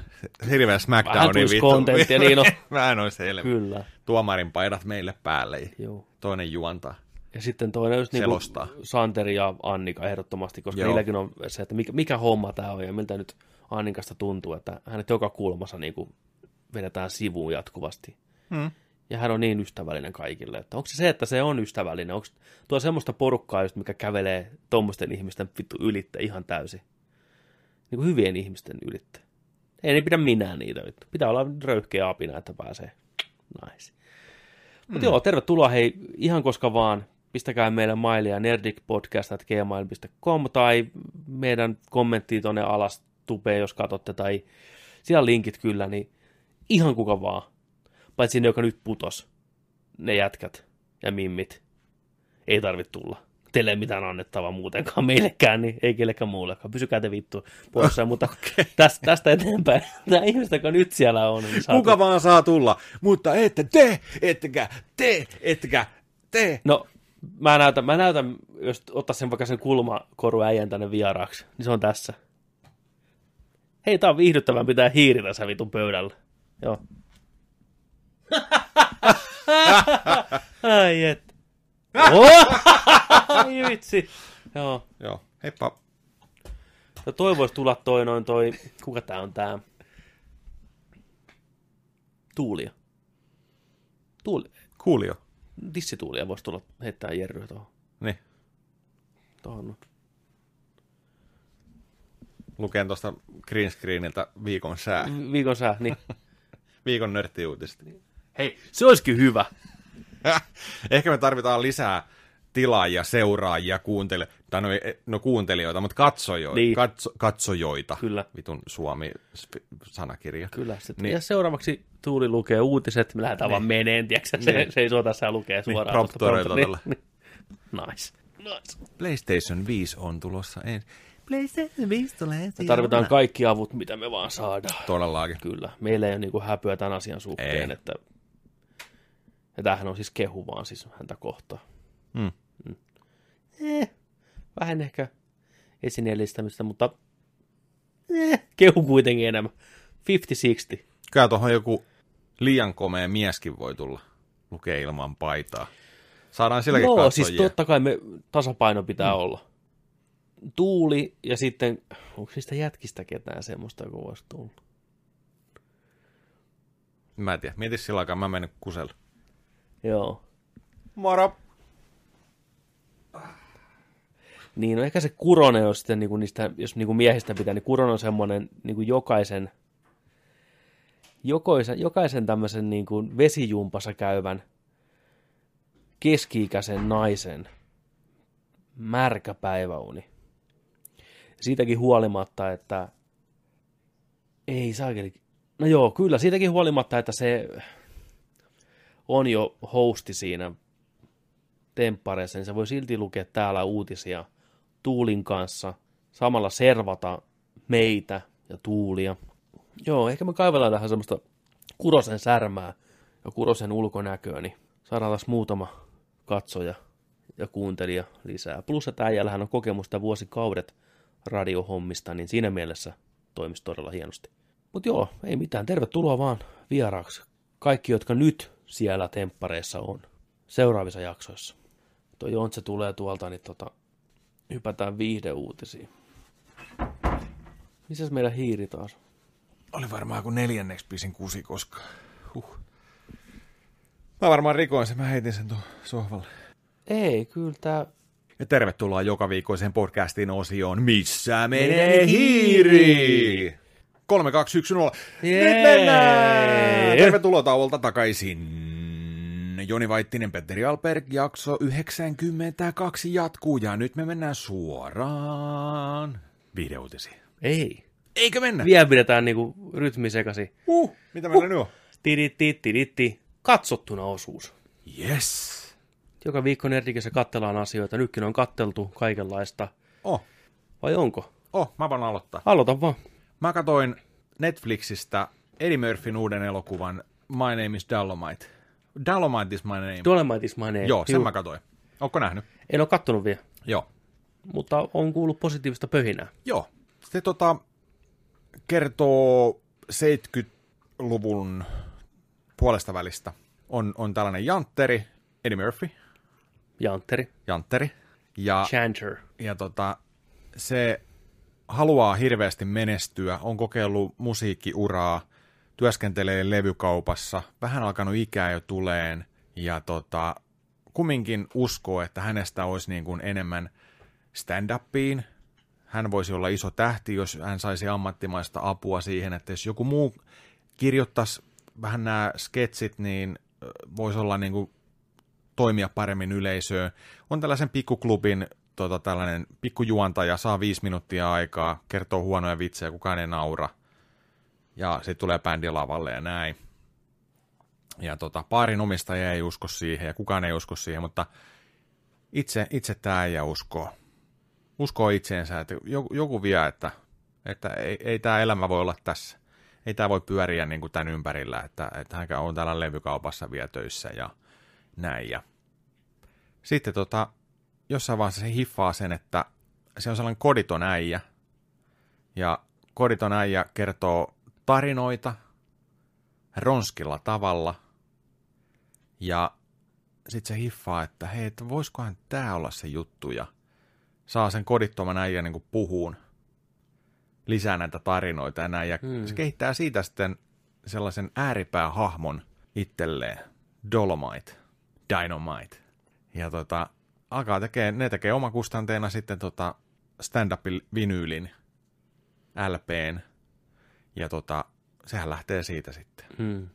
hirveä smackdowni tulisi contenttia, niin on. Vähän olisi helmi. Kyllä, Tuomarin paidat meille päälle ja joo. toinen juontaa. Ja sitten toinen just niinku Selostaa. Santeri ja Annika ehdottomasti, koska Joo. Niilläkin on se, että mikä, mikä homma tämä on ja miltä nyt Annikasta tuntuu, että hänet joka kulmassa niinku vedetään sivuun jatkuvasti. Hmm. Ja hän on niin ystävällinen kaikille. Että onko se se, että se on ystävällinen? Onko tuo semmoista porukkaa, just, mikä kävelee tuommoisten ihmisten vittu ylitte ihan täysin? Niin kuin hyvien ihmisten ylitte. Ei ne pidä minä niitä vittu. Pitää olla röyhkeä apina, että pääsee. Nice. Mutta joo, tervetuloa hei ihan koska vaan. Pistäkää meille mailia nerdicpodcast.gmail.com tai meidän kommenttiin tonne alas tupeen, jos katsotte, tai siellä linkit kyllä, niin ihan kuka vaan. Paitsi ne, joka nyt putos. Ne jätkät ja mimmit. Ei tarvitse tulla. Teille ei mitään annettavaa muutenkaan meillekään, niin ei kellekään muullekaan. Pysykää te vittu poissa, mutta okay. tästä, tästä eteenpäin, tämä ihmiset, joka nyt siellä on, niin saa Kuka vaan saa tulla, mutta ette te, ettekä te, ettekä te. No, mä näytän, mä näytän, jos ottaa sen vaikka sen kulmakoru äijän tänne vieraaksi, niin se on tässä. Hei, tää on viihdyttävän pitää hiiri tässä vitun pöydällä. Joo. Ai et. Oh! Ai vitsi. Joo. Joo, heippa. No toi voisi tulla toi noin toi, kuka tää on tää? Tuulia. Tuuli, Kuulio. Dissituulia voisi tulla heittää Jerryä tuohon. Niin, Tuohon. lukeen tuosta green screeniltä viikon sää. Viikon sää, niin. Viikon nörttiuutista. Hei, se olisikin hyvä. Ehkä me tarvitaan lisää tilaajia, seuraajia, kuuntele, tai no, ei- no kuuntelijoita, mutta katsojoita. Niin. Katso, katsojoita. Kyllä. Vitun Suomi-sanakirja. Kyllä. Sitten. Niin. Ja seuraavaksi Tuuli lukee uutiset, me lähdetään vaan meneen, tiedätkö? Se, Niin. se ei suo tässä lukee suoraan. promptorista. tällä. Niin, niin. Nice. nice. PlayStation 5 on tulossa ensi. PlayStation 5 tulee Me tarvitaan kaikki avut, mitä me vaan saadaan. Todellakin. Kyllä. Meillä ei ole niin häpyä tämän asian suhteen, Ei. että ja tämähän on siis kehu vaan siis häntä kohtaan. Hmm. Eh, vähän ehkä esineellistämistä, mutta eh, kehu kuitenkin enemmän. 50-60. Kyllä tuohon joku liian komea mieskin voi tulla. Lukee ilman paitaa. Saadaan silläkin Joo, katsojia. siis totta kai me tasapaino pitää mm. olla. Tuuli ja sitten, onko niistä jätkistä ketään semmoista, joka voisi tulla? Mä en tiedä. Mieti sillä aikaa, mä menen kuselle. Joo. Moro! Niin, no ehkä se Kuronen on sitten niinku niistä, jos niinku miehistä pitää, niin Kuronen on semmoinen niinku jokaisen, jokaisen, jokaisen tämmöisen niinku vesijumpassa käyvän keski-ikäisen naisen märkä päiväuni. Siitäkin huolimatta, että ei saakeli. No joo, kyllä, siitäkin huolimatta, että se on jo hosti siinä temppareissa, niin se voi silti lukea täällä uutisia Tuulin kanssa, samalla servata meitä ja Tuulia. Joo, ehkä me kaivellaan tähän semmoista Kurosen särmää ja Kurosen ulkonäköä, niin saadaan taas muutama katsoja ja kuuntelija lisää. Plus, että äijällähän on kokemusta vuosikaudet radiohommista, niin siinä mielessä toimisi todella hienosti. Mutta joo, ei mitään. Tervetuloa vaan vieraaksi. Kaikki, jotka nyt siellä temppareissa on. Seuraavissa jaksoissa. Tuo Jontse tulee tuolta, niin tota, hypätään viihdeuutisiin. Missäs meidän hiiri taas? Oli varmaan kuin neljänneksi pisin kusi koskaan. Huh. Mä varmaan rikoin sen, mä heitin sen tuon sohvalle. Ei, kyllä tää... Ja tervetuloa joka viikkoiseen podcastin osioon Missä Menee menee hiiri? 3, 2, 1, 0. Jee! Nyt mennään! Tervetuloa tauolta takaisin. Joni Vaittinen, Petteri Alberg, jakso 92 jatkuu ja nyt me mennään suoraan viihdeuutisiin. Ei. Eikö mennä? Vielä pidetään niinku rytmi sekasi. Uh, mitä meillä nyt on? Tiritti, tiritti. Katsottuna osuus. Yes. Joka viikko Nerdikissä kattellaan asioita. Nytkin on katteltu kaikenlaista. Oh, Vai onko? oh, mä voin aloittaa. Aloita vaan. Mä katsoin Netflixistä Eddie Murphyn uuden elokuvan My Name is Dolomite. Dolomite is my name. Dolomite is my name. Joo, sen Juu. mä katsoin. Ootko nähnyt? En ole kattonut vielä, Joo. mutta on kuullut positiivista pöhinää. Joo. Se tota, kertoo 70-luvun puolesta välistä. On, on tällainen jantteri, Eddie Murphy, Jantteri. jantteri. Ja, Chanter. ja tota, se haluaa hirveästi menestyä, on kokeillut musiikkiuraa, työskentelee levykaupassa, vähän alkanut ikää jo tuleen, ja tota, kumminkin uskoo, että hänestä olisi niin kuin enemmän stand-upiin. Hän voisi olla iso tähti, jos hän saisi ammattimaista apua siihen, että jos joku muu kirjoittaisi vähän nämä sketsit, niin voisi olla niin kuin toimia paremmin yleisöön. On tällaisen pikkuklubin tota, tällainen pikkujuontaja, saa viisi minuuttia aikaa, kertoo huonoja vitsejä, kukaan ei naura. Ja sitten tulee bändi lavalle ja näin. Ja tota, paarin omistaja ei usko siihen ja kukaan ei usko siihen, mutta itse, itse tämä ei uskoo. Uskoo itseensä, että joku, joku vie, että, että ei, ei tämä elämä voi olla tässä. Ei tämä voi pyöriä niin kuin tämän ympärillä, että, että hän on täällä levykaupassa vielä töissä ja näin. Ja sitten tota, jossain vaiheessa se hiffaa sen, että se on sellainen koditon äijä. Ja koditon äijä kertoo tarinoita ronskilla tavalla. Ja sitten se hiffaa, että hei, että voisikohan tämä olla se juttu. Ja saa sen kodittoman äijän niin puhuun lisää näitä tarinoita ja näin. Ja Hmm. se kehittää siitä sitten sellaisen ääripäähahmon itselleen. Dolomite. Dynamite. Ja tota, alkaa tekee, ne tekee omakustanteena sitten tota stand-up vinyylin LPn. Ja tota, sehän lähtee siitä sitten. Hmm.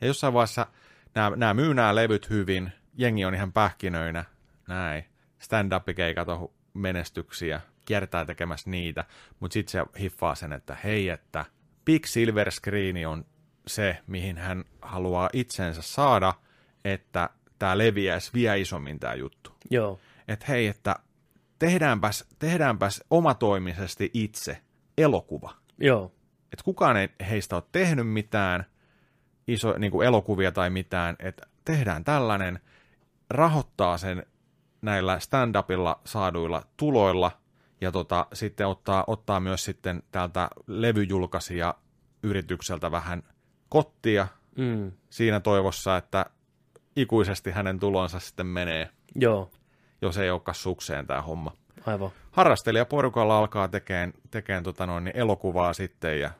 Ja jossain vaiheessa nämä, nämä myy nämä levyt hyvin, jengi on ihan pähkinöinä, näin. Stand-up-keikat on menestyksiä, kiertää tekemässä niitä, mutta sitten se hiffaa sen, että hei, että Big Silver Screen on se, mihin hän haluaa itsensä saada, että tämä leviäisi vielä isommin tämä juttu. Joo. Että hei, että tehdäänpäs, tehdäänpäs omatoimisesti itse elokuva Joo. Että kukaan ei heistä ole tehnyt mitään iso, niin kuin elokuvia tai mitään, että tehdään tällainen, rahoittaa sen näillä stand-upilla saaduilla tuloilla ja tota, sitten ottaa, ottaa myös sitten täältä levyjulkaisija yritykseltä vähän kottia Mm. siinä toivossa, että ikuisesti hänen tulonsa sitten menee, Joo. jos ei olekaan sukseen tämä homma. Aivan. Harrastelijaporukalla alkaa tekemään, tekemään tota noin, niin elokuvaa sitten ja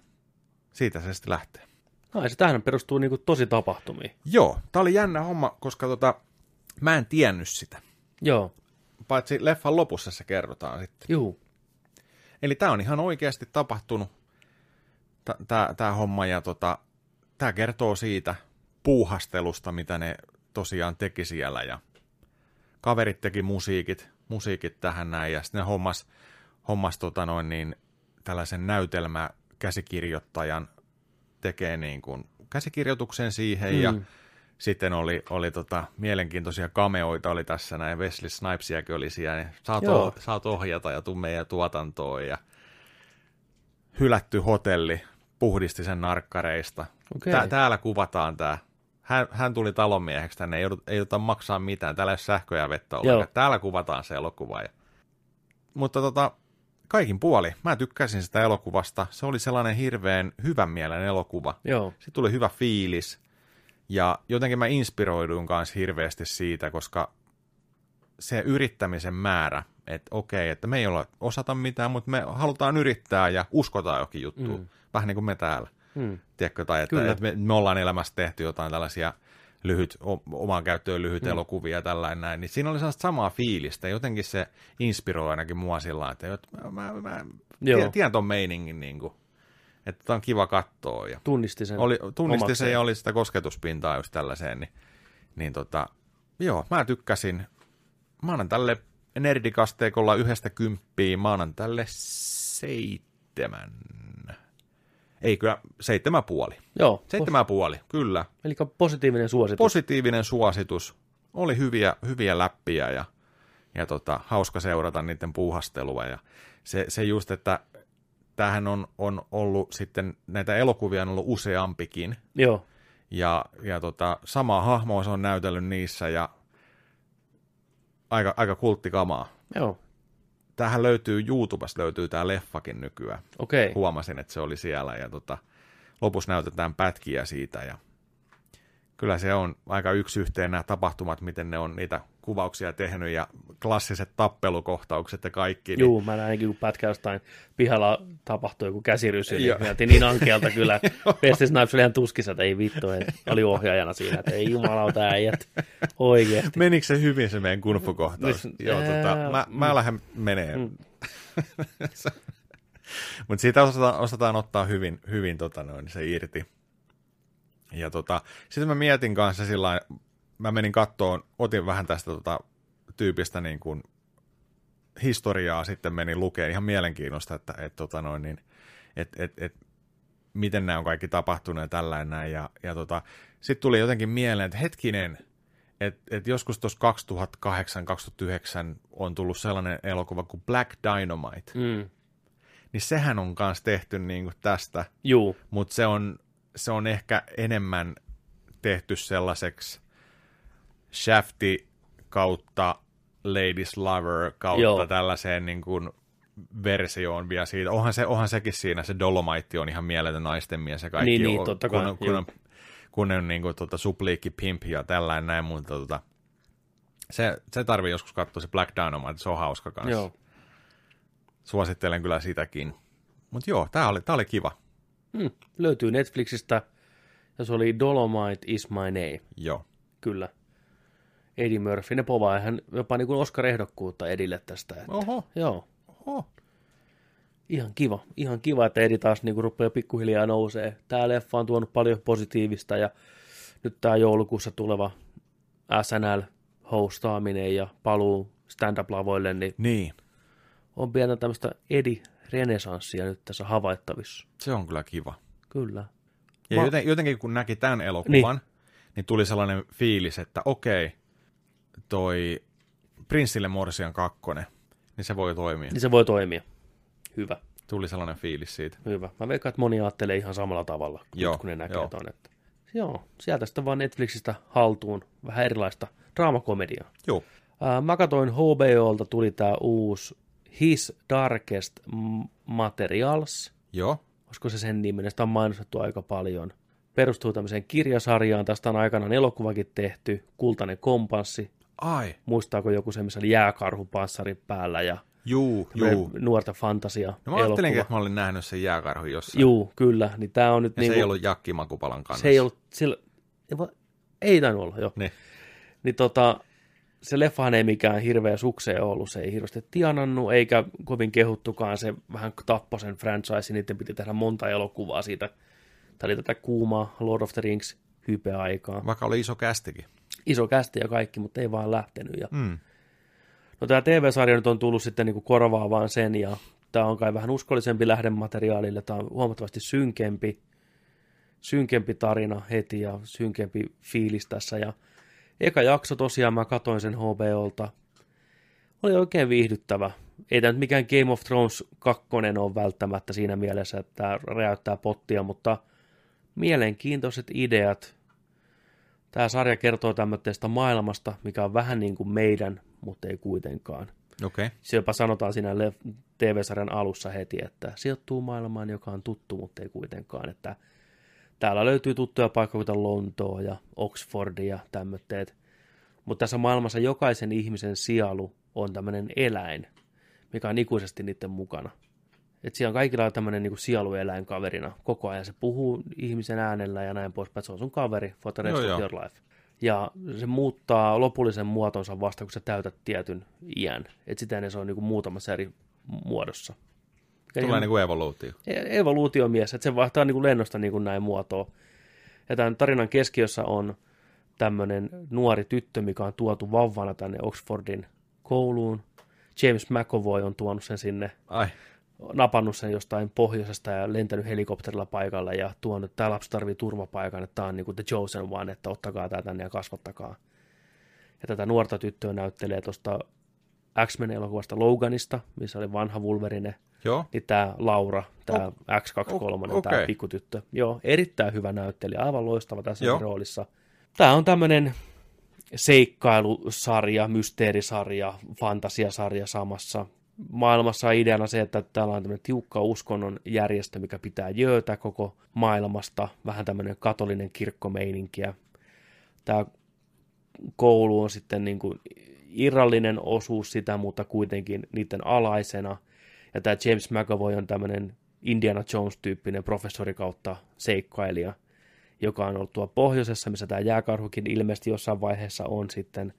siitä se sitten lähtee. Ai, se tähän perustuu niinku tosi tapahtumiin. Joo, tää oli jännä homma, koska tota, mä en tiennyt sitä. Joo. Paitsi leffan lopussa se kerrotaan sitten. Juu. Eli tää on ihan oikeasti tapahtunut, tää, tää homma, ja tota, tää kertoo siitä puuhastelusta, mitä ne tosiaan teki siellä, ja kaverit teki musiikit, musiikit tähän näin, ja sitten ne hommas, hommas tota noin niin, tällaisen näytelmä käsikirjoittajan tekee niin kuin käsikirjoituksen siihen, mm. ja sitten oli, oli tota, mielenkiintoisia kameoita oli tässä näin, Wesley Snipesiakin oli siellä, niin saat, oh, saat ohjata ja tuu meidän tuotantoon, ja hylätty hotelli puhdisti sen narkkareista. Okei. Tää, täällä kuvataan tämä. Hän, hän tuli talonmieheksi tänne, ei, joudut, ei jouduta maksaa mitään, täällä ei ole sähköä ja vettä ollenkaan. Täällä kuvataan se elokuva. Ja... Mutta tota, kaikin puoli, mä tykkäsin sitä elokuvasta. Se oli sellainen hirveän hyvän mielen elokuva. Joo. Sitten tuli hyvä fiilis. Ja jotenkin mä inspiroiduin kanssa hirveästi siitä, koska se yrittämisen määrä, että okei, että me ei olla osata mitään, mutta me halutaan yrittää ja uskotaan jokin juttuun. Mm. Vähän niin kuin me täällä. Mm. Tiedätkö, tai että, Kyllä. että me, me ollaan elämässä tehty jotain tällaisia lyhyt, omaan käyttöön lyhyt Mm. mm. elokuvia ja tällainen näin, niin siinä oli sellaista samaa fiilistä. Jotenkin se inspiroi ainakin mua sillä että mä, mä, mä tiedän, tiedän ton meiningin niin kuin, että tämä on kiva katsoa. Ja Tunnisti sen. oli, tunnisti omakseen. sen ja oli sitä kosketuspintaa just tällaiseen, niin, niin tota, joo, mä tykkäsin. Mä annan tälle nerdikasteikolla yhdestä kymppiä, mä annan tälle seitsemän. Ei kyllä, seitsemän puoli. Joo, Seitsemän puoli, kyllä. eli positiivinen suositus. Positiivinen suositus. Oli hyviä, hyviä läppiä ja, ja tota, hauska seurata niiden puuhastelua. Ja se, se just, että tämähän on, on ollut sitten, näitä elokuvia on ollut useampikin. Joo, Ja, ja tota, samaa hahmoa se on näytellyt niissä ja aika, aika kulttikamaa. joo, Tämähän löytyy, YouTubesta löytyy tämä leffakin nykyään. okei. Huomasin, että se oli siellä ja tota, lopussa näytetään pätkiä siitä ja kyllä se on aika yksi yhteen nämä tapahtumat, miten ne on niitä kuvauksia tehnyt ja klassiset tappelukohtaukset ja kaikki. Niin Juu, mä näinkin, kun pätkä jostain pihalla tapahtui joku käsirysy, niin näytti niin ankealta kyllä. Wesley Snipes oli ihan tuskissa, että ei vittu, että oli ohjaajana siinä, että ei jumalauta äijät oikeasti. Menikö se hyvin se meidän kunfukohtaus? Joo, tota, mä, mä mm. lähden menee. Mm. Mutta siitä osataan, osataan ottaa hyvin, hyvin tota noin, se irti. Ja tota, sitten mä mietin kanssa sillä mä menin kattoon, otin vähän tästä tota, tyypistä niin kuin historiaa, sitten menin lukemaan ihan mielenkiinnosta, että et, tota noin, niin, et, et, et, miten nämä on kaikki tapahtunut ja tällainen näin. Ja, ja tota, sitten tuli jotenkin mieleen, että hetkinen, että et joskus tuossa 2008-2009 on tullut sellainen elokuva kuin Black Dynamite, Mm, niin sehän on kanssa tehty niin kuin tästä, mutta se on, se on ehkä enemmän tehty sellaiseksi Shafti kautta Ladies Lover kautta Joo. tällaiseen niin kuin versioon vielä siitä. Onhan, se, onhan sekin siinä, se Dolomite on ihan mieletön naisten mies ja kaikki. Niin, niin, totta kun, kai, on, kun, joo. on, kun on niin kuin, tota, supliikki pimp ja tällainen näin, mutta tota, se, se tarvii joskus katsoa se Black Dynamite, se on hauska kanssa. joo. Suosittelen kyllä sitäkin. Mutta joo, tää oli, tää oli kiva. Mm, löytyy Netflixistä, ja se oli Dolomite is my name, Joo. kyllä. Eddie Murphy, ne povaa ihan jopa niin kuin Oscar-ehdokkuutta Edille tästä. Että, Oho, Joo, oho. ihan kiva. Ihan kiva, että Edi taas niin rupeaa pikkuhiljaa nousee. Tämä leffa on tuonut paljon positiivista ja nyt tämä joulukuussa tuleva SNL-hostaaminen ja paluu stand-up-lavoille, niin Niin, on pientä tämmöistä Edi renesanssia nyt tässä havaittavissa. se on kyllä kiva. Kyllä. Ja Mä- joten, jotenkin kun näki tämän elokuvan, niin. niin tuli sellainen fiilis, että okei, toi Prinssille Morsian kakkonen, niin se voi toimia. Niin se voi toimia. Hyvä, Tuli sellainen fiilis siitä. hyvä. Mä veikkaan, että moni ajattelee ihan samalla tavalla, Joo, kun ne näkee joo. ton. Että... Joo, sieltä sitten vaan Netflixistä haltuun vähän erilaista draamakomediaa. Joo. Ää, mä katsoin HBOlta tuli tää uusi His Darkest Materials. Joo. Olisiko se sen niminen? Sitä on mainostettu aika paljon. Perustuu tämmöiseen kirjasarjaan. Tästä on aikanaan elokuvakin tehty. Kultainen kompanssi. Ai, Muistaako joku se, missä oli jääkarhu panssarin päällä ja juu, juu. nuorta fantasia No mä ajattelinkin, elokuva. että mä olin nähnyt sen jääkarhun jossain. Juu, kyllä. Niin tää on nyt Ja niinku, se ei ollut Jakki Makupalan kannassa. se ei ollut sillä, ei tainnut olla, joo. Niin. Niin tota, se leffahan ei mikään hirveä sukseen ollut, se ei hirveästi tienannut, eikä kovin kehuttukaan, se vähän tappoi sen franchise, niiden piti tehdä monta elokuvaa siitä. Tämä oli tätä kuumaa Lord of the Rings hypeaikaa. Vaikka oli iso kästikin. Iso kästi ja kaikki, mutta ei vaan lähtenyt. Ja... Mm. No tämä TV-sarja nyt on tullut sitten niinku korvaavaan sen, ja tämä on kai vähän uskollisempi lähdemateriaalille, tämä on huomattavasti synkempi, synkempi tarina heti ja synkempi fiilis tässä. Ja eka jakso tosiaan mä katoin sen HBOlta. Oli oikein viihdyttävä. Ei tämä nyt mikään Game of Thrones 2 ole välttämättä siinä mielessä, että tämä räjäyttää pottia, mutta mielenkiintoiset ideat. Tämä sarja kertoo tämmöisestä maailmasta, mikä on vähän niin kuin meidän, mutta ei kuitenkaan. Okei. Okay. Se jopa sanotaan siinä TV-sarjan alussa heti, että sijoittuu maailmaan, joka on tuttu, mutta ei kuitenkaan. Että täällä löytyy tuttuja paikkoja, kuten Lontoa ja Oxford ja tämmöitteet. Mutta tässä maailmassa jokaisen ihmisen sielu on tämmöinen eläin, mikä on ikuisesti niiden mukana. Et siellä on kaikilla tämmöinen niin sielueläin kaverina. Koko ajan se puhuu ihmisen äänellä ja näin poispäin. että Se on sun kaveri for the rest Joo, of joo. your life. Ja se muuttaa lopullisen muotonsa vasta, kun sä täytät tietyn iän. Et sitä ennen se on niin muutamassa eri muodossa. Tulee ihan- niin kuin evoluutio. E- evoluutiomies, että se vaihtaa niin kuin lennosta niin kuin näin muotoa. Ja tämän tarinan keskiössä on tämmöinen nuori tyttö, mikä on tuotu vauvana tänne Oxfordin kouluun. James McAvoy on tuonut sen sinne, Ai, napannut sen jostain pohjoisesta ja lentänyt helikopterilla paikalle ja tuonut, tämä lapsi tarvii turvapaikan, että tämä on niin kuin the chosen one, että ottakaa tämä tänne ja kasvattakaa. Ja tätä nuorta tyttöä näyttelee tuosta X-Men-elokuvasta Loganista, missä oli vanha Wolverine, joo. niin tämä Laura, tämä X23, o- tämä okei. pikkutyttö. Joo, erittäin hyvä näyttelijä, aivan loistava tässä Joo. roolissa. Tämä on tämmöinen seikkailusarja, mysteerisarja, fantasiasarja samassa. Maailmassa on ideana se, että täällä on tämmöinen tiukka uskonnon järjestö, mikä pitää jöötä koko maailmasta, vähän tämmöinen katolinen kirkkomeininkiä. Tämä koulu on sitten niin kuin irrallinen osuus sitä, mutta kuitenkin niiden alaisena. Ja tämä James McAvoy on tämmöinen Indiana Jones-tyyppinen professori kautta seikkailija, joka on ollut tuolla pohjoisessa, missä tämä jääkarhukin ilmeisesti jossain vaiheessa on sitten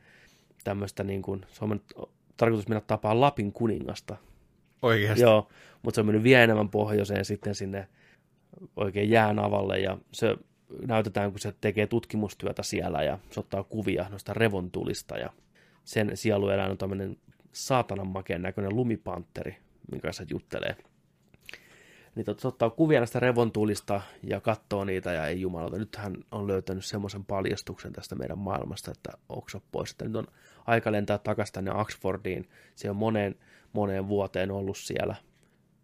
tämmöistä niin kuin, se on tarkoitus mennä tapaa Lapin kuningasta. Oikeasti. Joo, mutta se on mennyt vielä enemmän pohjoiseen sitten sinne oikein jään avalle ja se näytetään, kun se tekee tutkimustyötä siellä ja se ottaa kuvia noista revontulista ja sen sielueläin on tämmöinen saatanan makeen näköinen lumipantteri, minkä kanssa se juttelee. Niin se ottaa kuvia näistä revontulista ja katsoo niitä ja ei jumalauta, nyt hän on löytänyt semmoisen paljastuksen tästä meidän maailmasta, että okso pois, että nyt on aika lentää takaisin tänne Oxfordiin, se on moneen, moneen vuoteen ollut siellä,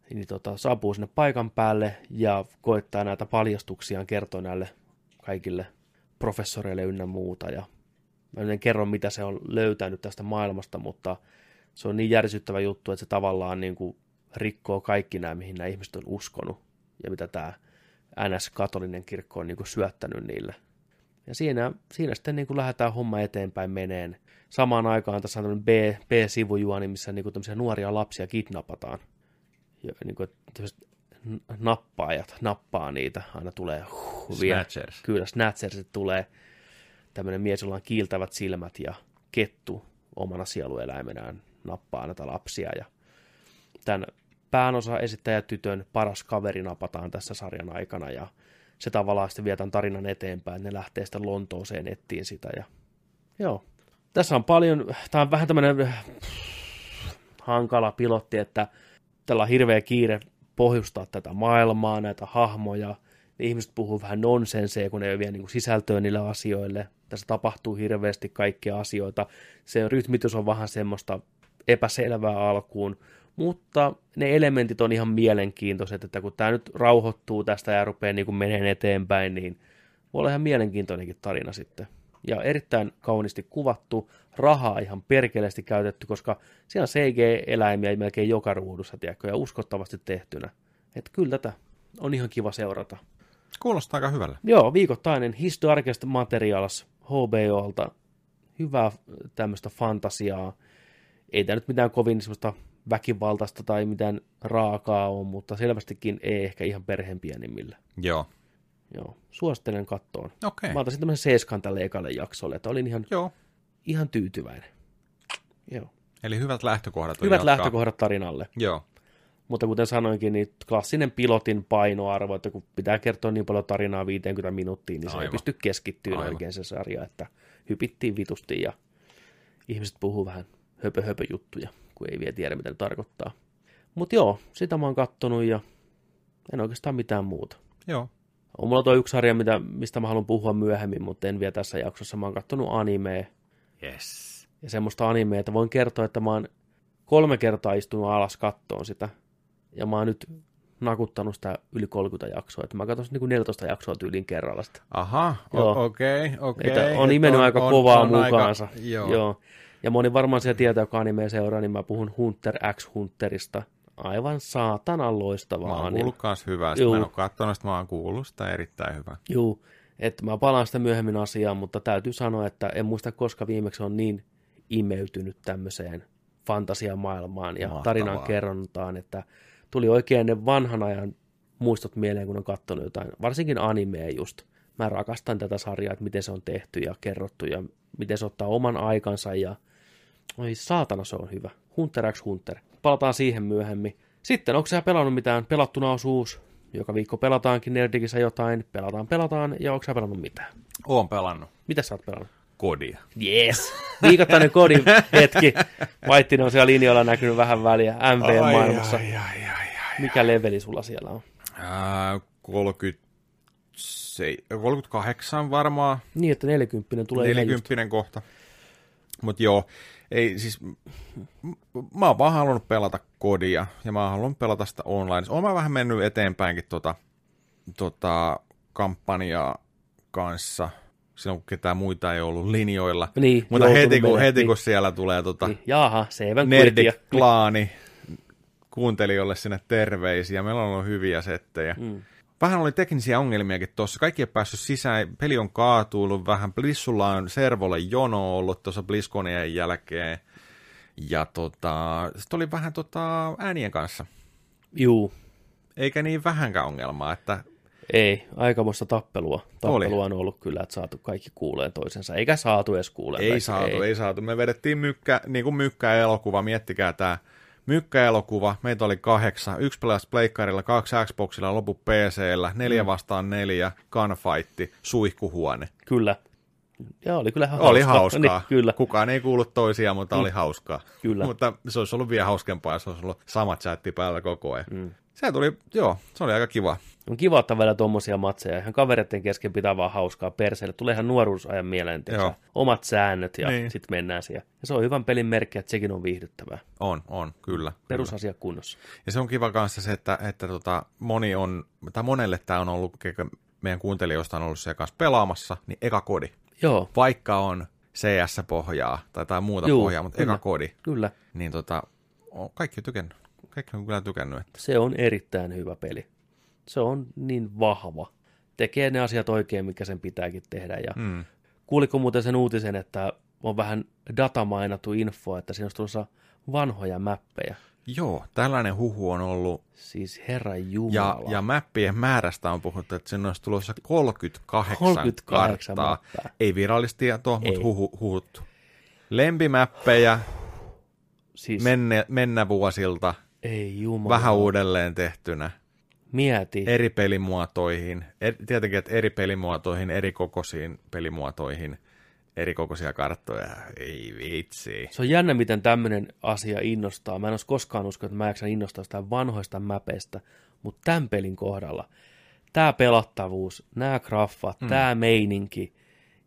niin tota, saapuu sinne paikan päälle ja koittaa näitä paljastuksiaan kertoa näille kaikille professoreille ynnä muuta. Ja mä en kerro, mitä se on löytänyt tästä maailmasta, mutta se on niin järsyttävä juttu, että se tavallaan niin kuin rikkoo kaikki nämä, mihin nämä ihmiset on uskonut ja mitä tämä NS-katolinen kirkko on niin kuin syöttänyt niille. Ja siinä, siinä sitten niin kuin lähdetään homma eteenpäin meneen. Samaan aikaan tässä on tämmöinen B, B-sivujuoni, missä niin kuin tämmöisiä nuoria lapsia kidnapataan. Ja niin kuin, nappaajat nappaa niitä, aina tulee huh, vie- Snatchers. Kyllä, Snatchers tulee tämmöinen mies, jolla on kiiltävät silmät ja kettu omana sielueläimenään nappaa näitä lapsia. Ja tämän päänosa esittäjätytön paras kaveri napataan tässä sarjan aikana ja se tavallaan sitten vietän tarinan eteenpäin. Ne lähtee sitten Lontooseen ettiin sitä ja joo. Tässä on paljon, tämä on vähän tämmöinen hankala pilotti, että tällä on hirveä kiire pohjustaa tätä maailmaa, näitä hahmoja. Ne ihmiset puhuu vähän nonsenseja, kun ei ole vielä niin kuin sisältöä niille asioille. Tässä tapahtuu hirveästi kaikkia asioita. Se rytmitys on vähän semmoista epäselvää alkuun, mutta ne elementit on ihan mielenkiintoiset, että kun tämä nyt rauhoittuu tästä ja rupeaa niin kuin menee eteenpäin, niin voi olla ihan mielenkiintoinenkin tarina sitten. Ja erittäin kauniisti kuvattu, rahaa ihan perkeleesti käytetty, koska siellä on CG-eläimiä melkein joka ruudussa, tiedätkö, ja uskottavasti tehtynä. Että kyllä tätä on ihan kiva seurata. Kuulostaa aika hyvälle. Joo, viikoittainen His Darkest Materials HBOlta. Hyvää tämmöistä fantasiaa. Ei tämä nyt mitään kovin semmoista väkivaltaista tai mitään raakaa on, mutta selvästikin ei ehkä ihan perheen pienimmillä. Joo. Joo, suosittelen kattoon. Okei. Mä antaisin tämmöisen seiskan tälle ekalle jaksolle, että olin ihan, Joo. ihan tyytyväinen. Joo. Eli hyvät lähtökohdat. Hyvät jatkaa. lähtökohdat tarinalle. Joo. Mutta kuten sanoinkin, niin klassinen pilotin painoarvo, että kun pitää kertoa niin paljon tarinaa 50 minuuttia, niin se ei Aivan. pysty keskittymään Aivan. oikein se sarja, että hypittiin vitusti ja ihmiset puhuu vähän höpö, höpö juttuja, kun ei vielä tiedä, mitä ne tarkoittaa. Mutta joo, sitä mä oon kattonut ja en oikeastaan mitään muuta. Joo. On mulla tuo yksi sarja, mitä, mistä mä haluan puhua myöhemmin, mutta en vielä tässä jaksossa. Mä oon kattonut animea Yes. ja semmoista animea, että voin kertoa, että mä oon kolme kertaa istunut alas kattoon sitä. Ja mä oon nyt nakuttanut sitä yli 30 jaksoa. Että mä katson niin kuin 14 jaksoa tyyliin kerralla sitä. Aha, okei, okei. Että on Et imennyt aika on- kovaa on aika- mukaansa. Joo. Joo. Ja moni varmaan siellä tietää, joka animea seuraa, niin mä puhun Hunter X Hunterista. Aivan saatanan Mä loistavaa oon anime. kuullut kans hyvää. Sitä Juu. Mä en oo katsonut, sitä mä oon kuullut sitä erittäin hyvää. Juu, että mä palaan sitä myöhemmin asiaan, mutta täytyy sanoa, että en muista koska viimeksi on niin imeytynyt tämmöiseen fantasiamaailmaan ja Mahtavaa. tarinan kerrontaan, että tuli oikein ne vanhan ajan muistot mieleen, kun on katsonut jotain, varsinkin animea just. Mä rakastan tätä sarjaa, että miten se on tehty ja kerrottu ja miten se ottaa oman aikansa ja oi saatana se on hyvä. Hunter x Hunter. Palataan siihen myöhemmin. Sitten, onko sä pelannut mitään? Pelattuna osuus. Joka viikko pelataankin Nerdikissä jotain. Pelataan, pelataan. Ja onko sä pelannut mitään? Oon pelannut Mitä sä oot pelannut? kodia. Yes. Viikoittainen kodin hetki. Vaittinen on siellä linjoilla näkynyt vähän väliä MV-maailmassa. Ai, ai, ai, ai. Mikä leveli sulla siellä on? Ää, 30, 38 varmaan, Niin, että 40 tulee ihan just. 40 kohta. Mutta joo, ei siis, mä oon vaan halunnut pelata kodia, ja mä oon halunnut pelata sitä online. Oon mä vähän mennyt eteenpäinkin tota, tota kampanjaa kanssa, silloin kun ketään muita ei ollut linjoilla. Niin, Mutta heti kun, heti niin. kun siellä tulee tota, Niin. Seven Quittia. Nerdik-klaani kuuntelijoille sinne terveisiä. Meillä on ollut hyviä settejä. Mm. Vähän oli teknisiä ongelmiakin tuossa. Kaikki ei päässyt sisään. Peli on kaatuillut vähän. Blissulla on servolle jono ollut tuossa Blizzconien jälkeen. Ja tota, sitten oli vähän tota, äänien kanssa. Juu, Eikä niin vähänkään ongelmaa, että ei, aikamoista tappelua. Oli. Tappelua on ollut kyllä, että saatu kaikki kuuleen toisensa. Eikä saatu edes kuuleen. ei saatu, ei. ei saatu. Me vedettiin mykkä, niin kuin mykkä-elokuva, miettikää tämä mykkä-elokuva. Meitä oli kahdeksan, yksi pelasi pleikkarilla, kaksi Xboxilla, loput PCllä, neljä Mm. vastaan neljä, gunfightti, suihkuhuone. Kyllä. Ja oli kyllä ihan Oli hauskaa. hauskaa. Niin, kyllä, Kukaan ei kuullut toisiaan, mutta oli hauskaa. Kyllä. Mutta se olisi ollut vielä hauskempaa, jos olisi ollut sama chatti päällä koko ajan. Mm. Se tuli, joo, se oli aika kiva. On kiva ottaa välillä tuommoisia matseja. Ihan kavereiden kesken pitää vaan hauskaa perseelle. Tulee ihan nuoruusajan mieleen. Omat säännöt ja Niin. sitten mennään siellä. Ja se on hyvän pelin merkki, että sekin on viihdyttävää. On, on, kyllä. kyllä. Perusasia kunnossa. Ja se on kiva kanssa se, että, että tota, moni on, tai monelle tämä on ollut, meidän kuuntelijoista on ollut siellä kanssa pelaamassa, niin eka kodi. Joo, Vaikka on CS-pohjaa tai, tai muuta Juu, pohjaa, mutta kyllä. eka kodi, kyllä. niin tota, on kaikki on tykännyt. Kaikki on kyllä tykännyt. Että. Se on erittäin hyvä peli. Se on niin vahva. Tekee ne asiat oikein, mikä sen pitääkin tehdä. Ja Mm. Kuuliko muuten sen uutisen, että on vähän datamainattu info, että siinä olisi tulossa vanhoja mäppejä. Joo, tällainen huhu on ollut Siis herra Ja, jumala. ja mäppien määrästä on puhuttu, että sinne olisi tulossa 38, 38 karttaa. mäppää. Ei virallista tietoa, mutta huhu, huhuttu. Lempimäppejä siis menne, mennä vuosilta, ei jumala. vähän uudelleen tehtynä, Mieti. eri pelimuotoihin. Er, tietenkin, että eri pelimuotoihin, eri kokoisiin pelimuotoihin, eri kokoisia karttoja. Ei vitsi. Se on jännä, miten tämmöinen asia innostaa. Mä en olisi koskaan uskonut, että mä jaksan innostaa sitä vanhoista mäpeistä, mutta tämän pelin kohdalla, tämä pelattavuus, nämä graffat, mm. tämä meininki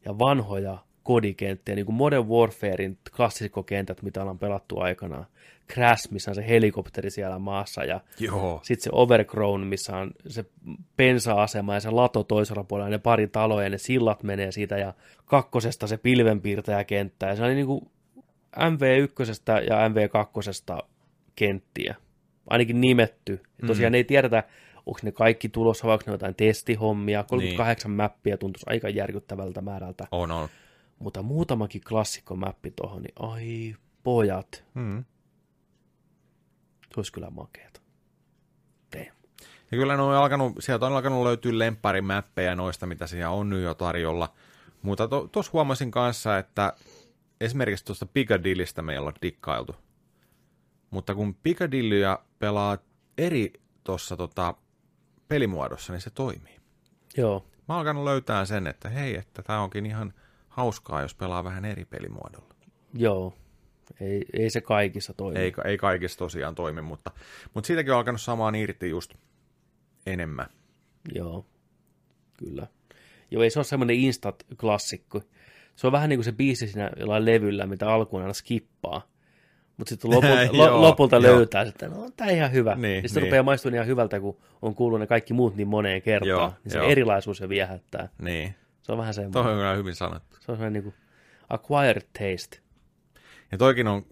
ja vanhoja kodikenttiä, niin kuin Modern Warfarein klassikkokentät, mitä ollaan pelattu aikanaan. Crash, missä on se helikopteri siellä maassa ja sitten se Overgrown, missä on se pensa-asema ja se lato toisella puolella, ja ne pari taloja ja ne sillat menee siitä, ja kakkosesta se pilvenpiirtäjäkenttä, ja se oli niinku MV1 ja MV2 kenttiä, ainakin nimetty. Ja tosiaan mm. ei tiedetä, onko ne kaikki tulossa, vai onko ne jotain testihommia. 38 niin. mäppiä tuntuisi aika järkyttävältä määrältä, On, on. Mutta muutamakin klassikkomäppi tuohon, niin ai pojat, Mm. se olisi kyllä makeeta. Damn. Ja kyllä ne on alkanut, sieltä on alkanut löytyä lempparimäppejä noista, mitä siellä on nyt jo tarjolla. Mutta tuossa huomasin kanssa, että esimerkiksi tuosta Piccadillystä me ei olla dikkailtu. Mutta kun Piccadillyä pelaa eri tuossa tota, pelimuodossa, niin se toimii. Joo, Mä oon alkanut löytää sen, että hei, että tämä onkin ihan hauskaa, jos pelaa vähän eri pelimuodolla. Joo, ei, ei se kaikissa toimi. Ei, ei kaikissa tosiaan toimi, mutta, mutta siitäkin on alkanut samaan irti just enemmän. Joo, kyllä. Joo, ei se ole semmoinen instant-klassikko. Se on vähän niin kuin se biisi siinä jollain levyllä, mitä alkuun aina skippaa. Mutta sitten lopulta, lo, lopulta joo. löytää, että no, tämä ihan hyvä. Niin, Niin, sitten niin. rupeaa maistumaan ihan hyvältä, kun on kuullut ne kaikki muut niin moneen kertaan. Joo, niin se joo. erilaisuus se viehättää. Niin, Se on vähän toi semmoinen. on kyllä hyvin sanottu. Se on semmoinen niin kuin acquired taste. Ja toikin on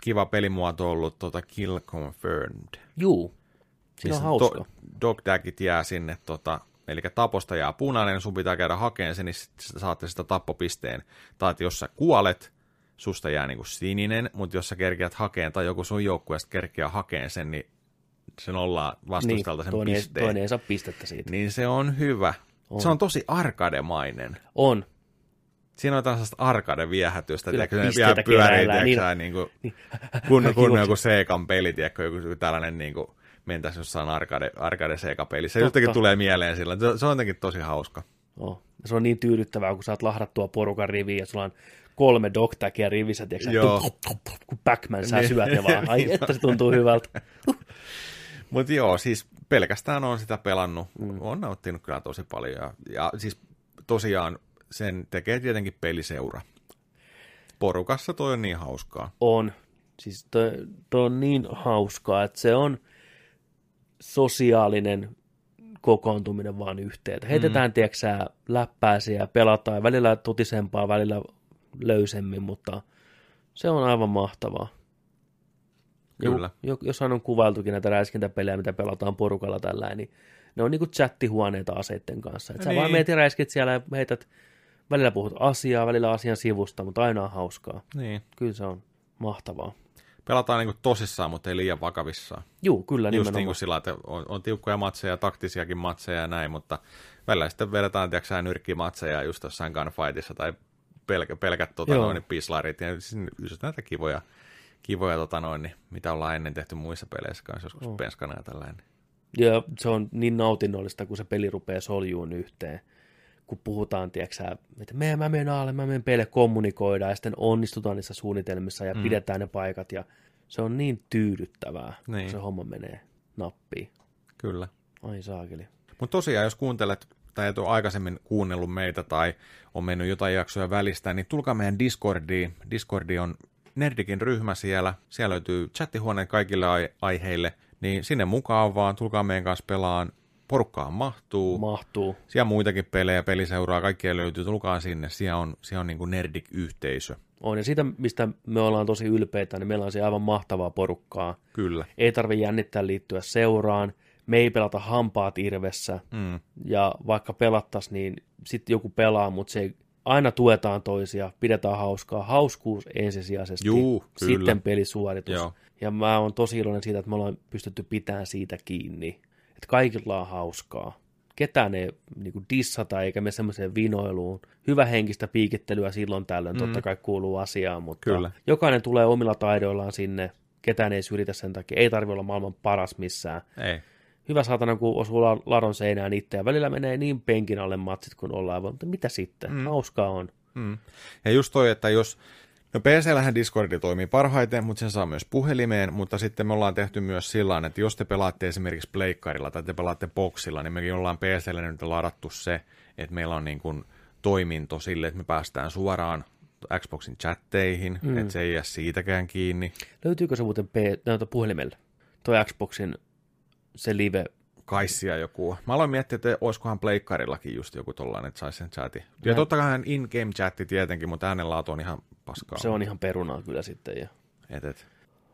kiva pelimuoto ollut tuota Kill Confirmed. Juu, siinä on hauska. Do- dogtagit jää sinne, tota, eli taposta jää punainen, sun pitää käydä hakemaan sen, niin sit sä saatte sitä tappopisteen. Tai että jos sä kuolet, susta jää niinku sininen, mutta jos sä kerkeät hakeen tai joku sun joukkueesta kerkeää hakeen sen, niin se nollaa vastustajalta sen Niin, toinen, ei- pisteen. toinen ei saa pistettä siitä. Niin se on hyvä. On. Se on tosi arkademainen. On. Siinä on tällaista arcade-viehätystä, Kyllä, tiedätkö, vielä pyörii, tiedätkö, niin- niin, kuin, Niin. kun, kun joku Seikan peli, tiedätkö, joku tällainen niin kuin, mentäisiin jossain arcade, arcade Sega-pelissä. Se jotenkin tulee mieleen sillä. Se, se on jotenkin tosi hauska. Oh. Se on niin tyydyttävää, kun saat lahdattua porukan riviin ja sulla on kolme dogtagia rivissä, tiedätkö, Joo. tup, tup, tup, tup, kun Pac-Man sä Niin. syöt ne vaan. Ai että se tuntuu hyvältä. Mutta joo, siis pelkästään on sitä pelannut. Mm. On nauttinut kyllä tosi paljon. Ja, ja siis tosiaan sen tekee tietenkin peliseura. Porukassa toi on niin hauskaa. On. Siis toi, toi on niin hauskaa, että se on sosiaalinen kokoontuminen vaan yhteen. Heitetään, mm. tiedätkö läppääsiä ja pelataan välillä tutisempaa, välillä löysemmin, mutta se on aivan mahtavaa. Kyllä. Jo, jossain on kuvailtukin näitä räiskintäpelejä, mitä pelataan porukalla tällä, niin ne on niinku chattihuoneita aseiden kanssa. Et sä Niin. vaan meet ja räiskit siellä ja heität, välillä puhut asiaa, välillä asian sivusta, mutta aina on hauskaa. Niin. Kyllä se on mahtavaa. Pelataan niinku tosissaan, mutta ei liian vakavissaan. Juu, kyllä Just nimenomaan. niin kuin sillä, että on, on tiukkoja matseja, taktisiakin matseja ja näin, mutta välillä sitten vedetään, tiedätkö nyrkkimatseja just jossain gunfightissa tai pelkä, pelkät tota, Joo. noin, niin pislarit ja siis näitä kivoja, kivoja tota, noin, niin, mitä ollaan ennen tehty muissa peleissä kanssa, joskus oh. penskana ja tällainen. Ja se on niin nautinnollista, kun se peli rupeaa soljuun yhteen. Kun puhutaan, tiedätkö että me, mä menen alle, mä menen peille kommunikoida, ja sitten onnistutaan niissä suunnitelmissa ja mm. pidetään ne paikat, ja se on niin tyydyttävää, Niin. kun se homma menee nappiin. Kyllä. Ai saakeli. Mutta tosiaan, jos kuuntelet tai et ole aikaisemmin kuunnellut meitä tai on mennyt jotain jaksoja välistä, niin tulkaa meidän Discordiin. Discordi on Nerdikin ryhmä siellä. Siellä löytyy chattihuone kaikille ai- aiheille. Niin sinne mukaan vaan, tulkaa meidän kanssa pelaan. Porukkaan mahtuu. Mahtuu. siellä muitakin pelejä, peliseuraa, kaikkea löytyy. Tulkaa sinne. Siellä on, siellä on niin kuin Nerdik-yhteisö. On, ja siitä, mistä me ollaan tosi ylpeitä, niin meillä on se aivan mahtavaa porukkaa. Kyllä. Ei tarvi jännittää liittyä seuraan, me ei pelata hampaat irvessä, Mm. ja vaikka pelattaisiin, niin sitten joku pelaa, mutta se ei, aina tuetaan toisia, pidetään hauskaa, hauskuus ensisijaisesti, Juu, kyllä. sitten pelisuoritus. Joo. Ja mä oon tosi iloinen siitä, että me ollaan pystytty pitämään siitä kiinni, että kaikilla on hauskaa. Ketään ei niin kuin dissata eikä me semmoiseen vinoiluun. Hyvä henkistä piikittelyä silloin tällöin, mm. totta kai kuuluu asiaan, mutta Kyllä. jokainen tulee omilla taidoillaan sinne, ketään ei syrjitä sen takia, ei tarvitse olla maailman paras missään Ei. Hyvä saatana, kun osuu la- ladon seinään itse, ja välillä menee niin penkin alle matsit, kun ollaan, mutta mitä sitten? Mm. Hauskaa on. Mm. Ja just toi, että jos, no PC-lähän Discordi toimii parhaiten, mutta sen saa myös puhelimeen, mutta sitten me ollaan tehty myös sillä tavalla, että jos te pelaatte esimerkiksi pleikkarilla tai te pelaatte boxilla, niin mekin ollaan PCllä nyt ladattu se, että meillä on niin kuin toiminto sille, että me päästään suoraan Xboxin chatteihin, mm. että se ei jää siitäkään kiinni. Löytyykö se muuten P- puhelimella? Toi Xboxin se live, Kaissia joku. Mä aloin miettiä, että olisikohan pleikkarillakin just joku tollainen, että saisi sen chatin. Ja totta kai in-game chatti tietenkin, mutta äänenlaatu on ihan paskaa. se on ihan perunaa kyllä sitten. Ja, Et, et.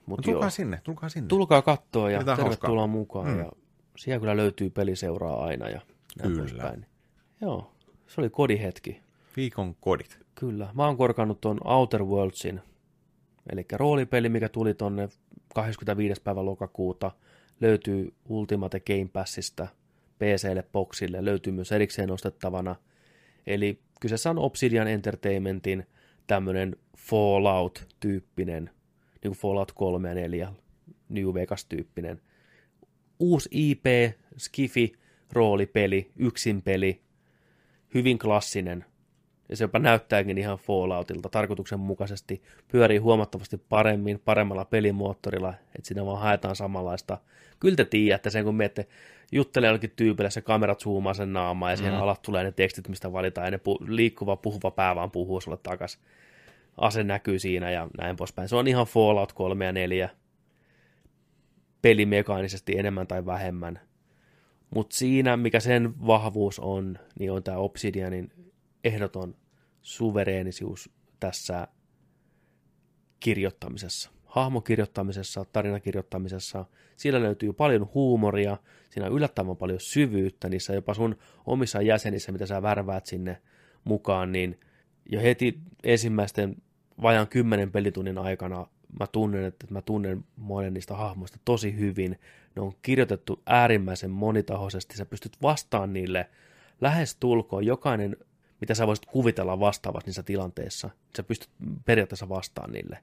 mut No, joo. tulkaa sinne, tulkaa sinne. Tulkaa katsoa ja Pidetään tervetuloa hauskaa. mukaan. Mm. Ja siellä kyllä löytyy peliseuraa aina ja näin Kyllä. poispäin. Joo, se oli kodihetki. Viikon kodit. Kyllä. Mä oon korkannut tuon Outer Worldsin, eli roolipeli, mikä tuli tonne 25. päivä lokakuuta, löytyy Ultimate Game Passista PClle, Boxille, löytyy myös erikseen ostettavana. Eli kyseessä on Obsidian Entertainmentin tämmönen Fallout-tyyppinen, niin kuin Fallout 3 ja 4, New Vegas-tyyppinen. Uusi IP, Skifi, roolipeli, yksin peli, hyvin klassinen, ja se jopa näyttääkin ihan Falloutilta tarkoituksenmukaisesti, pyörii huomattavasti paremmin, paremmalla pelimoottorilla, että siinä vaan haetaan samanlaista. Kyllä te tiedätte sen, kun miette juttelee jollekin tyypille, se kamerat zoomaa sen naamaa ja siihen mm. alat tulee ne tekstit, mistä valitaan, ja ne pu- liikkuva, puhuva pää vaan puhuu sulle takas. Ase näkyy siinä ja näin poispäin. Se on ihan Fallout 3 ja 4 pelimekaanisesti enemmän tai vähemmän. Mutta siinä, mikä sen vahvuus on, niin on tämä Obsidianin ehdoton suvereenisuus tässä kirjoittamisessa. Hahmokirjoittamisessa, tarinakirjoittamisessa. Siellä löytyy paljon huumoria, siinä on yllättävän paljon syvyyttä niissä jopa sun omissa jäsenissä, mitä sä värväät sinne mukaan, niin jo heti ensimmäisten vajan kymmenen pelitunnin aikana mä tunnen, että mä tunnen monen niistä hahmoista tosi hyvin. Ne on kirjoitettu äärimmäisen monitahoisesti, sä pystyt vastaan niille lähes tulkoon jokainen, mitä sä voisit kuvitella vastaavasti niissä tilanteissa. Sä pystyt periaatteessa vastaan niille.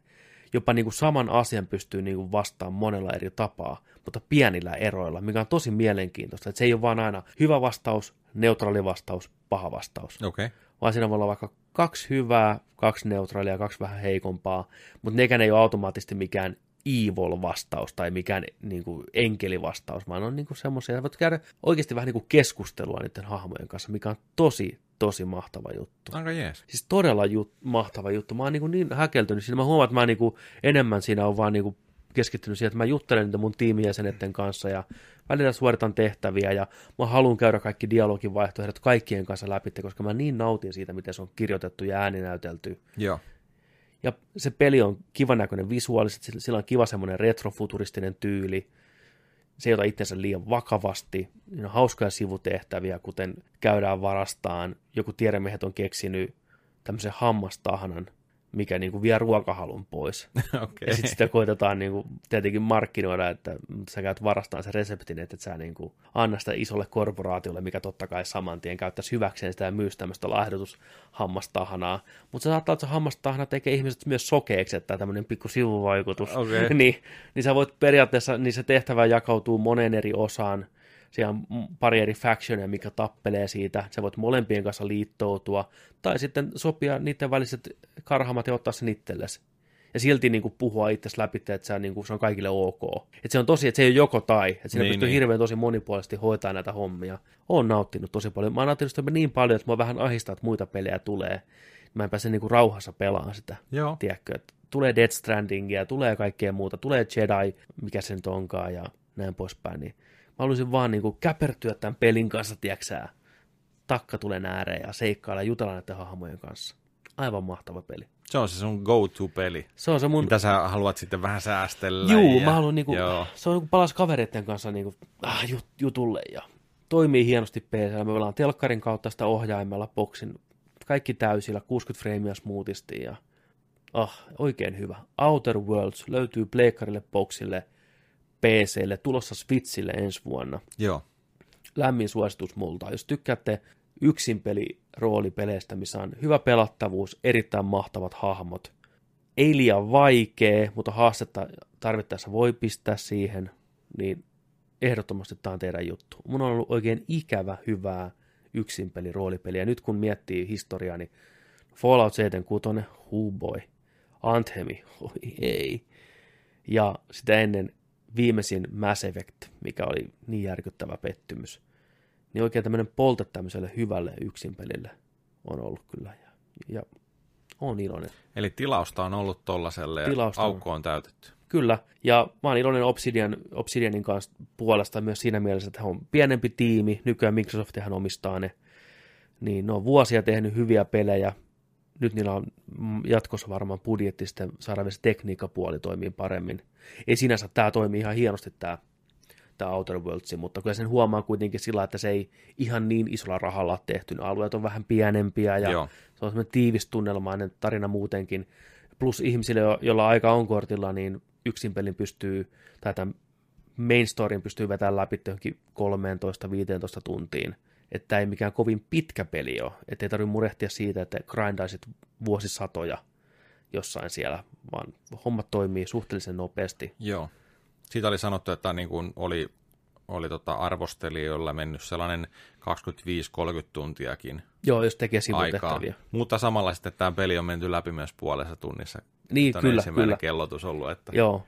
jopa niin kuin saman asian pystyy niin kuin vastaan monella eri tapaa, mutta pienillä eroilla, mikä on tosi mielenkiintoista. Että se ei ole vaan aina hyvä vastaus, neutraali vastaus, paha vastaus. Okay. Vaan siinä voi olla vaikka kaksi hyvää, kaksi neutraalia, kaksi vähän heikompaa, mutta nekään ei ole automaattisesti mikään evil-vastaus tai mikään niin kuin, enkelivastaus, vaan on niin semmoisia, että voit käydä oikeasti vähän niin kuin keskustelua niiden hahmojen kanssa, mikä on tosi, tosi mahtava juttu. Aika jees. Siis todella jut, mahtava juttu. Mä oon niin, niin häkeltynyt siinä. Mä huomaan, että mä niin kuin, enemmän siinä on vaan niin kuin, keskittynyt siihen, että mä juttelen niitä mun tiimijäseneten kanssa ja välillä suoritan tehtäviä ja mä haluan käydä kaikki dialogin vaihtoehdot kaikkien kanssa läpi, koska mä niin nautin siitä, miten se on kirjoitettu ja ääninäytelty. Joo. Ja se peli on kivan näköinen visuaalisesti, sillä on kiva semmoinen retrofuturistinen tyyli. Se ei ota itsensä liian vakavasti. Siinä on hauskoja sivutehtäviä, kuten käydään varastaan. Joku tiedemiehet on keksinyt tämmöisen hammastahnan, mikä niin kuin vie ruokahalun pois. Okei. Ja sitten sitä koitetaan niin kuin, tietenkin markkinoida, että sä käyt varastaan se reseptin, että sä niin kuin, anna sitä isolle korporaatiolle, mikä totta kai saman tien käyttäisi hyväkseen sitä ja myys tämmöistä lahdotushammastahanaa. Mutta se saattaa, että se hammastahana tekee ihmiset myös sokeeksi, että tämmöinen pikku sivuvaikutus. Okei. niin, niin sä voit periaatteessa, niin se tehtävä jakautuu moneen eri osaan, siellä on pari eri factionia, mikä tappelee siitä. Sä voit molempien kanssa liittoutua. Tai sitten sopia niiden väliset karhamat ja ottaa sen itsellesi. Ja silti niin kuin, puhua itse läpi, että se on, niin kuin, se on kaikille ok. Että se on tosi, että se ei ole joko tai. Että siinä Niin, pystyy niin. hirveän tosi monipuolisesti hoitaa näitä hommia. Oon nauttinut tosi paljon. Mä oon nauttinut sitä niin paljon, että mua vähän ahistaa, että muita pelejä tulee. Mä en pääse niin kuin, rauhassa pelaamaan sitä. Joo. Tiedätkö, että tulee Death Strandingia, tulee kaikkea muuta, tulee Jedi, mikä se nyt onkaan ja näin poispäin, niin mä haluaisin vaan niin kuin käpertyä tämän pelin kanssa, tiedäksää. Takka tulee ääreen ja seikkailla ja jutella näiden hahmojen kanssa. Aivan mahtava peli. Se on se sun go-to-peli. Se on se mun... Mitä sä haluat sitten vähän säästellä. Juu, ja... mä haluan niinku, Joo. se on niinku palas kavereiden kanssa niinku, ah, jut, jutulle ja toimii hienosti PC. Me pelaan telkkarin kautta sitä ohjaimella, boksin, kaikki täysillä, 60 freimiä smoothisti ja ah, oikein hyvä. Outer Worlds löytyy Pleikkarille, boksille, PClle, tulossa Switchille ensi vuonna. Joo. Lämmin suositus multa. Jos tykkäätte yksin peli roolipeleistä, missä on hyvä pelattavuus, erittäin mahtavat hahmot, ei liian vaikea, mutta haastetta tarvittaessa voi pistää siihen, niin ehdottomasti tämä on teidän juttu. Mun on ollut oikein ikävä hyvää yksin peli roolipeliä. Nyt kun miettii historiaa, niin Fallout 76, oh boy, Anthemi, oi ei. Ja sitä ennen viimeisin Mass Effect, mikä oli niin järkyttävä pettymys. Niin oikein tämmöinen polte tämmöiselle hyvälle yksinpelille on ollut kyllä. Ja, ja on iloinen. Eli tilausta on ollut tollaselle ja Tilausta aukko on täytetty. Kyllä, ja mä oon iloinen Obsidian, Obsidianin kanssa puolesta myös siinä mielessä, että he on pienempi tiimi, nykyään Microsoftihan omistaa ne, niin ne on vuosia tehnyt hyviä pelejä, nyt niillä on mm, jatkossa varmaan budjetti sitten saada se tekniikkapuoli toimii paremmin. Ei sinänsä tämä toimii ihan hienosti tämä, tämä Outer Worlds, mutta kyllä sen huomaa kuitenkin sillä, että se ei ihan niin isolla rahalla ole tehty. Ne alueet on vähän pienempiä ja Joo. se on semmoinen tiivistunnelmainen tarina muutenkin. Plus ihmisille, jo- joilla aika on kortilla, niin yksin pelin pystyy, tai tämän main storyn pystyy vetämään läpi johonkin 13-15 tuntiin. Että ei mikään kovin pitkä peli ole. Että ei tarvitse murehtia siitä, että grindaisit vuosisatoja jossain siellä, vaan hommat toimii suhteellisen nopeasti. Joo. Siitä oli sanottu, että niin kuin oli, oli tota arvostelijoilla mennyt sellainen 25-30 tuntiakin Joo, jos tekee sivutehtäviä. Mutta samalla sitten tämä peli on menty läpi myös puolessa tunnissa. Niin, on kyllä, ensimmäinen kyllä. kellotus ollut, että Joo.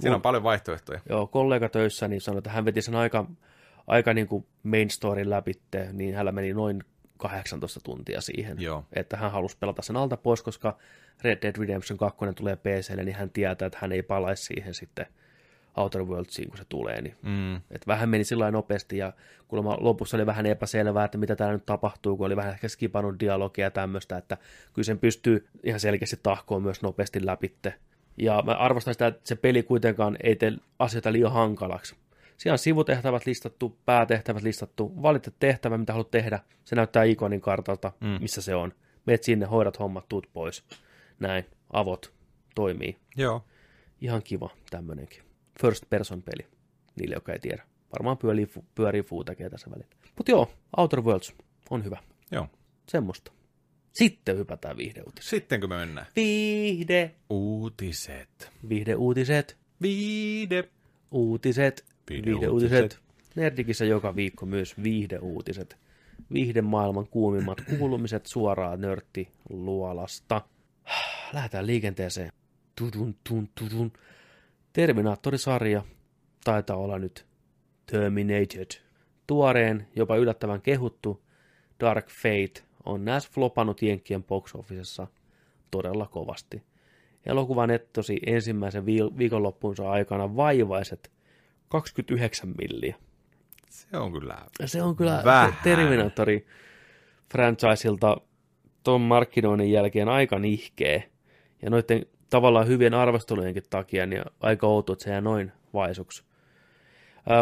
siinä on paljon vaihtoehtoja. Joo, kollega töissä niin sanoi, että hän veti sen aika, aika niin kuin main storyn läpi, niin hänellä meni noin 18 tuntia siihen. Joo. Että hän halusi pelata sen alta pois, koska Red Dead Redemption 2 tulee PClle, niin hän tietää, että hän ei palaisi siihen sitten Outer Worldsiin, kun se tulee. Niin Mm, et vähän meni sillä nopeasti ja kuulemma lopussa oli vähän epäselvää, että mitä täällä nyt tapahtuu, kun oli vähän ehkä skipannut dialogia ja tämmöistä, että kyllä sen pystyy ihan selkeästi tahkoon myös nopeasti läpitte. Ja mä arvostan sitä, että se peli kuitenkaan ei tee asioita liian hankalaksi. Siellä on sivutehtävät listattu, päätehtävät listattu, valitse tehtävä, mitä haluat tehdä. Se näyttää ikonin kartalta, Mm. missä se on. Meet sinne, hoidat hommat, tuut pois. Näin, avot, toimii. joo. Ihan kiva tämmönenkin. First person peli, niille, jotka ei tiedä. Varmaan pyörii, pyörii fuutakeja tässä välillä. Mutta joo, Outer Worlds on hyvä. Joo. Semmoista. Sitten hypätään viihdeuutiset. Sittenkö me mennään? Viihde, Uutiset. viihdeuutiset, Viide. uutiset, Viihdeuutiset. Nerdikissä joka viikko myös viihdeuutiset. Viihde maailman kuumimmat kuulumiset suoraan nörtti luolasta. Lähdetään liikenteeseen. Tudun, tun, tudun. Terminaattorisarja taitaa olla nyt Terminated. Tuoreen, jopa yllättävän kehuttu Dark Fate on näes flopannut Jenkkien box officessa todella kovasti. Elokuva nettosi ensimmäisen viikonloppuunsa aikana vaivaiset 29 milliä. Se on kyllä se on kyllä Vähän. Terminatori franchiselta ton markkinoinnin jälkeen aika nihkeä. Ja noiden tavallaan hyvien arvostelujenkin takia niin aika outo, että se jää noin vaisuksi.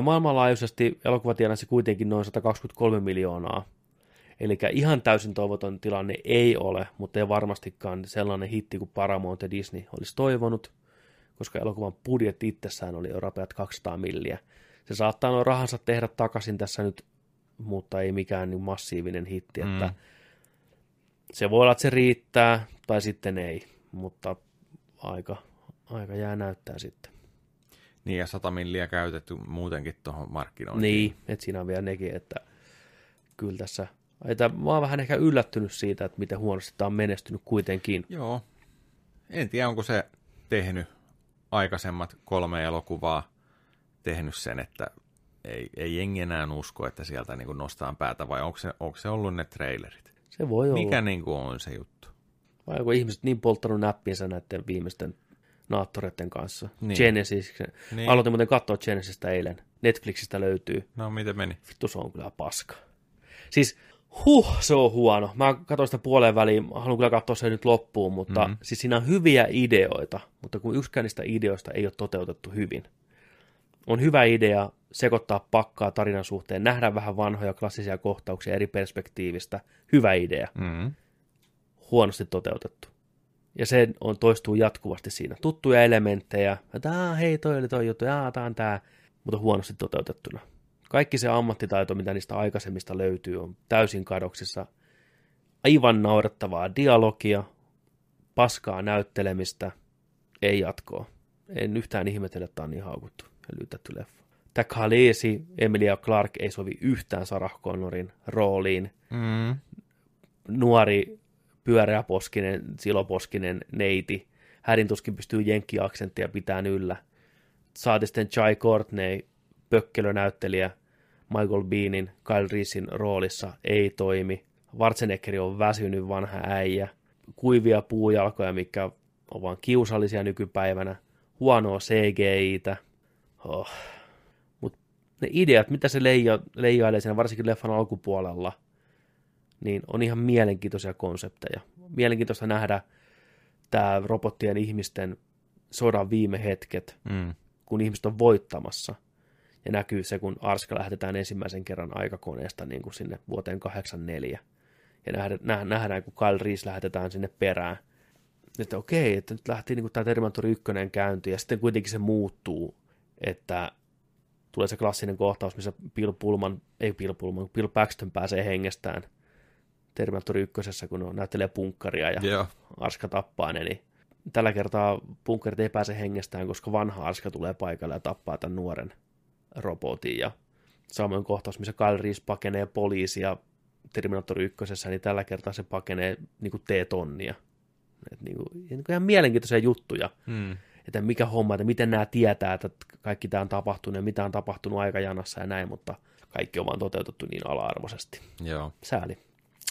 Maailmanlaajuisesti elokuva tienasi kuitenkin noin 123 miljoonaa. Eli ihan täysin toivoton tilanne ei ole, mutta ei varmastikaan sellainen hitti kuin Paramount ja Disney olisi toivonut, koska elokuvan budjetti itsessään oli jo rapeat 200 milliä. Se saattaa noin rahansa tehdä takaisin tässä nyt, mutta ei mikään niin massiivinen hitti, mm. että se voi olla, että se riittää, tai sitten ei, mutta aika, aika jää näyttää sitten. Niin, ja 100 milliä käytetty muutenkin tuohon markkinointiin. Niin, että siinä on vielä nekin, että kyllä tässä, että mä oon vähän ehkä yllättynyt siitä, että miten huonosti tämä on menestynyt kuitenkin. Joo. En tiedä, onko se tehnyt aikaisemmat kolme elokuvaa tehnyt sen, että ei, ei jengi enää usko, että sieltä niin nostaa päätä, vai onko se, onko se ollut ne trailerit? Se voi olla. Mikä niin kuin on se juttu? Vai onko ihmiset niin polttanut näppinsä näiden viimeisten naattoreiden kanssa? Niin. Genesis. Niin. Aloitin muuten katsoa Genesistä eilen. Netflixistä löytyy. No, miten meni? Vittu, se on kyllä paska. Siis, huh, se on huono. Mä katsoin sitä puoleen väliin, mä haluan kyllä katsoa sen nyt loppuun, mutta Mhm. mm-hmm. siis siinä on hyviä ideoita, mutta kun yksikään niistä ideoista ei ole toteutettu hyvin. On hyvä idea sekoittaa pakkaa tarinan suhteen, nähdä vähän vanhoja klassisia kohtauksia eri perspektiivistä. Hyvä idea Mm. huonosti toteutettu. Ja se on, toistuu jatkuvasti siinä. Tuttuja elementtejä, että hei, toi oli toi juttu, jaa, tää on tää, mutta huonosti toteutettuna. Kaikki se ammattitaito, mitä niistä aikaisemmista löytyy, on täysin kadoksissa. Aivan naurettavaa dialogia, paskaa näyttelemistä, ei jatkoa. En yhtään ihmetellä, että tämä on niin haukuttu ja lytätty leffa. Tämä Khaleesi, Emilia Clarke ei sovi yhtään Sarah Connorin rooliin Mm. nuori pyöreäposkinen, siloposkinen neiti. Härin tuskin pystyy jenkkiaksenttia pitämään yllä. Saati sitten Jai Courtney, pökkelönäyttelijä, Michael Beanin, Kyle Reesein roolissa ei toimi. Schwarzenegger on väsynyt vanha äijä. Kuivia puujalkoja, mikä on vaan kiusallisia nykypäivänä. Huonoa CGI-tä. Oh. Mutta ne ideat, mitä se leija, leijailee siinä, varsinkin leffan alkupuolella – niin on ihan mielenkiintoisia konsepteja. Mielenkiintoista nähdä tämä robottien ihmisten sodan viime hetket, Mm. kun ihmiset on voittamassa. Ja näkyy se, kun Arska lähetetään ensimmäisen kerran aikakoneesta niin kuin sinne vuoteen 84. Ja nähdään, nä- nähdään kun Kyle Reese lähetetään sinne perään. Että okei, että nyt lähti niin tämä Terminator 1 käyntiin, ja sitten kuitenkin se muuttuu, että tulee se klassinen kohtaus, missä Bill Pullman, ei Bill Pullman, Bill Paxton pääsee hengestään Terminator 1, kun on näyttelee punkkaria ja Joo. Arska tappaa ne, niin tällä kertaa punkkarit ei pääse hengestään, koska vanha Arska tulee paikalle ja tappaa tämän nuoren robotin. Ja samoin kohtaus, missä Kyle Reese pakenee poliisia Terminator 1, niin tällä kertaa se pakenee niin kuin T-tonnia. Et niin kuin, niin kuin ihan mielenkiintoisia juttuja, Mm. että mikä homma, että miten nämä tietää, että kaikki tämä on tapahtunut ja mitä on tapahtunut aikajanassa ja näin, mutta kaikki on vaan toteutettu niin ala-arvoisesti Joo. sääli.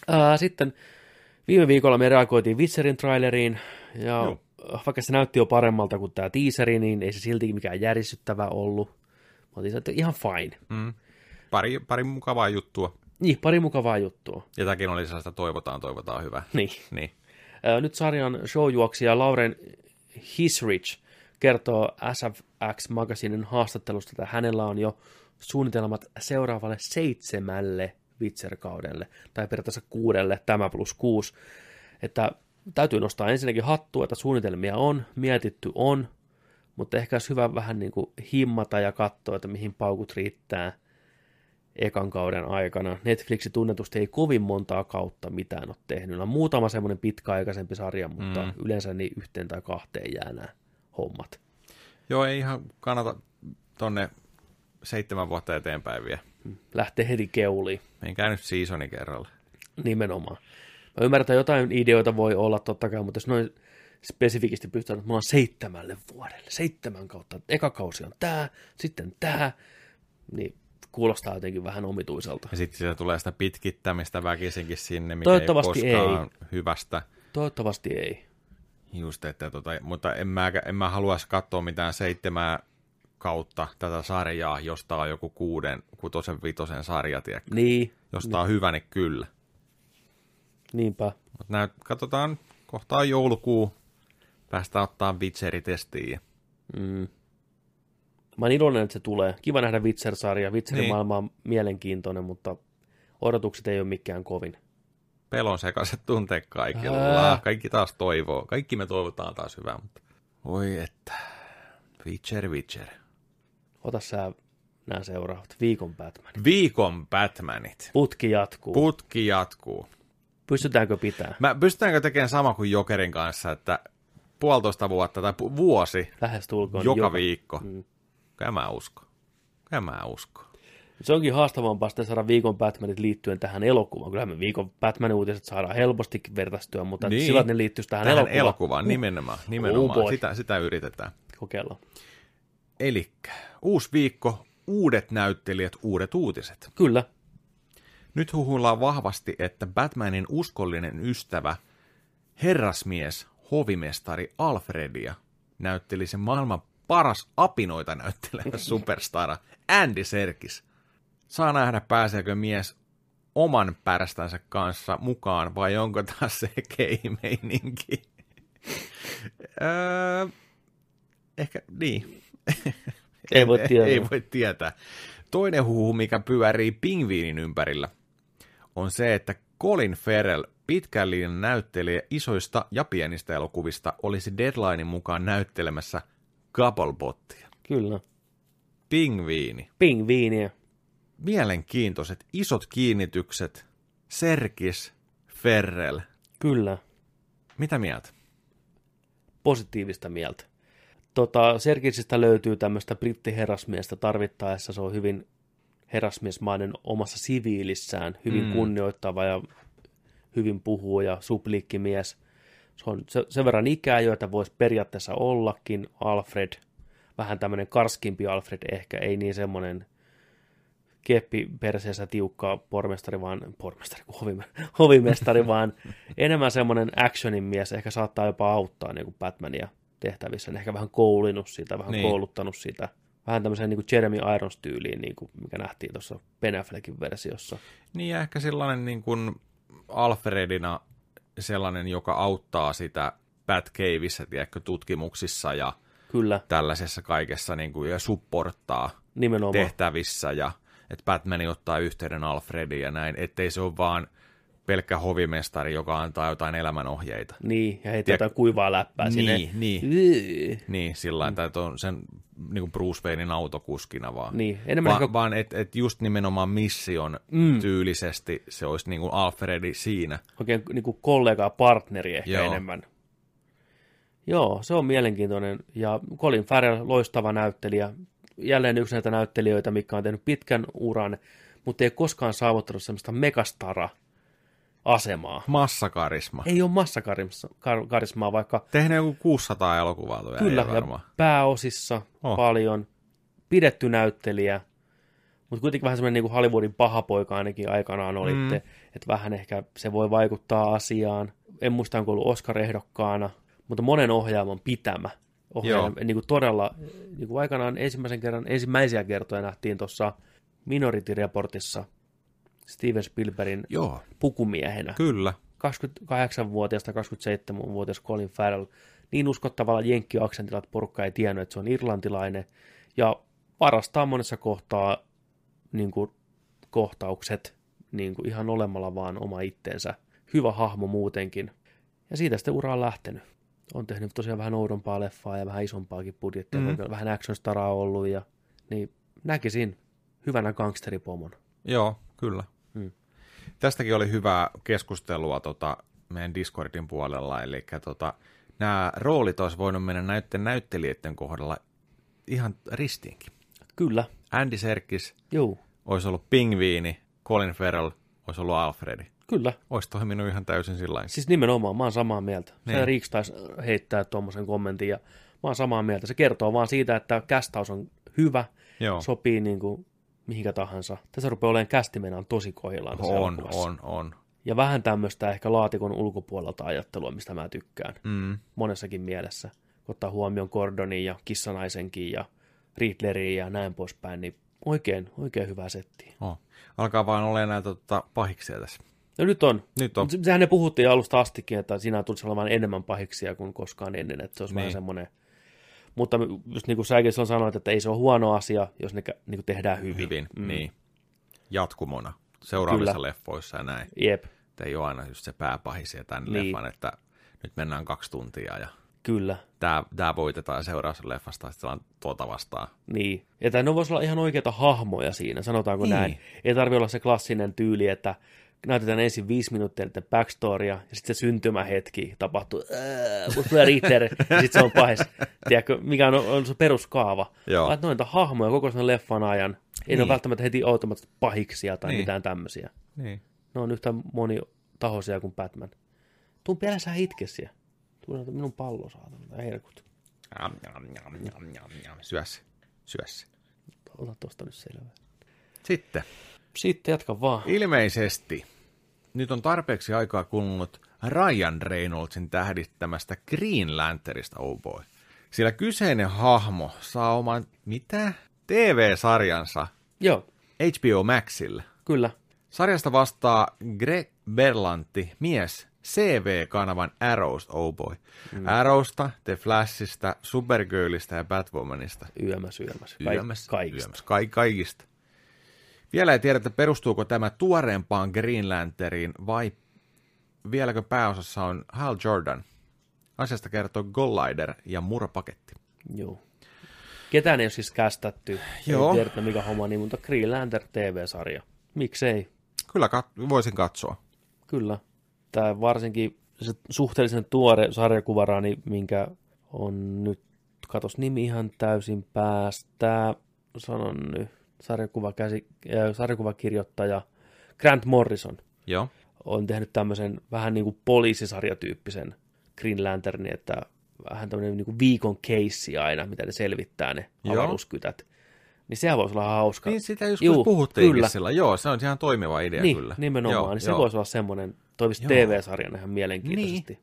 Ää, sitten viime viikolla me reagoitiin Witcherin traileriin, ja Joo. vaikka se näytti jo paremmalta kuin tämä teaseri, niin ei se silti mikään järisyttävä ollut. Mä otin, että ihan fine. Mm. Pari, pari mukavaa juttua. Niin, pari mukavaa juttua. Ja tämäkin oli sellaista toivotaan, toivotaan hyvä. Niin. Niin. Nyt sarjan showjuoksija Lauren Hisrich kertoo SFX Magazinen haastattelusta, että hänellä on jo suunnitelmat seuraavalle seitsemälle Witcher-kaudelle, tai periaatteessa kuudelle, tämä plus kuusi. Että täytyy nostaa ensinnäkin hattua, että suunnitelmia on, mietitty on, mutta ehkä olisi hyvä vähän niin kuin himmata ja katsoa, että mihin paukut riittää. ekan kauden aikana. Netflixi tunnetusti ei kovin montaa kautta mitään ole tehnyt. On muutama semmoinen pitkäaikaisempi sarja, mutta mm. yleensä niin yhteen tai kahteen jää nämä hommat. Joo, ei ihan kannata tonne seitsemän vuotta eteenpäin vielä. Lähtee heti keuliin. En käynyt seasonin kerralla. Nimenomaan. Mä ymmärrän, että jotain ideoita voi olla totta kai, mutta jos noin spesifikisti pystytään, että mulla on seitsemälle vuodelle, seitsemän kautta, eka kausi on tää, sitten tää, niin kuulostaa jotenkin vähän omituiselta. Ja sitten siitä tulee sitä pitkittämistä väkisinkin sinne, mikä Toivottavasti ei koskaan ei. hyvästä. Toivottavasti ei. Just, että tota, mutta en mä, en mä haluaisi katsoa mitään seitsemää kautta tätä sarjaa, josta on joku kuuden, kutosen, vitosen sarja, tiedätkö? Niin, Josta on hyvä, niin kyllä. niinpä. Mutta näyt, katsotaan, kohta on joulukuu, päästään ottaa Witcheritestiin. Mm. Mä oon iloinen, että se tulee. Kiva nähdä Witcher-sarja. Witcherin Niin. maailma on mielenkiintoinen, mutta odotukset ei ole mikään kovin. Pelon sekaiset tunteet kaikilla. Ää. Kaikki taas toivoo. Kaikki me toivotaan taas hyvää, mutta... Voi että... Witcher, Witcher. Ota sä nämä seuraavat. Viikon Batman. Viikon Batmanit. Putki jatkuu. Putki jatkuu. Pystytäänkö pitää? Mä pystytäänkö tekemään sama kuin Jokerin kanssa, että puolitoista vuotta tai pu- vuosi Lähes tulkoon. joka, joka viikko. Mm. Kyllä mä usko. Kyllä mä usko. Se onkin haastavampaa sitten saada viikon Batmanit liittyen tähän elokuvaan. Kyllähän me viikon Batman-uutiset saadaan helpostikin vertaistua, mutta Niin. sillä, ne liittyisi tähän, Tähän elokuvaan. elokuvaan, nimenomaan. nimenomaan. Oh boy. sitä, sitä yritetään. Kokeillaan. Eli uusi viikko, uudet näyttelijät, uudet uutiset. Kyllä. Nyt huhuillaan vahvasti, että Batmanin uskollinen ystävä, herrasmies, hovimestari Alfredia, näyttelisi maailman paras apinoita näyttelevä superstara Andy Serkis. Saa nähdä, pääseekö mies oman pärstänsä kanssa mukaan, vai onko taas se meininki öö, ehkä niin. Ei voi tietää. Ei voi tietää. Toinen huhu, mikä pyörii pingviinin ympärillä, on se, että Colin Farrell, pitkän linjan näyttelijä isoista ja pienistä elokuvista, olisi Deadlinein mukaan näyttelemässä Gabblebottia. Kyllä. Pingviini. Pingviiniä. Mielenkiintoiset, isot kiinnitykset. Serkis, Ferrell. Kyllä. Mitä mieltä? Positiivista mieltä. Tota, Serkisistä löytyy tämmöistä brittiherrasmiestä tarvittaessa. Se on hyvin herrasmiesmainen omassa siviilissään, hyvin Mm. kunnioittava ja hyvin puhuu ja supliikkimies. Se on se, sen verran ikää jo, että voisi periaatteessa ollakin Alfred, vähän tämmöinen karskimpi Alfred ehkä, ei niin semmoinen keppi perseessä tiukka pormestari, vaan pormestari, hovime, hovimestari, vaan enemmän semmoinen actionin mies, ehkä saattaa jopa auttaa niin kuin Batmania tehtävissä, ehkä vähän koulinut sitä, vähän niin. kouluttanut sitä. Vähän tämmöiseen niin kuin Jeremy Irons tyyliin, niin kuin mikä nähtiin tuossa Ben Affleckin versiossa. Niin ja ehkä sellainen niin kuin Alfredina sellainen, joka auttaa sitä Batcaveissa, tiedätkö, tutkimuksissa ja Kyllä, tällaisessa kaikessa niin kuin, ja supporttaa nimenomaan. tehtävissä ja että Batman ottaa yhteyden Alfrediin ja näin, ettei se ole vaan pelkkä hovimestari, joka antaa jotain elämänohjeita. Niin, ja heitä jotain kuivaa läppää sinne. Niin, niin, Yy. niin sillä että on sen niin kuin Bruce Waynein autokuskina vaan. Niin, enemmän Va- ehkä, vaan että et just nimenomaan mission Mm. tyylisesti se olisi niin kuin Alfredi siinä. oikein niin kuin kollega, partneri ehkä Joo. Enemmän. Joo, se on mielenkiintoinen. Ja Colin Farrell, loistava näyttelijä. Jälleen yksi näitä näyttelijöitä, mikä on tehnyt pitkän uran, mutta ei koskaan saavuttanut semmoista megastara-asemaa. Massakarisma. Ei ole massakarismaa, vaikka Tehnyt joku 600 elokuvaa tuo kyllä, ja pääosissa Oh. paljon, pidetty näyttelijä, mutta kuitenkin vähän semmoinen niin kuin Hollywoodin pahapoika ainakin aikanaan oli, Mm. että, vähän ehkä se voi vaikuttaa asiaan. En muista, onko ollut Oscar-ehdokkaana, mutta monen ohjaaman pitämä. Ohjaaja, niin kuin todella, niin kuin aikanaan ensimmäisen kerran, ensimmäisiä kertoja nähtiin tuossa Minority Reportissa Steven Spielbergin Joo, pukumiehenä. kyllä. 28-vuotias tai 27-vuotias Colin Farrell niin uskottavalla jenkkiaksentilla, että porukka ei tiennyt, että se on irlantilainen, ja varastaa monessa kohtaa niin kuin, kohtaukset niin kuin, ihan olemalla vaan oma itteensä. Hyvä hahmo muutenkin. Ja siitä sitten ura on lähtenyt. On tehnyt tosiaan vähän oudompaa leffaa ja vähän isompaakin budjettia, Mm. mm. vähän action staraa ollut, ja niin näkisin hyvänä gangsteripomon. Joo, kyllä. Tästäkin oli hyvää keskustelua tota, meidän Discordin puolella, eli tota, nämä roolit olisi voinut mennä näiden näyttelijöiden kohdalla ihan ristiinkin. Kyllä, Andy Serkis joo, olisi ollut Pingviini, Colin Farrell olisi ollut Alfredi. kyllä. Olisi toiminut ihan täysin sillä. Siis nimenomaan, mä oon samaa mieltä. Niin. Se Riks taisi heittää tuommoisen kommentin ja mä oon samaa mieltä. Se kertoo vaan siitä, että kästaus on hyvä, Joo, sopii niin kuin mihinkä tahansa. Tässä rupeaa olemaan kästimenään tosi kohdillaan tässä on, elokuvassa. on, on. Ja vähän tämmöistä ehkä laatikon ulkopuolelta ajattelua, mistä mä tykkään Mm, monessakin mielessä. Kun Ottaa huomioon Gordonin ja kissanaisenkin ja Riddlerin ja näin poispäin, niin oikein, oikein hyvä setti. oh. Alkaa vaan olla näitä tota, pahiksia tässä. No nyt on. Nyt on. Sehän ne puhuttiin alusta astikin, että siinä tulisi olemaan enemmän pahiksia kuin koskaan ennen, että se olisi niin. vähän semmoinen... Mutta just niin kuin säkin silloin sanoit, että ei se ole huono asia, jos ne niin kuin tehdään hyvin. Hyvin, mm. niin. Jatkumona seuraavissa Kyllä. leffoissa ja näin. Jep, Että ei ole aina just se pääpahis ja tämän Niin. leffan, että nyt mennään kaksi tuntia ja kyllä. tämä, tämä voitetaan ja seuraavassa leffasta sitten on tuota vastaan. Niin. Että ne voisi olla ihan oikeita hahmoja siinä, sanotaanko Niin. näin. Ei tarvi olla se klassinen tyyli, että näytetään ensin viisi minuuttia niiden backstorya, ja sitten se syntymähetki tapahtuu, mutta tulee Ritter, ja sitten se on pahis. Tiedätkö, mikä on, on se peruskaava. Joo. Vaan noita hahmoja koko sen leffan ajan. Ei niin. ne ole välttämättä heti automaattisesti pahiksia tai niin. Mitään tämmöisiä. Niin. Ne on yhtä monitahoisia kuin Batman. Tuun vielä sä itkesiä. Tulee minun pallo saatana, herkut. Jam, jam, jam, jam, jam, jam. Syö se. Syö se. Ota tosta nyt selvää. Sitten. Sitten jatka vaan. Ilmeisesti nyt on tarpeeksi aikaa kulunut Ryan Reynoldsin tähdittämästä Green Lanternista, oh boy. Sillä kyseinen hahmo saa oman, mitä? TV-sarjansa Joo, HBO Maxille. kyllä. Sarjasta vastaa Greg Berlanti, mies CV-kanavan Arrowsta, oh boy. Mm. Arrowsta, The Flashista, Supergirlista ja Batwomanista. Yömäs, yömäs. Kaik- kaikista. yömässä, Ka- kaikista. Vielä ei tiedetä, perustuuko tämä tuoreempaan Green Lanterniin vai vieläkö pääosassa on Hal Jordan. Asiasta kertoo Gollider ja Murapaketti. Joo. Ketään ei ole siis kästätty. Joo. Ei tiedetä mikä homma niin, mutta Green Lantern TV-sarja. Miksei? Kyllä kat- voisin katsoa. Kyllä. Tämä varsinkin se suhteellisen tuore sarjakuvaraani, minkä on nyt, katos nimi ihan täysin päästä, sanon nyt, sarjakuvakäsi, äh, sarjakuvakirjoittaja Grant Morrison Joo. on tehnyt tämmöisen vähän niin kuin poliisisarjatyyppisen Green Lanternin, että vähän tämmöinen niin kuin viikon keissi aina, mitä ne selvittää ne Joo. avaruuskkytät. Niin sehän voisi olla hauska. Niin sitä joskus Juu, puhuttiinkin kyllä. sillä. Joo, se on ihan toimiva idea niin, kyllä. nimenomaan. Joo, niin se joo. voisi olla semmoinen, toimisi Joo. TV-sarjana ihan mielenkiintoisesti.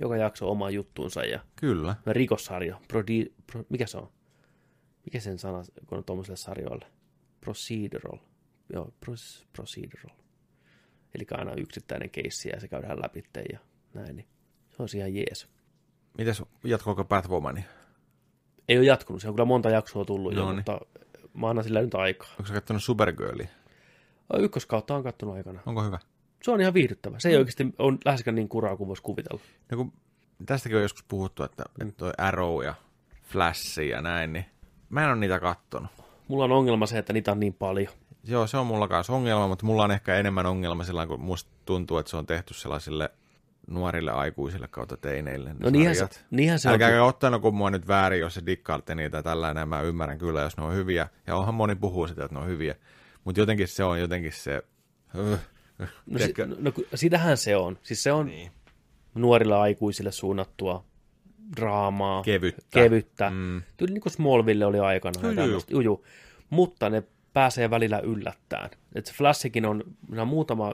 Joka jakso oma juttuunsa ja Kyllä. rikossarja. Prodi, pro, mikä se on? Mikä sen sana, on tuommoiselle sarjoille? Procedural. Joo, pros, procedural. Eli aina yksittäinen keissi ja se käydään läpi ja näin. Niin se on ihan jees. Mites jatkoako Batwomani? Ei ole jatkunut, se on kyllä monta jaksoa tullut jo, Noniin. mutta mä annan sillä nyt aikaa. Onko sä kattonut Supergirlia? Ykköskautta on kattonut aikana. Onko hyvä? Se on ihan viihdyttävä. Se ei oikeasti ole läheskään niin kuraa kuin voisi kuvitella. No kun tästäkin on joskus puhuttu, että, Mm. että toi Arrow ja Flash ja näin, niin mä en ole niitä kattonut. Mulla on ongelma se, että niitä on niin paljon. Joo, se on mulla kanssa ongelma, mutta mulla on ehkä enemmän ongelma sillä kun musta tuntuu, että se on tehty sellaisille nuorille aikuisille kautta teineille. ne No niinhän se, niinhän se on. Älkääkä ottanut kun mua nyt väärin, jos se dikkaatte niitä tällainen, mä ymmärrän kyllä, jos ne on hyviä. Ja onhan moni puhuu sitä, että ne on hyviä. Mutta jotenkin se on jotenkin se... Öh, No, si, no, kun- sitähän se on. Siis se on Niin. nuorille aikuisille suunnattua draamaa, Kevyttä. kevyttä. Mm. Tyyli niin kuin Smallville oli aikana. Ja juu. Mutta ne pääsee välillä yllättäen. Et se Flashikin on, on muutama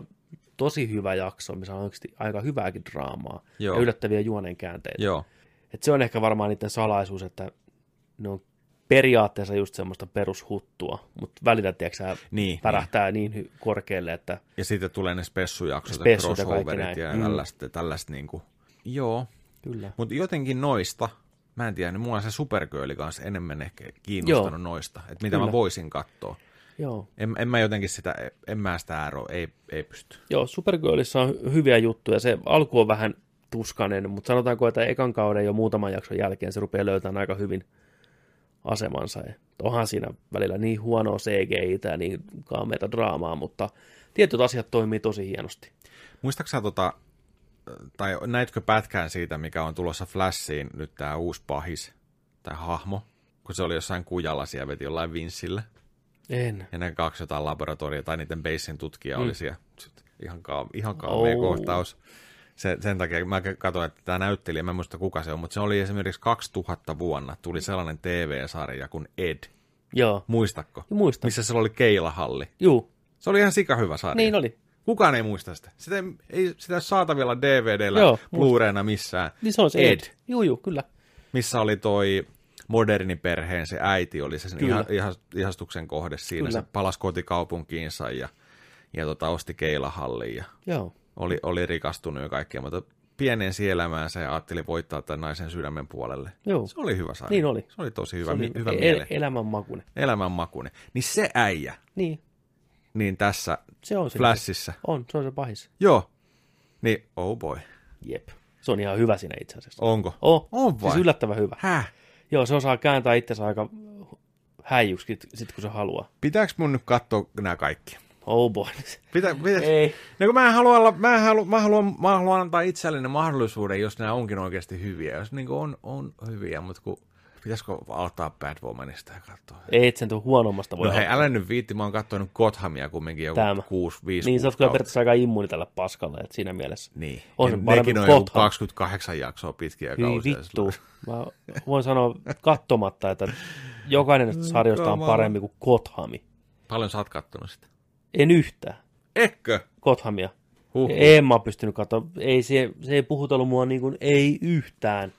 tosi hyvä jakso, missä on oikeasti aika hyvääkin draamaa Joo. ja yllättäviä juonenkäänteitä. Joo. Et se on ehkä varmaan niiden salaisuus, että ne on periaatteessa just semmoista perushuttua, mutta välillä, tiedätkö, sä, Niin, pärähtää niin, hy- korkealle, että Ja sitten tulee ne spessujaksot ja Spessut ja crossoverit näin. ja Mm. tällaista, tällaista niinku. Joo, kyllä. mutta jotenkin noista, mä en tiedä, niin mulla on se Supergirl kanssa enemmän ehkä kiinnostanut Joo. noista, että mitä Kyllä. mä voisin katsoa. Joo. En, en mä jotenkin sitä, en mä sitä ääroa, ei, ei pysty. Joo, Supergirlissa on hyviä juttuja. Se alku on vähän tuskanen, mutta sanotaanko, että ekan kauden jo muutaman jakson jälkeen se rupeaa löytämään aika hyvin asemansa. Ja onhan siinä välillä niin huonoa CGI niin kaameita draamaa, mutta tietyt asiat toimii tosi hienosti. Muistaaksä sä tota, tai näitkö pätkään siitä, mikä on tulossa Flashiin nyt tämä uusi pahis, tai hahmo, kun se oli jossain kujalla siellä veti jollain vinssillä. En. Ja ne kaksi jotain laboratoria tai niiden basin tutkija mm. oli siellä. Ihan, ka- ihan kaamea Oh. kohtaus. Se, sen takia mä katsoin, että tämä näyttelijä, mä en muista kuka se on, mutta se oli esimerkiksi 2000 vuonna, tuli sellainen TV-sarja kuin Ed. Joo, Muistatko? muistan. Missä se oli Keilahalli. Juu, Se oli ihan sika hyvä sarja. niin oli. Kukaan ei muista sitä. Sitä ei, ei sitä ole saatavilla DVDllä, Joo, Blu-rayna missään. Niin se on se Ed. Ed. Juu, juu, kyllä. Missä oli toi moderni perheen, se äiti oli se sen Kyllä. iha, iha, ihastuksen kohde siinä. Kyllä. Se palasi kotikaupunkiinsa ja, ja tota, osti Keilahallin ja Joo. oli, oli rikastunut ja kaikkea, mutta pienen elämäänsä ja ajatteli voittaa tämän naisen sydämen puolelle. Joo. Se oli hyvä sarja. Niin oli. Se oli tosi hyvä, Se oli hyvä el- miele. elämänmakuinen. Elämänmakuinen. Niin se äijä, Niin, niin tässä se on se. Flashissa. On, se on se pahis. Joo. Niin, oh boy. Jep. Se on ihan hyvä siinä itse asiassa. Onko? Oh, On vai? Siis yllättävän hyvä. Häh? Joo, se osaa kääntää itsensä aika häijyksi, sit kun se haluaa. Pitääkö mun nyt katsoa nämä kaikki? Oh boy. Pitä, pitä, Ei. No kun mä en halua, olla, mä, en halua, mä, haluan, mä haluan antaa itselleni mahdollisuuden, jos nämä onkin oikeasti hyviä. Jos niin on, on hyviä, mutta kun, pitäisikö aloittaa Bad Womanista ja katsoa? Ei et sen tuu huonommasta voi No hei, älä nyt viitti, mä oon katsonut Gothamia kumminkin joku Tämä. 6 5 Niin, sä oot kyllä periaatteessa aika immuuni tällä paskalle, että siinä mielessä. Niin, On se nekin on joku Gotham. 28 jaksoa pitkiä Hyi kausia. vittu. Mä voin sanoa katsomatta, että jokainen näistä sarjoista on parempi kuin Gothami. Paljon sä oot kattonut sitä? En yhtään. Ekkö? Gothamia. Huhhuh. En mä pystynyt katsomaan. Ei, se, se ei puhutellut mua niin kuin, ei yhtään.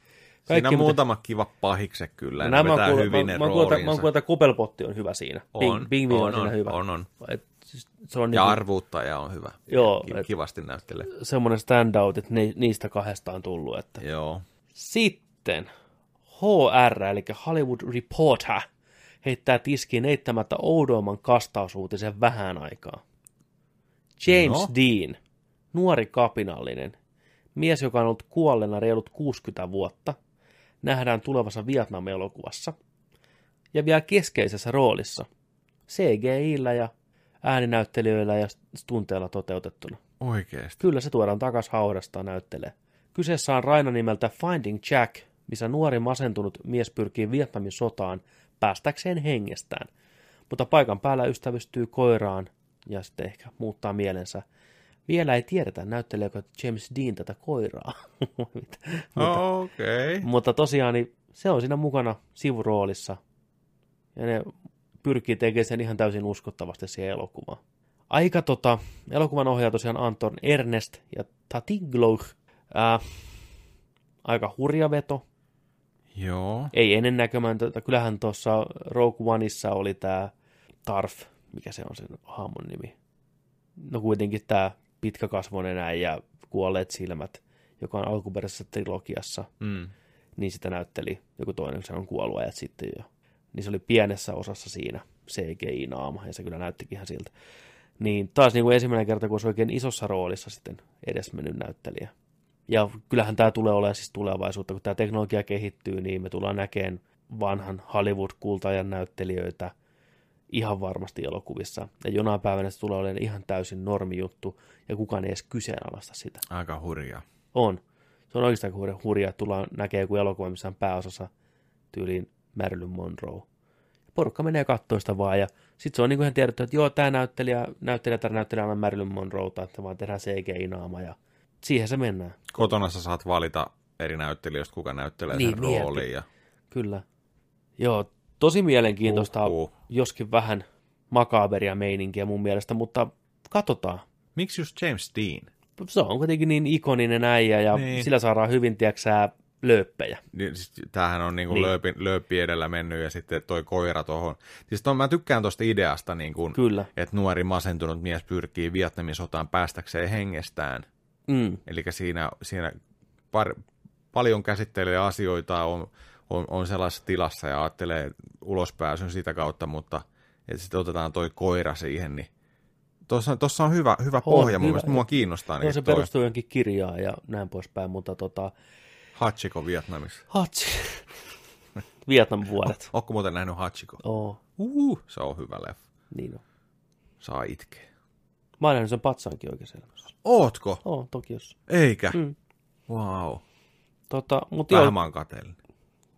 Siinä on mitä- muutama kiva pahikse kyllä. No, nämä vetää hyvin mä, ne mä, että- mä että Kopelpotti on hyvä siinä. On, Bing, Bing on, on, siinä on, hyvä. on, on. Et, siis se on Ja niin arvuuttaja on hyvä. Joo, Ki- et- Kivasti näyttelee. semmoinen standout, että ne, niistä kahdesta on tullut. Että. Joo. Sitten HR, eli Hollywood Reporter, heittää tiskiin eittämättä oudoimman kastausuutisen vähän aikaa. James No. Dean, nuori kapinallinen, mies, joka on ollut kuolleena reilut 60 vuotta, nähdään tulevassa Vietnam-elokuvassa ja vielä keskeisessä roolissa CGI-llä ja ääninäyttelijöillä ja tunteella toteutettuna. Oikeesti. Kyllä se tuodaan takas haudasta näyttelee. Kyseessä on Raina nimeltä Finding Jack, missä nuori masentunut mies pyrkii Vietnamin sotaan päästäkseen hengestään. Mutta paikan päällä ystävystyy koiraan ja sitten ehkä muuttaa mielensä. Vielä ei tiedetä, näytteleekö James Dean tätä koiraa. Okei. Okay. Mutta tosiaan niin se on siinä mukana sivuroolissa. Ja ne pyrkii tekemään sen ihan täysin uskottavasti siihen elokuvaan. Aika tota, elokuvan ohjaaja tosiaan Anton Ernest ja Tatigloch. Ää, aika hurja veto. Joo. Ei ennennäkemätöntä. Kyllähän tuossa Rogue Oneissa oli tämä Tarf, mikä se on sen hahmon nimi. No kuitenkin tämä pitkäkasvoinen äijä, kuolleet silmät, joka on alkuperäisessä trilogiassa Mm. niin sitä näytteli joku toinen, se on kuollut sitten jo. Niin se oli pienessä osassa siinä CGI-naama, ja se kyllä näyttikin ihan siltä. Niin taas niin kuin ensimmäinen kerta, kun se oikein isossa roolissa sitten edesmennyt näyttelijä. Ja kyllähän tämä tulee olemaan siis tulevaisuutta, kun tämä teknologia kehittyy, niin me tullaan näkemään vanhan Hollywood-kultaajan näyttelijöitä ihan varmasti elokuvissa. Ja jonain päivänä se tulee olemaan ihan täysin normijuttu, ja kukaan ei edes kyseenalaista sitä. Aika hurjaa. On. Se on oikeastaan hurja, hurja että tullaan näkee joku elokuva, missä on pääosassa tyyliin Marilyn Monroe. Porukka menee katsoa sitä vaan, ja sitten se on niin kuin ihan tiedetty, että joo, tämä näyttelijä, näyttelijä tai näyttelijä on Marilyn Monroe, että vaan tehdään CGI-naama, ja siihen se mennään. Kotona sä saat valita eri näyttelijöistä, kuka näyttelee Niin, sen mieti. roolin. Ja... Kyllä. Joo, tosi mielenkiintoista, Uhuh. joskin vähän makaberia meininkiä mun mielestä, mutta katsotaan. Miksi just James Dean? Se on kuitenkin niin ikoninen äijä, ja Niin. sillä saadaan hyvin, tiedäksää, lööppejä. Niin, siis tämähän on niinku Niin. lööpi, lööpi edellä mennyt ja sitten toi koira tuohon. Siis ton, mä tykkään tuosta ideasta, niin kun, Kyllä. että nuori masentunut mies pyrkii Vietnamin sotaan päästäkseen hengestään. Mm. Eli siinä, siinä par, paljon käsittelee asioita, on, on, on sellaisessa tilassa ja ajattelee ulospääsyn sitä kautta, mutta että sitten otetaan toi koira siihen, niin tuossa, tuossa on hyvä, hyvä pohja, mun hyvä. mielestä mua kiinnostaa. Joo, Niin se toi perustuu johonkin kirjaan ja näin poispäin, mutta tota, Hachiko Vietnamissa. Hatsi. Vietnam vuodet. Ootko muuten nähnyt Hachiko? Oo, Uh, se on hyvä leffa. niin on. Saa itkeä. Mä oon nähnyt sen patsaankin oikein elämässä. Ootko? Oo, Tokiossa. Eikä. Mm. Wow. Tota, mut joo, Vähän mä oon kateellinen.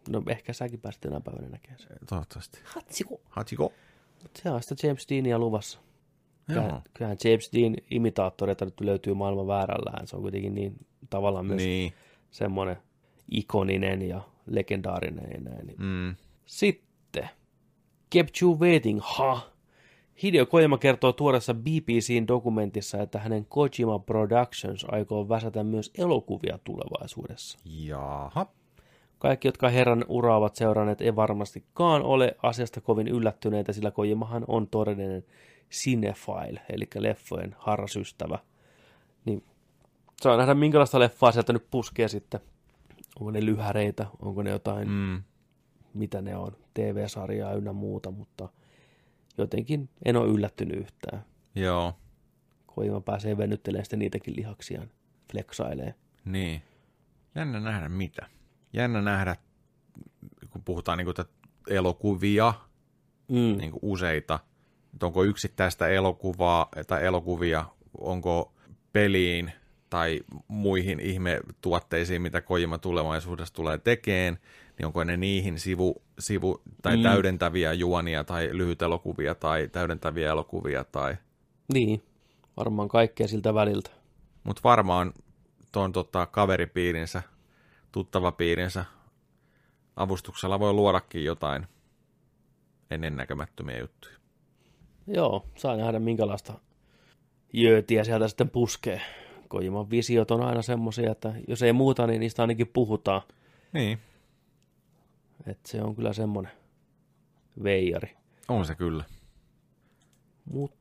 No ehkä säkin pääsit enää päivänä näkemään sen. Toivottavasti. Hatsiko. Hachiko? Mut se on sitä James Deania luvassa. Joo. Kyllähän, kyllähän James Dean imitaattoreita nyt löytyy maailman väärällään. Se on kuitenkin niin tavallaan myös Niin. semmoinen ikoninen ja legendaarinen ja näin. Niin. Mm. Sitten, Kept You Waiting, ha! Hideo Kojima kertoo tuoreessa BBCn dokumentissa, että hänen Kojima Productions aikoo väsätä myös elokuvia tulevaisuudessa. Jaha. Kaikki, jotka herran uraa ovat seuranneet, ei varmastikaan ole asiasta kovin yllättyneitä, sillä Kojimahan on todellinen cinephile, eli leffojen harrasystävä. Niin saa nähdä, minkälaista leffaa sieltä nyt puskee sitten. Onko ne lyhäreitä, onko ne jotain, mm. Mm. mitä ne on, TV-sarjaa ynnä muuta, mutta jotenkin en ole yllättynyt yhtään. Joo. Kojima pääsee venyttelemään sitten niitäkin lihaksiaan, fleksailee. Niin. Jännä nähdä mitä. Jännä nähdä, kun puhutaan niin kuin elokuvia, Mm. niin kuin useita, että onko yksittäistä elokuvaa tai elokuvia, onko peliin tai muihin ihmetuotteisiin, mitä Kojima tulevaisuudessa tulee tekeen, niin onko ne niihin sivu, sivu tai Mm. mm. täydentäviä juonia tai lyhytelokuvia tai täydentäviä elokuvia tai... Niin, varmaan kaikkea siltä väliltä. Mutta varmaan tuon tota, kaveripiirinsä, tuttavapiirinsä avustuksella voi luodakin jotain ennennäkemättömiä juttuja. Joo, saa nähdä minkälaista jöötiä sieltä sitten puskee. Kojiman visiot on aina semmoisia, että jos ei muuta, niin niistä ainakin puhutaan. Niin, Että se on kyllä semmoinen veijari. on se kyllä. Mutta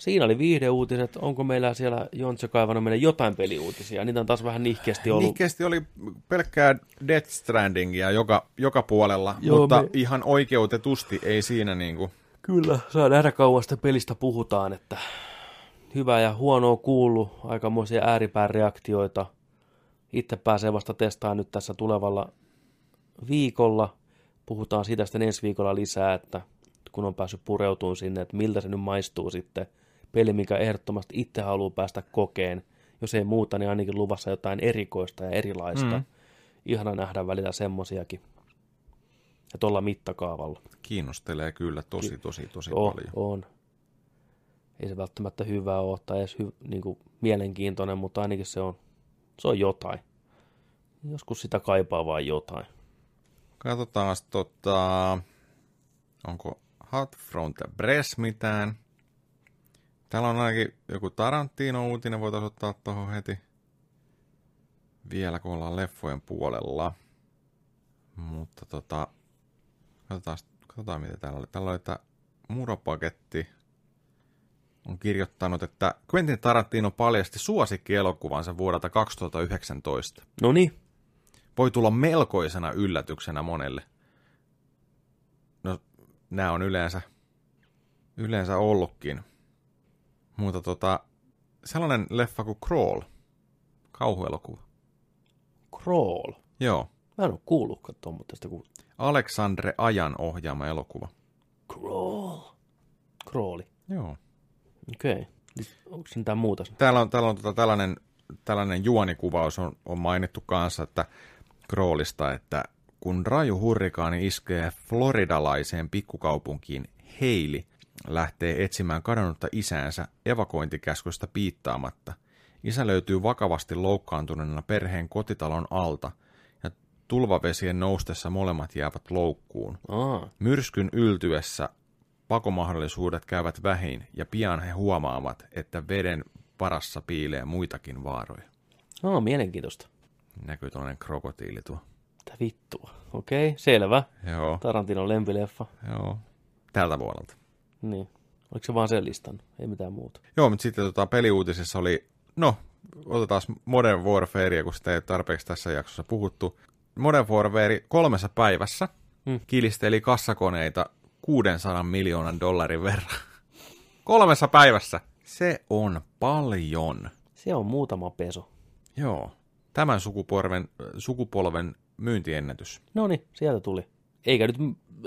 siinä oli viihdeuutiset. Onko meillä siellä Jontse kaivannut meille jotain peliuutisia? Niitä on taas vähän nihkeästi ollut. Nihkeästi oli pelkkää Death Strandingia joka, joka puolella, Joo, mutta me- ihan oikeutetusti ei siinä niinku... Kyllä, saa nähdä kauan sitä pelistä puhutaan, että hyvää ja huonoa kuullut, aikamoisia ääripään reaktioita. Itse pääsee vasta testaamaan nyt tässä tulevalla viikolla. Puhutaan siitä sitten ensi viikolla lisää, että kun on päässyt pureutumaan sinne, että miltä se nyt maistuu sitten. Peli, mikä ehdottomasti itse haluaa päästä kokeen. Jos ei muuta, niin ainakin luvassa jotain erikoista ja erilaista. Mm. Ihana nähdä välillä semmosiakin. Ja tuolla mittakaavalla. Kiinnostelee kyllä tosi, tosi, tosi On, paljon. on. Ei se välttämättä hyvää ole tai edes hy, niin kuin mielenkiintoinen, mutta ainakin se on, se on jotain. Joskus sitä kaipaa vain jotain. Katsotaan tota, onko Hot from the Press mitään. Täällä on ainakin joku Tarantino-uutinen, voitaisiin ottaa tuohon heti. Vielä kun ollaan leffojen puolella. Mutta tota, katsotaan, katsotaan mitä täällä oli. Täällä oli, että Muropaketti on kirjoittanut, että Quentin Tarantino paljasti suosikkielokuvansa vuodelta 2019 No niin, voi tulla melkoisena yllätyksenä monelle. No, nämä on yleensä, yleensä ollutkin. Mutta tota, sellainen leffa kuin Crawl, kauhuelokuva. Crawl. Joo, Mä en ole kuullutkaan tuommoista kuin Aleksandre Ajan ohjaama elokuva. Crawl. Crawli. Joo. Okei. Okay. Onko se mitään muuta? Täällä on, täällä on tota tällainen, tällainen juonikuvaus on, on mainittu kanssa, että Crawlista, että kun raju hurrikaani iskee floridalaiseen pikkukaupunkiin, Heili lähtee etsimään kadonnutta isäänsä evakuointikäskystä piittaamatta. Isä löytyy vakavasti loukkaantuneena perheen kotitalon alta, ja tulvavesien noustessa molemmat jäävät loukkuun. Aa, Myrskyn yltyessä pakomahdollisuudet käyvät vähin, ja pian he huomaavat, että veden varassa piilee muitakin vaaroja. Aa mielenkiintoista. Näkyy tuollainen krokotiili tuo. Mitä vittua. Okei, selvä. Joo, Tarantinon lempileffa. joo. Tältä vuodelta. Niin. Oliko se vaan sen listan? Ei mitään muuta. Joo, mutta sitten tota, peliuutisissa oli, no, otetaan Modern Warfare, kun sitä ei ole tarpeeksi tässä jaksossa puhuttu. Modern Warfare kolmessa päivässä Hmm. hmm. kilisteli kassakoneita 600 miljoonan dollarin verran. Kolmessa päivässä. Se on paljon. Se on muutama peso. Joo. Tämän sukupolven, sukupolven myyntiennätys. No niin, sieltä tuli. eikä nyt,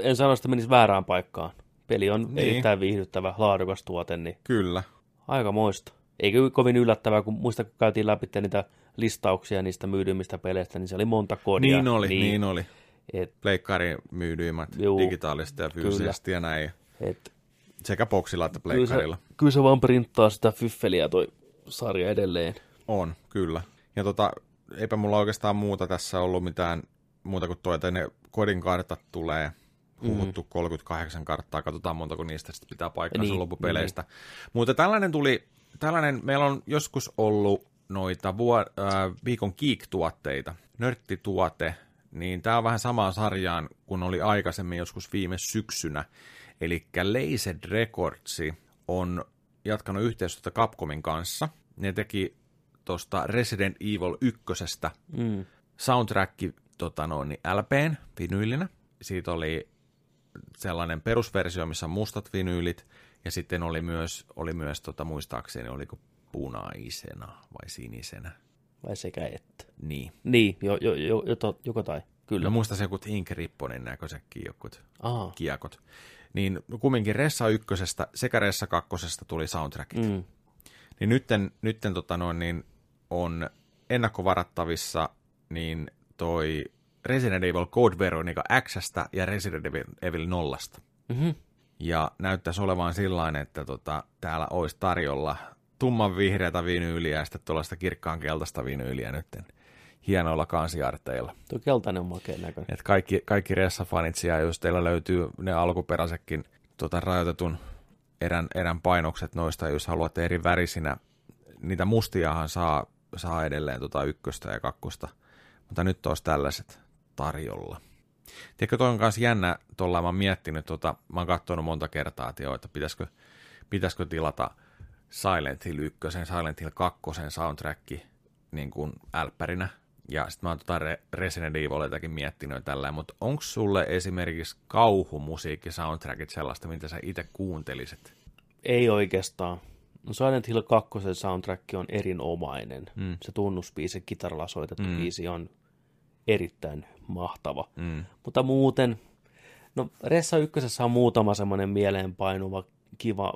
en sano, että menisi väärään paikkaan. Peli on Niin. erittäin viihdyttävä, laadukas tuote, niin Kyllä. aika moista. Eikä kovin yllättävää, kun muista, kun käytiin läpi niitä listauksia niistä myydymistä peleistä, niin se oli monta kodia. Niin oli, niin, niin oli. Et, Pleikkarin myydyimmät Juu, digitaalisesti ja fyysisesti ja näin. et, Sekä boksilla että kyllä, se, pleikkarilla. kyllä se vaan printtaa sitä fyffeliä toi sarja edelleen. On, kyllä. Ja tota, eipä mulla oikeastaan muuta tässä ollut mitään muuta kuin toi, että ne kodin kartat tulee huhuttu mm. 38 karttaa, katsotaan montako niistä sitten pitää paikkansa niin, Niin, loppupeleistä. Niin. Mutta tällainen tuli, tällainen, meillä on joskus ollut noita vuo, äh, viikon geek-tuotteita, nörttituote, niin tämä on vähän samaan sarjaan kuin oli aikaisemmin joskus viime syksynä. Eli Laser Records on jatkanut yhteistyötä Capcomin kanssa. Ne teki tuosta Resident Evil 1 Mm. soundtrack tota noin, niin LPn vinyylinä. Siitä oli sellainen perusversio, missä on mustat vinyylit, ja sitten oli myös, oli myös tota, muistaakseni, oliko punaisena vai sinisenä. Vai sekä että. Niin. Niin, jo, jo, jo, jo, joko tai. Kyllä. No muista se joku Ink Ripponin näköisetkin jokut Aha. kiekot. Niin kumminkin Ressa ykkösestä sekä Ressa kakkosesta tuli soundtrackit. Mm. Niin nytten, nytten tota noin, niin on ennakkovarattavissa niin toi Resident Evil Code Veronica Xstä ja Resident Evil, Evil 0. Mm-hmm. Ja näyttäisi olevan sillä että tota, täällä olisi tarjolla tumman vihreätä vinyyliä ja sitten tuollaista kirkkaan keltaista vinyyliä nytten hienoilla kansiarteilla. Tuo keltainen on makea näköinen. Et kaikki, kaikki ressafanit siellä, jos teillä löytyy ne alkuperäisetkin tota, rajoitetun erän, erän painokset noista, jos haluatte eri värisinä, niitä mustiahan saa, saa edelleen tota ykköstä ja kakkosta, mutta nyt olisi tällaiset tarjolla. Tiedätkö, toi on kanssa jännä, tuolla mä oon miettinyt, tota, mä oon katsonut monta kertaa, että, joo, että pitäisikö, pitäisikö tilata Silent Hill 1, Silent Hill 2 soundtrack niin kuin älppärinä, ja sitten mä oon tota Re- Resident Evilitakin miettinyt tällä, mutta onko sulle esimerkiksi kauhumusiikki soundtrackit sellaista, mitä sä itse kuuntelisit? Ei oikeastaan. No Silent Hill 2 soundtrack on erinomainen. Mm. Se tunnuspiisi, se kitaralla soitettu mm. biisi on erittäin mahtava. Mm. Mutta muuten, no Ressa ykkösessä on muutama semmoinen mieleenpainuva, kiva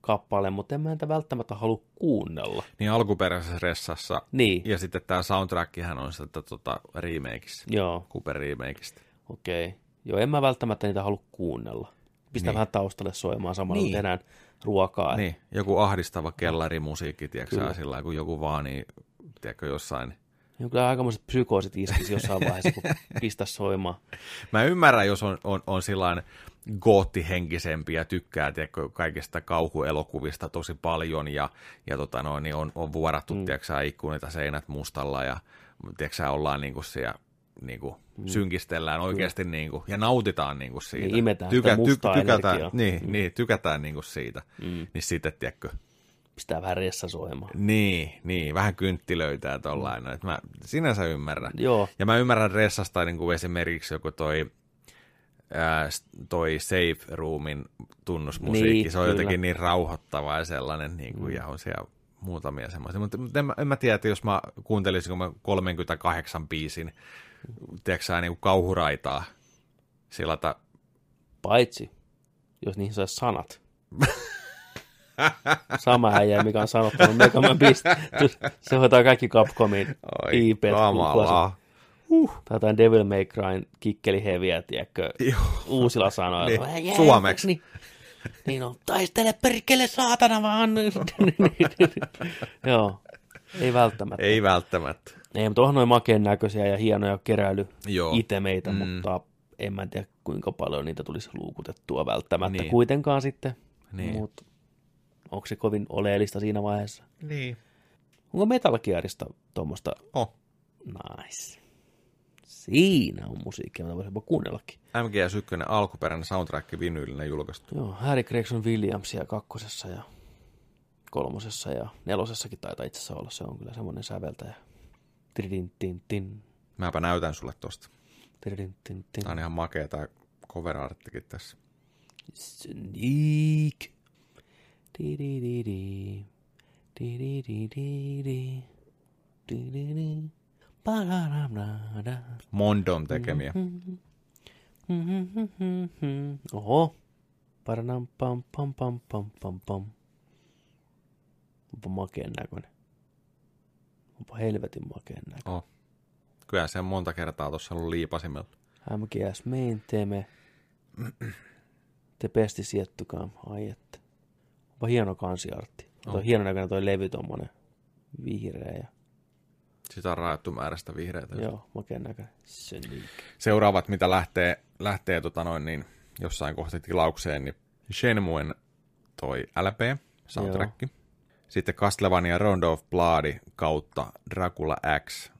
kappale, mutta en mä entä välttämättä halua kuunnella. Niin alkuperäisessä ressassa. Niin, Ja sitten tämä soundtrackihän on sitä tota, remakeissa, joo, Cooper remakeista. okei. Okay. Joo, en mä välttämättä niitä halua kuunnella. Pistä Niin. vähän taustalle soimaan samalla, Niin. tehdään ruokaa. Niin, joku ahdistava kellarimusiikki, tiedätkö sillä kun joku vaan, niin, tiedätkö, jossain. Niin kyllä aikamoiset psykoosit iskisi jossain vaiheessa, kun pistä soimaan. Mä ymmärrän, jos on, on, on sillain goottihenkisempi ja tykkää tiedätkö, kaikista kauhuelokuvista tosi paljon ja, ja tota noin, niin on, on vuorattu, mm. tiedätkö, ikkunita seinät mustalla ja tiedätkö, ollaan niinku siellä niinku, mm. synkistellään oikeasti niinku, ja nautitaan niinku siitä. Niin, imetään sitä mustaa tykätään, energiaa. niin, mm. niin, tykätään niinku siitä. Mm. Niin sitten, tiedätkö, Pistää vähän ressa soimaan. niin, niin, vähän kynttilöitä ja tollain. Mm. Mä sinänsä ymmärrän. Joo, Ja mä ymmärrän Ressasta niin kuin esimerkiksi joku toi, ää, toi Safe Roomin tunnusmusiikki. Niin, se on kyllä. jotenkin niin rauhoittava ja sellainen, niin kuin, mm. ja on siellä muutamia semmoisia. Mutta, en, mä, en mä tiedä, että jos mä kuuntelisin kun mä 38 biisin, tiedätkö niin kuin kauhuraitaa, sillä ta, paitsi jos niihin saisi sanat. Sama äijä, mikä on sanottanut Mega Man Beast. Se hoitaa kaikki Capcomin Oi, IP. kamalaa. Uh. Tai jotain Devil May Cryn kikkeliheviä, tiedätkö, Joo. uusilla sanoilla. Niin, suomeksi. Niin, niin on, taistele perkele saatana vaan. Joo, ei välttämättä. Ei välttämättä. Ei, mutta onhan noin makeen näköisiä ja hienoja keräily itemeitä, Mm. mutta en mä tiedä kuinka paljon niitä tulisi luukutettua välttämättä niin. kuitenkaan sitten. Niin. Mutta onko se kovin oleellista siinä vaiheessa? Niin. Onko Metal Gearista tuommoista? Oh. Nice. Siinä on musiikkia, mitä voisi jopa kuunnellakin. MGS1 alkuperäinen soundtrack vinyylinen julkaistu. Joo, Harry Gregson Williamsia kakkosessa ja kolmosessa ja nelosessakin taitaa itse asiassa olla. Se on kyllä semmoinen säveltäjä. Tidin, tin, tin. Mäpä näytän sulle tosta. Tidin, tin, tin. Tää on ihan makea tää cover arttikin tässä. Sneak. Mondon tekemiä. Mm-hmm. Oho. Paranam pam pam pam pam pam pam. Onpa makeen näköinen. Onpa helvetin makeen näköinen. Oh. Kyllä se on monta kertaa tuossa ollut liipasimella. MGS main teme. Te pesti siettukaan. Ai että. Onpa hieno kansiartti. Oh. Toi hieno näköinen toi levy tommonen vihreä ja Sitä on rajattu määrästä vihreitä. joo, makeen näköinen. Niin. Seuraavat, mitä lähtee, lähtee tota noin, niin jossain kohti tilaukseen, niin Shenmuen toi LP, soundtrack. Sitten Castlevania Round of Blood kautta Dracula X,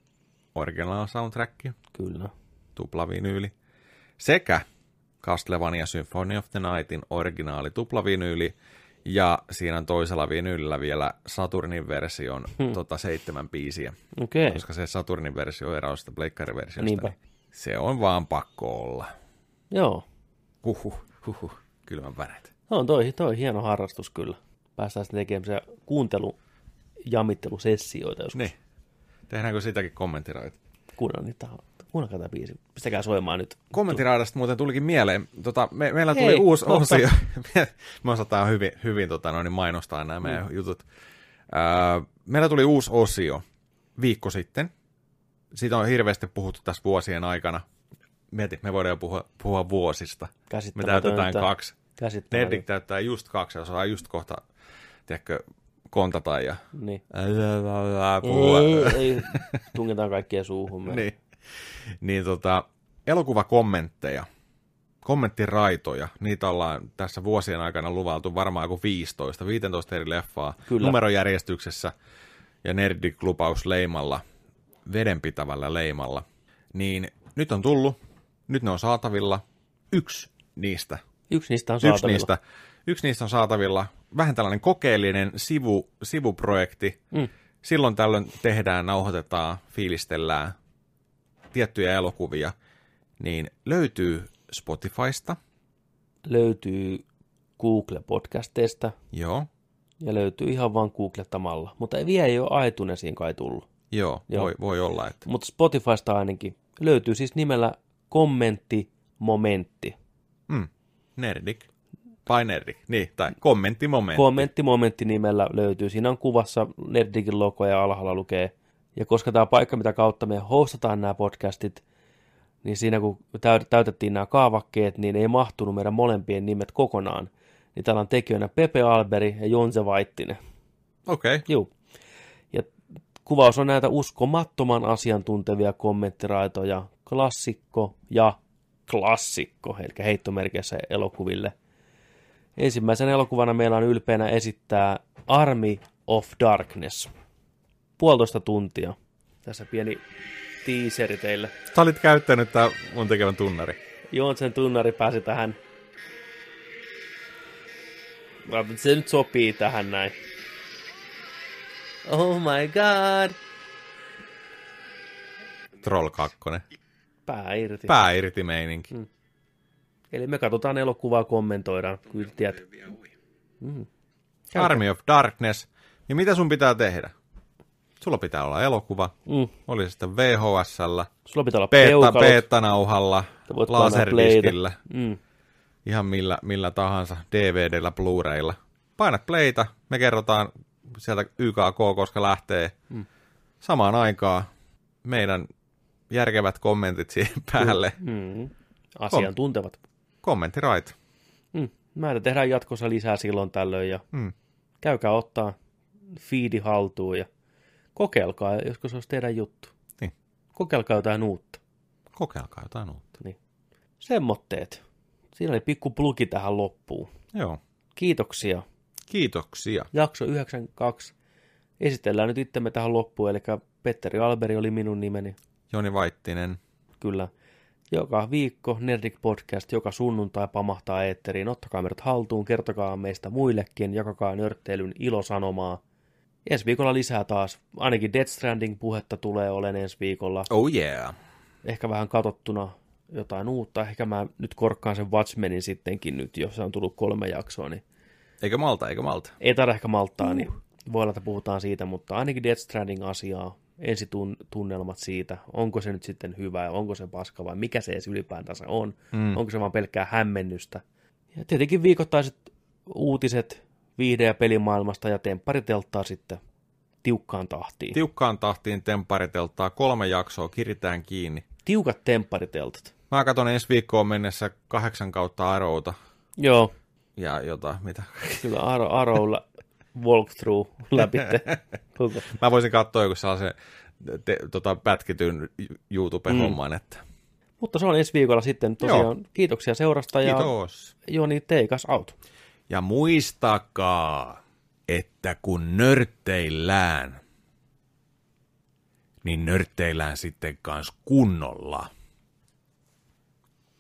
original soundtrack, Kyllä. tuplavinyyli. Sekä Castlevania Symphony of the Nightin originaali tuplavinyyli. Ja siinä on toisella vinyylillä vielä Saturnin version hmm. tota, seitsemän biisiä. Okay. Koska se Saturnin versio eroaa sitä Pleikkari-versiosta. Niinpä. Niin se on vaan pakko olla. Joo. Huhhuh, huhhuh, kylmän väret. No, on toi, toi hieno harrastus kyllä. Päästään sitten tekemään kuuntelu jamittelusessioita joskus. Niin. Tehdäänkö sitäkin kommenttiraita? Kuunnellaan niitä. Kuunnelkaa tämä biisi. Pistäkää soimaan nyt. Kommenttiraidasta muuten tulikin mieleen. Tota, me, meillä tuli Hei, uusi totta. osio. Me, osataan hyvin, hyvin tota, noin, mainostaa nämä meidän Mm. jutut. Äh, meillä tuli uusi osio viikko sitten. Siitä on hirveästi puhuttu tässä vuosien aikana. Mieti, me voidaan jo puhua, puhua vuosista. Me täytetään kaksi. Nerdik täyttää just kaksi, jos on just kohta, tiedätkö, kontata ja Niin. puhua. Ei, ei, tungetaan kaikkien suuhun. Me. niin. Niin tota, elokuvakommentteja, kommenttiraitoja, niitä ollaan tässä vuosien aikana luvaltu varmaan kuin 15, 15 eri leffaa Kyllä. numerojärjestyksessä ja Nerdik-lupaus leimalla, vedenpitävällä leimalla. Niin nyt on tullut, nyt ne on saatavilla, yksi niistä Yksi niistä on Yksi saatavilla. niistä, yksi niistä on saatavilla. Vähän tällainen kokeellinen sivu, sivuprojekti. Mm. Silloin tällöin tehdään, nauhoitetaan, fiilistellään tiettyjä elokuvia. Niin löytyy Spotifysta, Löytyy Google-podcasteista joo, ja löytyy ihan vaan googlettamalla. Mutta ei vielä ei ole iTunesiin kai tullut. joo, Joo. Voi, voi olla, että Mutta Spotifysta ainakin löytyy siis nimellä kommentti momentti. mm, Nerdik, vai Nerdik, niin, tai kommenttimomentti. Kommentti momentti nimellä löytyy. Siinä on kuvassa Nerdikin logo ja alhaalla lukee. Ja koska tämä paikka, mitä kautta me hostataan nämä podcastit, niin siinä kun täyt- täytettiin nämä kaavakkeet, niin ei mahtunut meidän molempien nimet kokonaan. Niin täällä on tekijöinä Pepe Alberi ja Jonse Vaittinen. Okei, okay. Juu. Ja kuvaus on näitä uskomattoman asiantuntevia kommenttiraitoja, klassikko ja klassikko, eli heittomerkeissä elokuville. Ensimmäisen elokuvana meillä on ylpeänä esittää Army of Darkness. Puolitoista tuntia. Tässä pieni teaseri teille. sä olit käyttänyt tää mun tekevän tunnari. Joonsen tunnari pääsi tähän. Se nyt sopii tähän näin. Oh my god. Troll 2. Pää irti. Pää irti meininki. Mm. Eli me katsotaan elokuvaa, kommentoidaan. Kyllä tiedät. Mm. Army of Darkness. Niin mitä sun pitää tehdä? Sulla pitää olla elokuva. Mm. Oli se sitten VHSllä, Sulla pitää olla beta, beta-nauhalla, laserdiskillä, Mm. ihan millä, millä tahansa, DVDllä, Blu-raylla. Painat playtä, me kerrotaan sieltä YKK, koska lähtee Mm. samaan aikaan meidän järkevät kommentit siihen päälle. Mm. Asiantuntevat. Kommentti right. Mm. Näitä tehdään jatkossa lisää silloin tällöin ja Mm. käykää ottaa feedi haltuun ja kokeilkaa, joskus olisi teidän juttu. Niin. Kokeilkaa jotain uutta. Kokeilkaa jotain uutta. Niin. Semmotteet. Siinä oli pikku plugi tähän loppuun. Joo. Kiitoksia. Kiitoksia. Jakso 92. Esitellään nyt itsemme tähän loppuun, eli Petteri Alberi oli minun nimeni. Joni Vaittinen. Kyllä. Joka viikko Nerdik Podcast, joka sunnuntai pamahtaa eetteriin. Ottakaa meidät haltuun, kertokaa meistä muillekin, jakakaa nörtteilyn ilosanomaa. Ensi viikolla lisää taas. Ainakin Death Stranding puhetta tulee olen ensi viikolla. Oh yeah. Ehkä vähän katottuna jotain uutta. Ehkä mä nyt korkkaan sen Watchmenin sittenkin nyt, jos on tullut kolme jaksoa, niin Eikö malta, eikö malta? ei tarvitse ehkä malttaa, niin voi olla, että puhutaan siitä, mutta ainakin Death Stranding asiaa ensitunnelmat siitä, onko se nyt sitten hyvä ja onko se paska vai mikä se edes ylipäätänsä on, mm. onko se vaan pelkkää hämmennystä. Ja tietenkin viikoittaiset uutiset viihde- ja pelimaailmasta ja temppariteltaa sitten tiukkaan tahtiin. Tiukkaan tahtiin temppariteltaa, kolme jaksoa, kiritään kiinni. Tiukat temppariteltat. Mä katson ensi viikkoon mennessä kahdeksan kautta Arrowta. Joo, Ja jota, mitä? kyllä Aro, Arrowlla walkthrough läpi. Mä voisin katsoa joku sellaisen te, tota, pätkityn YouTube-homman, Mm. että Mutta se on ensi viikolla sitten tosiaan. Joo. Kiitoksia seurasta ja kiitos. Joni Teikas out. Ja muistakaa, että kun nörtteillään, niin nörtteillään sitten kans kunnolla.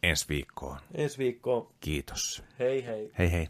Ensi viikkoon. Ensi viikkoon. Kiitos. Hei hei. Hei hei.